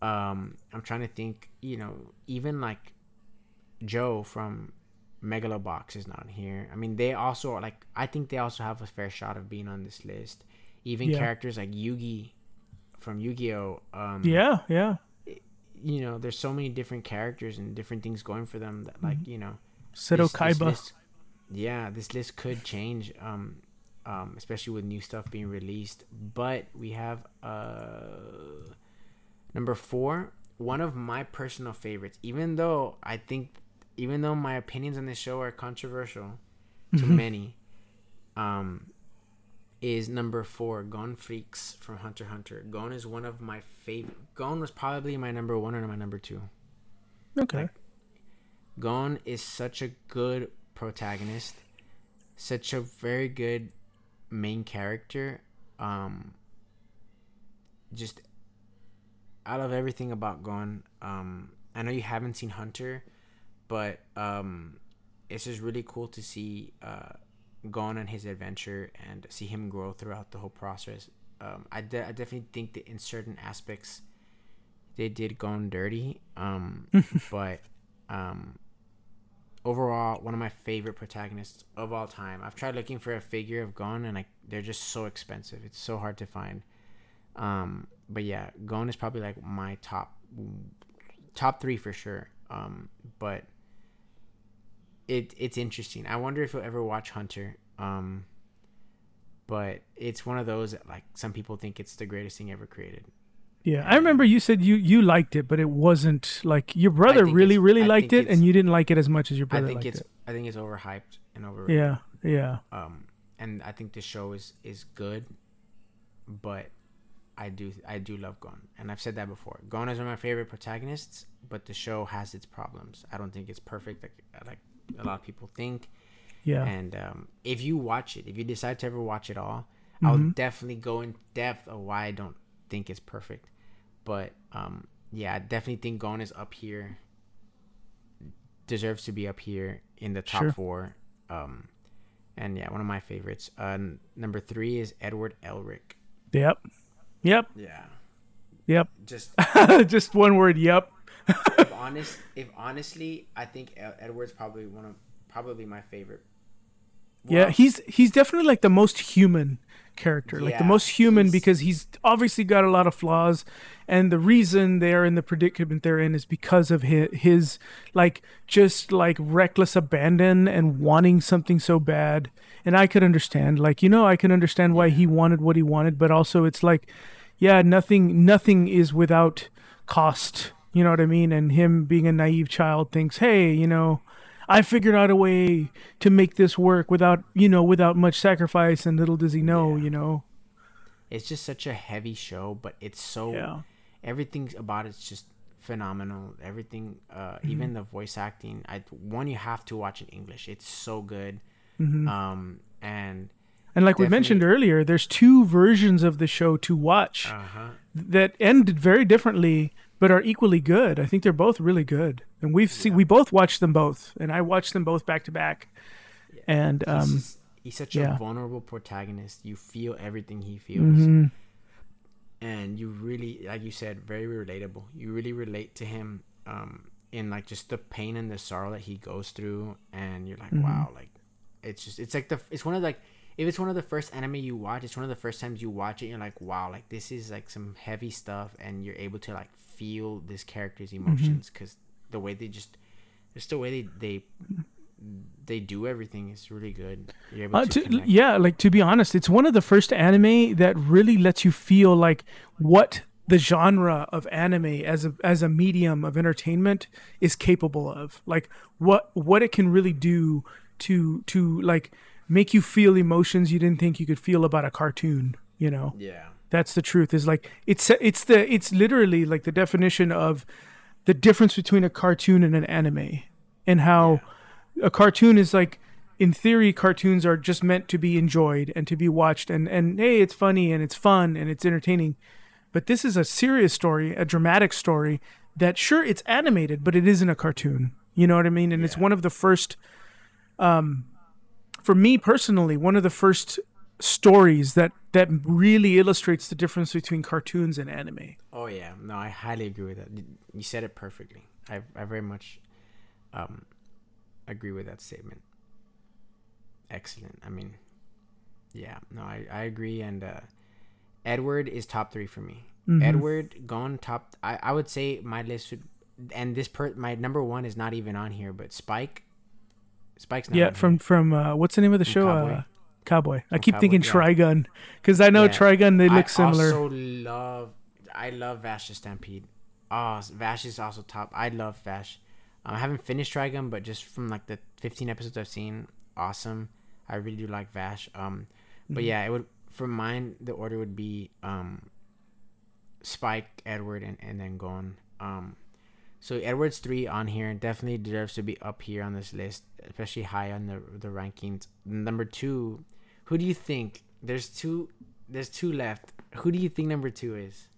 Um, I'm trying to think. You know, even like Joe from Megalobox is not on here. I mean, they also like. I think they also have a fair shot of being on this list. Even Yeah. characters like Yugi from Yu-Gi-Oh. Um, Yeah, yeah. You know, there's so many different characters and different things going for them that, like, you know, Seto this- this Kaiba. list- yeah, this list could change, um, um, especially with new stuff being released. But we have uh, number four, one of my personal favorites. Even though I think, even though my opinions on this show are controversial to many, um, is number four, Gon Freecss from Hunter x Hunter. Gon is one of my favorite. Gon was probably my number one or my number two. Okay. Gon is such a good protagonist, such a very good main character. Um, just I love everything about Gon. Um, I know you haven't seen Hunter, but um, it's just really cool to see uh, Gon on his adventure and see him grow throughout the whole process. Um, I, de- I definitely think that in certain aspects they did Gon dirty, um, but um, overall one of my favorite protagonists of all time. I've tried looking for a figure of Gon and like they're just so expensive. It's so hard to find. Um, but yeah, Gon is probably like my top top three for sure. Um, but it it's interesting. I wonder if you'll ever watch Hunter. Um, but it's one of those that like some people think it's the greatest thing ever created. Yeah, I remember you said you you liked it, but it wasn't like your brother really really I liked it, and you didn't like it as much as your brother. I think liked it's it. I think it's overhyped and overrated. Yeah, yeah, um and i think the show is is good but i do i do love gon and i've said that before gon is one of my favorite protagonists but the show has its problems i don't think it's perfect like like a lot of people think yeah. and um if you watch it if you decide to ever watch it all i'll Mm-hmm. definitely go in depth of why i don't think it's perfect but um yeah i definitely think gon is up here deserves to be up here in the top Sure. four um and yeah one of my favorites uh number three is edward elric Yep, yep, yeah yep. just Just one word. Yep. If honest if honestly i think Ed- edward's probably one of probably my favorite yeah, he's he's definitely like the most human character, like the most human he's- because he's obviously got a lot of flaws, and the reason they're in the predicament they're in is because of his, his like just like reckless abandon and wanting something so bad. And I could understand, like you know, I can understand why he wanted what he wanted, but also it's like, yeah, nothing nothing is without cost. You know what I mean? And him being a naive child thinks, hey, you know. I figured out a way to make this work without, you know, without much sacrifice. And little does he know, Yeah. you know. it's just such a heavy show but it's so Yeah. everything about it's just phenomenal everything uh Mm-hmm. even the voice acting i one you have to watch in english it's so good Mm-hmm. um and And like we mentioned earlier, there's two versions of the show to watch uh-huh that ended very differently, but are equally good. I think they're both really good, and we've seen we both watched them both, and I watched them both back to back. And he's, um, just- he's such yeah. a vulnerable protagonist you feel everything he feels mhm. and you really like you said very relatable you really relate to him um in like just the pain and the sorrow that he goes through and you're like Mm-hmm. wow like it's just it's like the it's one of like if it's one of the first anime you watch it's one of the first times you watch it you're like wow like this is like some heavy stuff and you're able to like feel this character's Mm-hmm. emotions because the way they just just the way they they they do everything is really good Uh, to, to, yeah, like to be honest, it's one of the first anime that really lets you feel like what the genre of anime as a as a medium of entertainment is capable of. Like what what it can really do to to like make you feel emotions you didn't think you could feel about a cartoon, you know. yeah That's the truth. Is like it's it's the it's literally like the definition of the difference between a cartoon and an anime, and how a cartoon is like in theory cartoons are just meant to be enjoyed and to be watched and and hey it's funny and it's fun and it's entertaining but this is a serious story a dramatic story that sure it's animated but it isn't a cartoon you know what i mean and it's one of the first um for me personally one of the first stories that that really illustrates the difference between cartoons and anime Oh yeah, no, I highly agree with that. You- said it perfectly. I I very much um agree with that statement. Excellent. I mean, yeah, no, I, I agree. And uh, Edward is top three for me. Mhm. Edward gon top. I, I would say my list would, and this per my number one is not even on here, but Spike. Spike's not Yeah, on from here. from uh, what's the name of the From show? Cowboy. I keep Cowboy, thinking yeah. Trigun because I know Yeah. Trigun. They look I similar. I also love. I love Vash the Stampede. Oh, Vash is also top. I love Vash. Um, I haven't finished Trigun, but just from like the 15 episodes I've seen, awesome. I really do like Vash. Um, but Mhm. yeah, it would for mine. The order would be um, Spike, Edward, and and then Gon. Um, so Edward's three on here definitely deserves to be up here on this list, especially high on the the rankings. Number two, who do you think? There's two. There's two left. Who do you think number two is?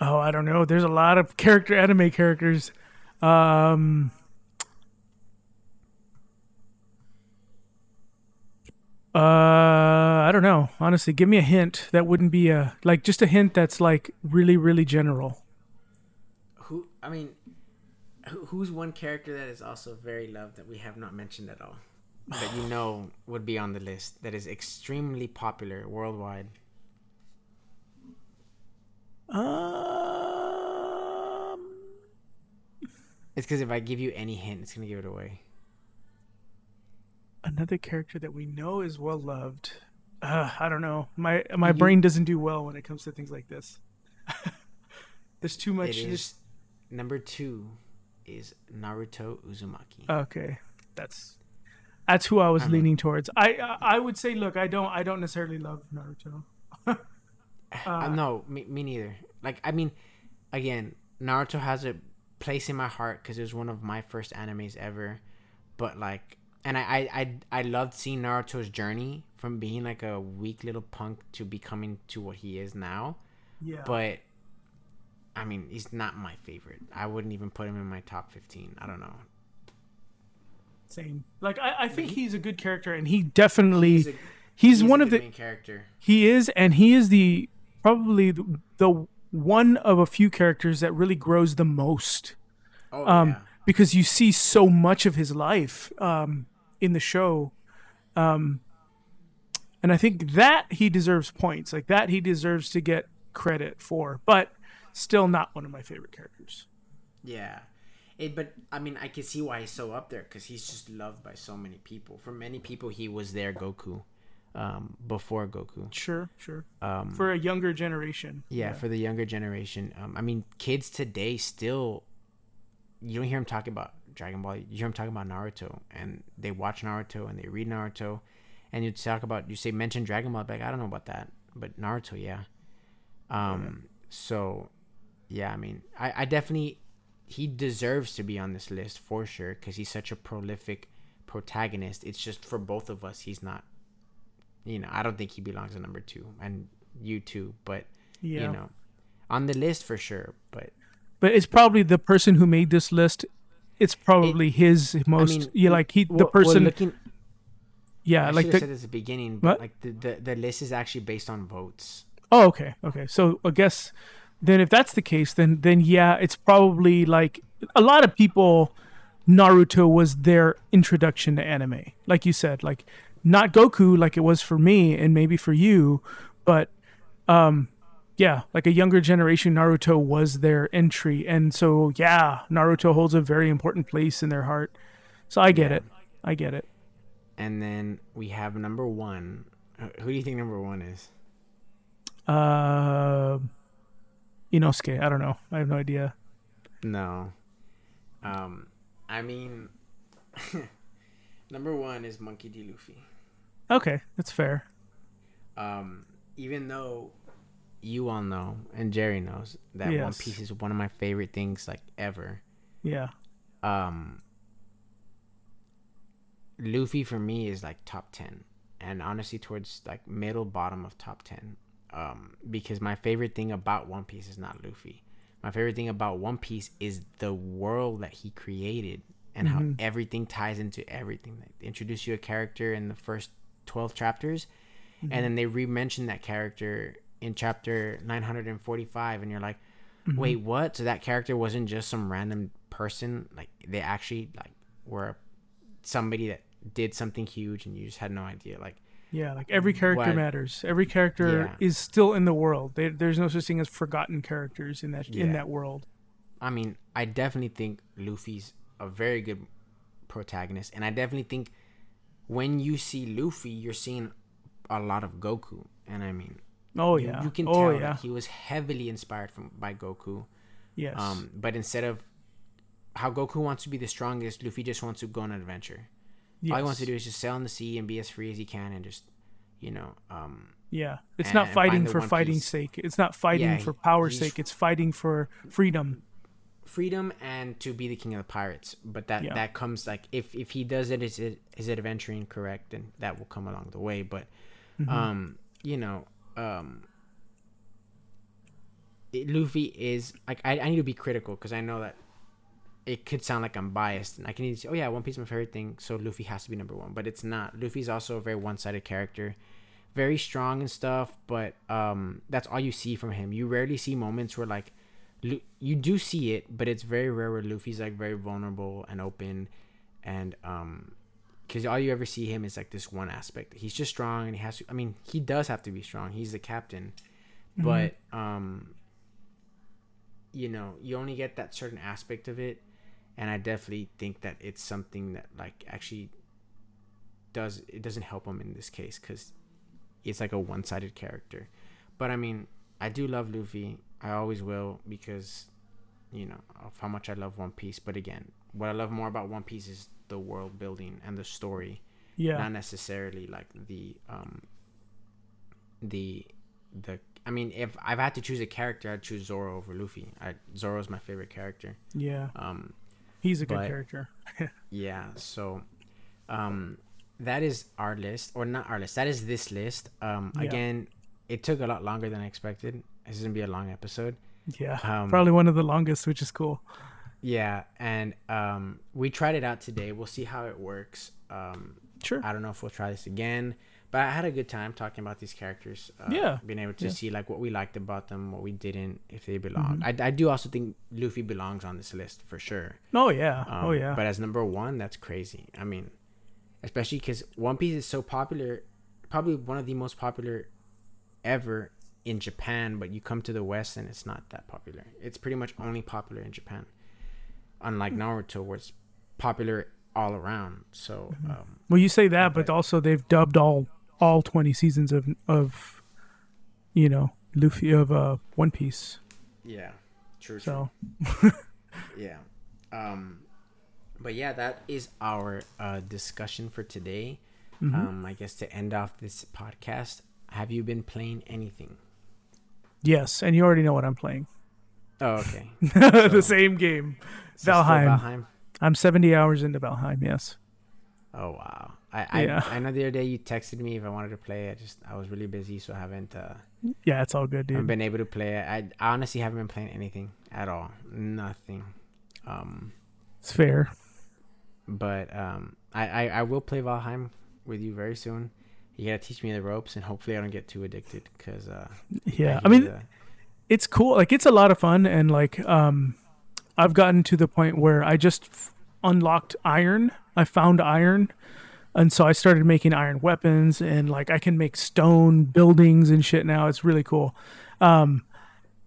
Oh, I don't know. There's a lot of character anime characters. Um Uh I don't know. Honestly, give me a hint that wouldn't be a like just a hint that's like really really general. Who? I mean, who's one character that is also very loved that we have not mentioned at all? That you know would be on the list. That is extremely popular worldwide. Um It's because if I give you any hint, it's gonna give it away. another character that we know is well loved. Uh, I don't know. My my You- brain doesn't do well when it comes to things like this. There's too much. There's- number two is Naruto Uzumaki. Okay, that's that's who I was I leaning towards. I, I I would say, look, I don't I don't necessarily love Naruto. Uh, no, me, me neither. Like, I mean, again, Naruto has a place in my heart because it was one of my first animes ever. But like, and I, I, I, I loved seeing Naruto's journey from being like a weak little punk to becoming to what he is now. Yeah, But I mean, he's not my favorite. I wouldn't even put him in my top fifteen. I don't know. Same. Like I, I think he- he's a good character, and he definitely He's, a, he's, he's one of the main character. he is, and he is the probably the, the one of a few characters that really grows the most. Oh um, yeah. because you see so much of his life um, in the show. Um, and I think that he deserves points. Like that he deserves to get credit for, but still not one of my favorite characters. Yeah. It, but I mean, I can see why he's so up there because he's just loved by so many people. For many people, he was their Goku um, before Goku. Sure, sure. Um, For a younger generation. yeah, for the younger generation. Um, I mean, kids today still, you don't hear them talking about Dragon Ball. You hear them talking about Naruto, and they watch Naruto and they read Naruto, and you talk about you say mention Dragon Ball. Like I don't know about that, but Naruto, yeah. Um. So, yeah, I mean, I, I definitely he deserves to be on this list for sure because he's such a prolific protagonist. It's just for both of us, he's not. You know, I don't think he belongs at number two, and you too. But Yeah. you know, on the list for sure. But But it's probably the person who made this list. It's probably his most. mean, yeah, like he, the well- well, person. looking, yeah, I like the. said at the beginning, What? but like the, the the list is actually based on votes. Oh, okay, okay. So I guess then if that's the case, then then yeah, it's probably like a lot of people. Naruto was their introduction to anime, like you said, like not Goku like it was for me and maybe for you, but um, yeah, like a younger generation, Naruto was their entry, and so yeah, Naruto holds a very important place in their heart. So I get Yeah. it, I get it. And then we have number one. Who do you think number one is? Uh, Inosuke, I don't know, I have no idea. No. Um, I mean, number one is Monkey D. Luffy. Okay, that's fair. Um, even though you all know and Jerry knows that One Piece is one of my favorite things like ever. Yeah. Um, Luffy for me is like top ten, and honestly towards like middle bottom of top ten. Um, because my favorite thing about One Piece is not Luffy. My favorite thing about One Piece is the world that he created and how Mhm. everything ties into everything. Like, they introduce you a character in the first twelve chapters, Mm-hmm. and then they re-mention that character in chapter nine hundred and forty-five, and you're like, Mm-hmm. wait, what? So that character wasn't just some random person. Like they actually like were somebody that did something huge and you just had no idea. Like Yeah, like every character What- matters. Every character Yeah. is still in the world. There, there's no such thing as forgotten characters in that in that world. I mean, I definitely think Luffy's a very good protagonist, and I definitely think when you see Luffy, you're seeing a lot of Goku, and I mean, Oh yeah. you can oh tell yeah. that he was heavily inspired from by Goku. yes. Um, but instead of how Goku wants to be the strongest, Luffy just wants to go on an adventure. All he wants to do is just sail in the sea and be as free as he can, and just, you know, um, Yeah, it's and- not fighting for fighting's Piece. sake. It's not fighting Yeah, for power's sake. It's fighting for freedom. freedom and to be the king of the pirates. But that Yeah. that comes like if if he does it, is it is it adventuring correct, then that will come along the way. But Mm-hmm. um, you know, um, Luffy is like I, I need to be critical because I know that it could sound like I'm biased and I can either say, oh yeah, One Piece is my favorite thing, so Luffy has to be number one. But it's not. Luffy's also a very one sided character. Very strong and stuff, but um, that's all you see from him. You rarely see moments where like Lu- you do see it, but it's very rare where Luffy's like very vulnerable and open, and um, because all you ever see him is like this one aspect. He's just strong, and he has to. I mean, he does have to be strong. He's the captain, but um, you know, you only get that certain aspect of it, and I definitely think that it's something that like actually does it doesn't help him in this case because it's like a one-sided character. But I mean, I do love Luffy. I always will because you know of how much I love One Piece. But again, what I love more about One Piece is the world building and the story, Yeah. not necessarily like the um the the. I mean, if I've had to choose a character, I'd choose Zoro over Luffy. I, Zoro's my favorite character. yeah. Um, He's a good but- character. yeah, so um that is our list or not our list. That is this list. Um Yeah. again, it took a lot longer than I expected. This is to be a long episode. Yeah. Um, Probably one of the longest, which is cool. Yeah, and um we tried it out today. We'll see how it works. Um Sure. I don't know if we'll try this again, but I had a good time talking about these characters. Uh, Yeah, being able to yeah. see like what we liked about them, what we didn't, if they Mm-hmm. belong. I, I do also think Luffy belongs on this list for sure. Oh yeah. Um, oh yeah. But as number one, that's crazy. I mean, especially because One Piece is so popular, probably one of the most popular ever in Japan. But you come to the West and it's not that popular. It's pretty much only popular in Japan, unlike Hmm. Naruto, where it's popular all around. So, Mm-hmm. um, well, you say that, but but- also they've dubbed all all twenty seasons of of you know Luffy of uh One Piece. yeah, true. So Yeah. Um but yeah, that is our uh discussion for today. Mm-hmm. Um I guess to end off this podcast, have you been playing anything? yes, and you already know what I'm playing. Oh, okay. the same game. Valheim. Valheim? I'm 70 hours into Valheim. Yes. Oh wow. I I, Yeah. I know the other day you texted me if I wanted to play. I just I was really busy, so I haven't uh Yeah, it's all good, dude. been able to play it. I, I honestly haven't been playing anything at all. Nothing. Um It's fair. but um I, I I will play Valheim with you very soon. You gotta teach me the ropes, and hopefully I don't get too addicted. Cause uh, Yeah. I hear mean, the- it's cool. Like it's a lot of fun, and like um, I've gotten to the point where I just f- unlocked iron. I found iron, and so I started making iron weapons, and like I can make stone buildings and shit now. It's really cool. Um,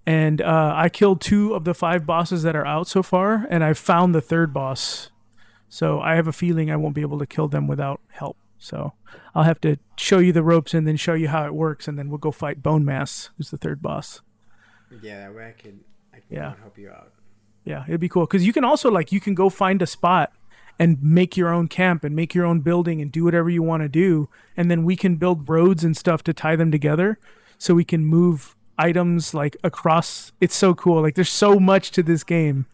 and uh, I killed two of the five bosses that are out so far, and I found the third boss. So I have a feeling I won't be able to kill them without help. So I'll have to show you the ropes and then show you how it works, and then we'll go fight Bone Mass, who's the third boss. yeah, that way I could I could Yeah. help you out. Yeah, it'd be cool because you can also like you can go find a spot and make your own camp and make your own building and do whatever you want to do, and then we can build roads and stuff to tie them together, so we can move items like across. It's so cool. Like there's so much to this game.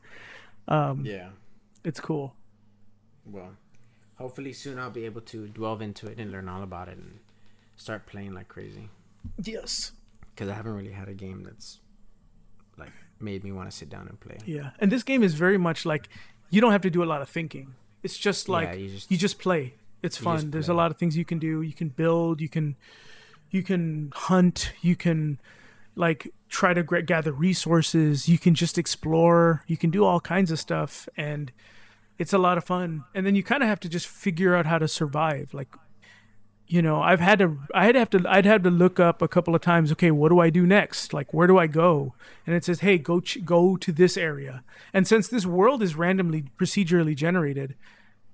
Um, Yeah. It's cool. Well, hopefully soon I'll be able to delve into it and learn all about it and start playing like crazy. Yes. Because I haven't really had a game that's like made me want to sit down and play. Yeah, and this game is very much like you don't have to do a lot of thinking. It's just like Yeah, you, you just, just- play. It's fun. just There's a lot of things you can do. You can build. You can you can hunt. You can like try to gather resources. You can just explore. You can do all kinds of stuff. And it's a lot of fun. And then you kind of have to just figure out how to survive. Like, you know, I've had to, I'd have to, I'd have to look up a couple of times. Okay, what do I do next? Like, where do I go? And it says, hey, go, ch- go to this area. And since this world is randomly, procedurally generated,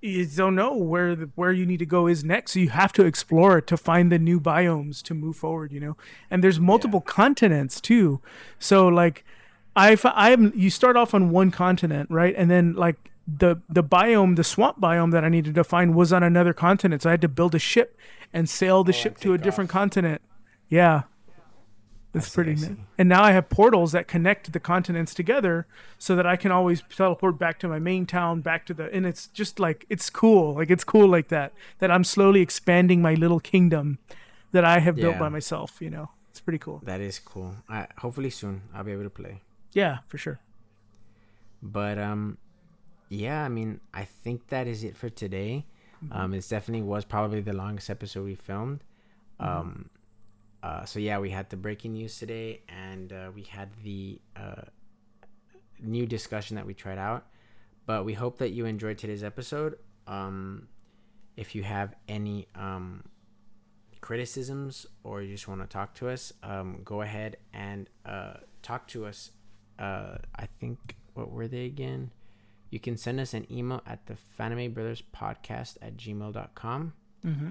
you don't know where the, where you need to go is next. So you have to explore it to find the new biomes to move forward. You know, and there's multiple yeah. continents too. So like, I I'm you start off on one continent, right, and then like the the biome, the swamp biome that I needed to find was on another continent. So I had to build a ship and sail the oh, ship to a different off. continent. Yeah. It's pretty neat. And now I have portals that connect the continents together so that I can always teleport back to my main town, back to the and it's just like it's cool. Like it's cool like that. That I'm slowly expanding my little kingdom that I have yeah. built by myself, you know. It's pretty cool. That is cool. I, hopefully soon I'll be able to play. Yeah, for sure. But um yeah, I mean, I think that is it for today. Mm-hmm. Um, it definitely was probably the longest episode we filmed. Mm-hmm. Um, uh, so yeah, we had the breaking news today, and uh, we had the uh, new discussion that we tried out. But we hope that you enjoyed today's episode. Um, if you have any um, criticisms or you just want to talk to us, um, go ahead and uh, talk to us. Uh, I think what were they again? You can send us an email at the Fanime Brothers Podcast at gmail.com. Mm-hmm.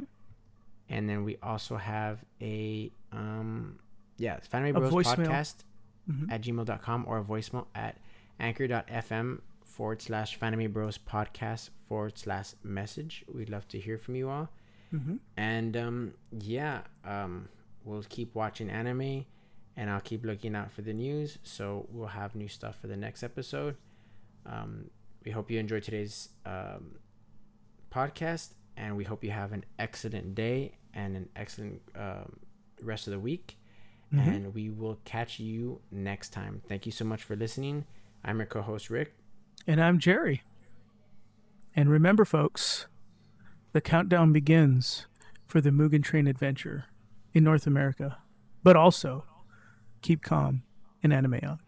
And then we also have a, um, yeah, Fanime Brothers Podcast mm-hmm. at gmail.com or a voicemail at anchor.fm forward slash Fanime Bros Podcast forward slash message. We'd love to hear from you all. Mm-hmm. And um, yeah, um, we'll keep watching anime and I'll keep looking out for the news. So we'll have new stuff for the next episode. Um, we hope you enjoyed today's um, podcast, and we hope you have an excellent day and an excellent um, rest of the week. Mm-hmm. And we will catch you next time. Thank you so much for listening. I'm your co host, Rick. And I'm Jerry. And remember, folks, the countdown begins for the Mugen Train adventure in North America, but also keep calm and anime on.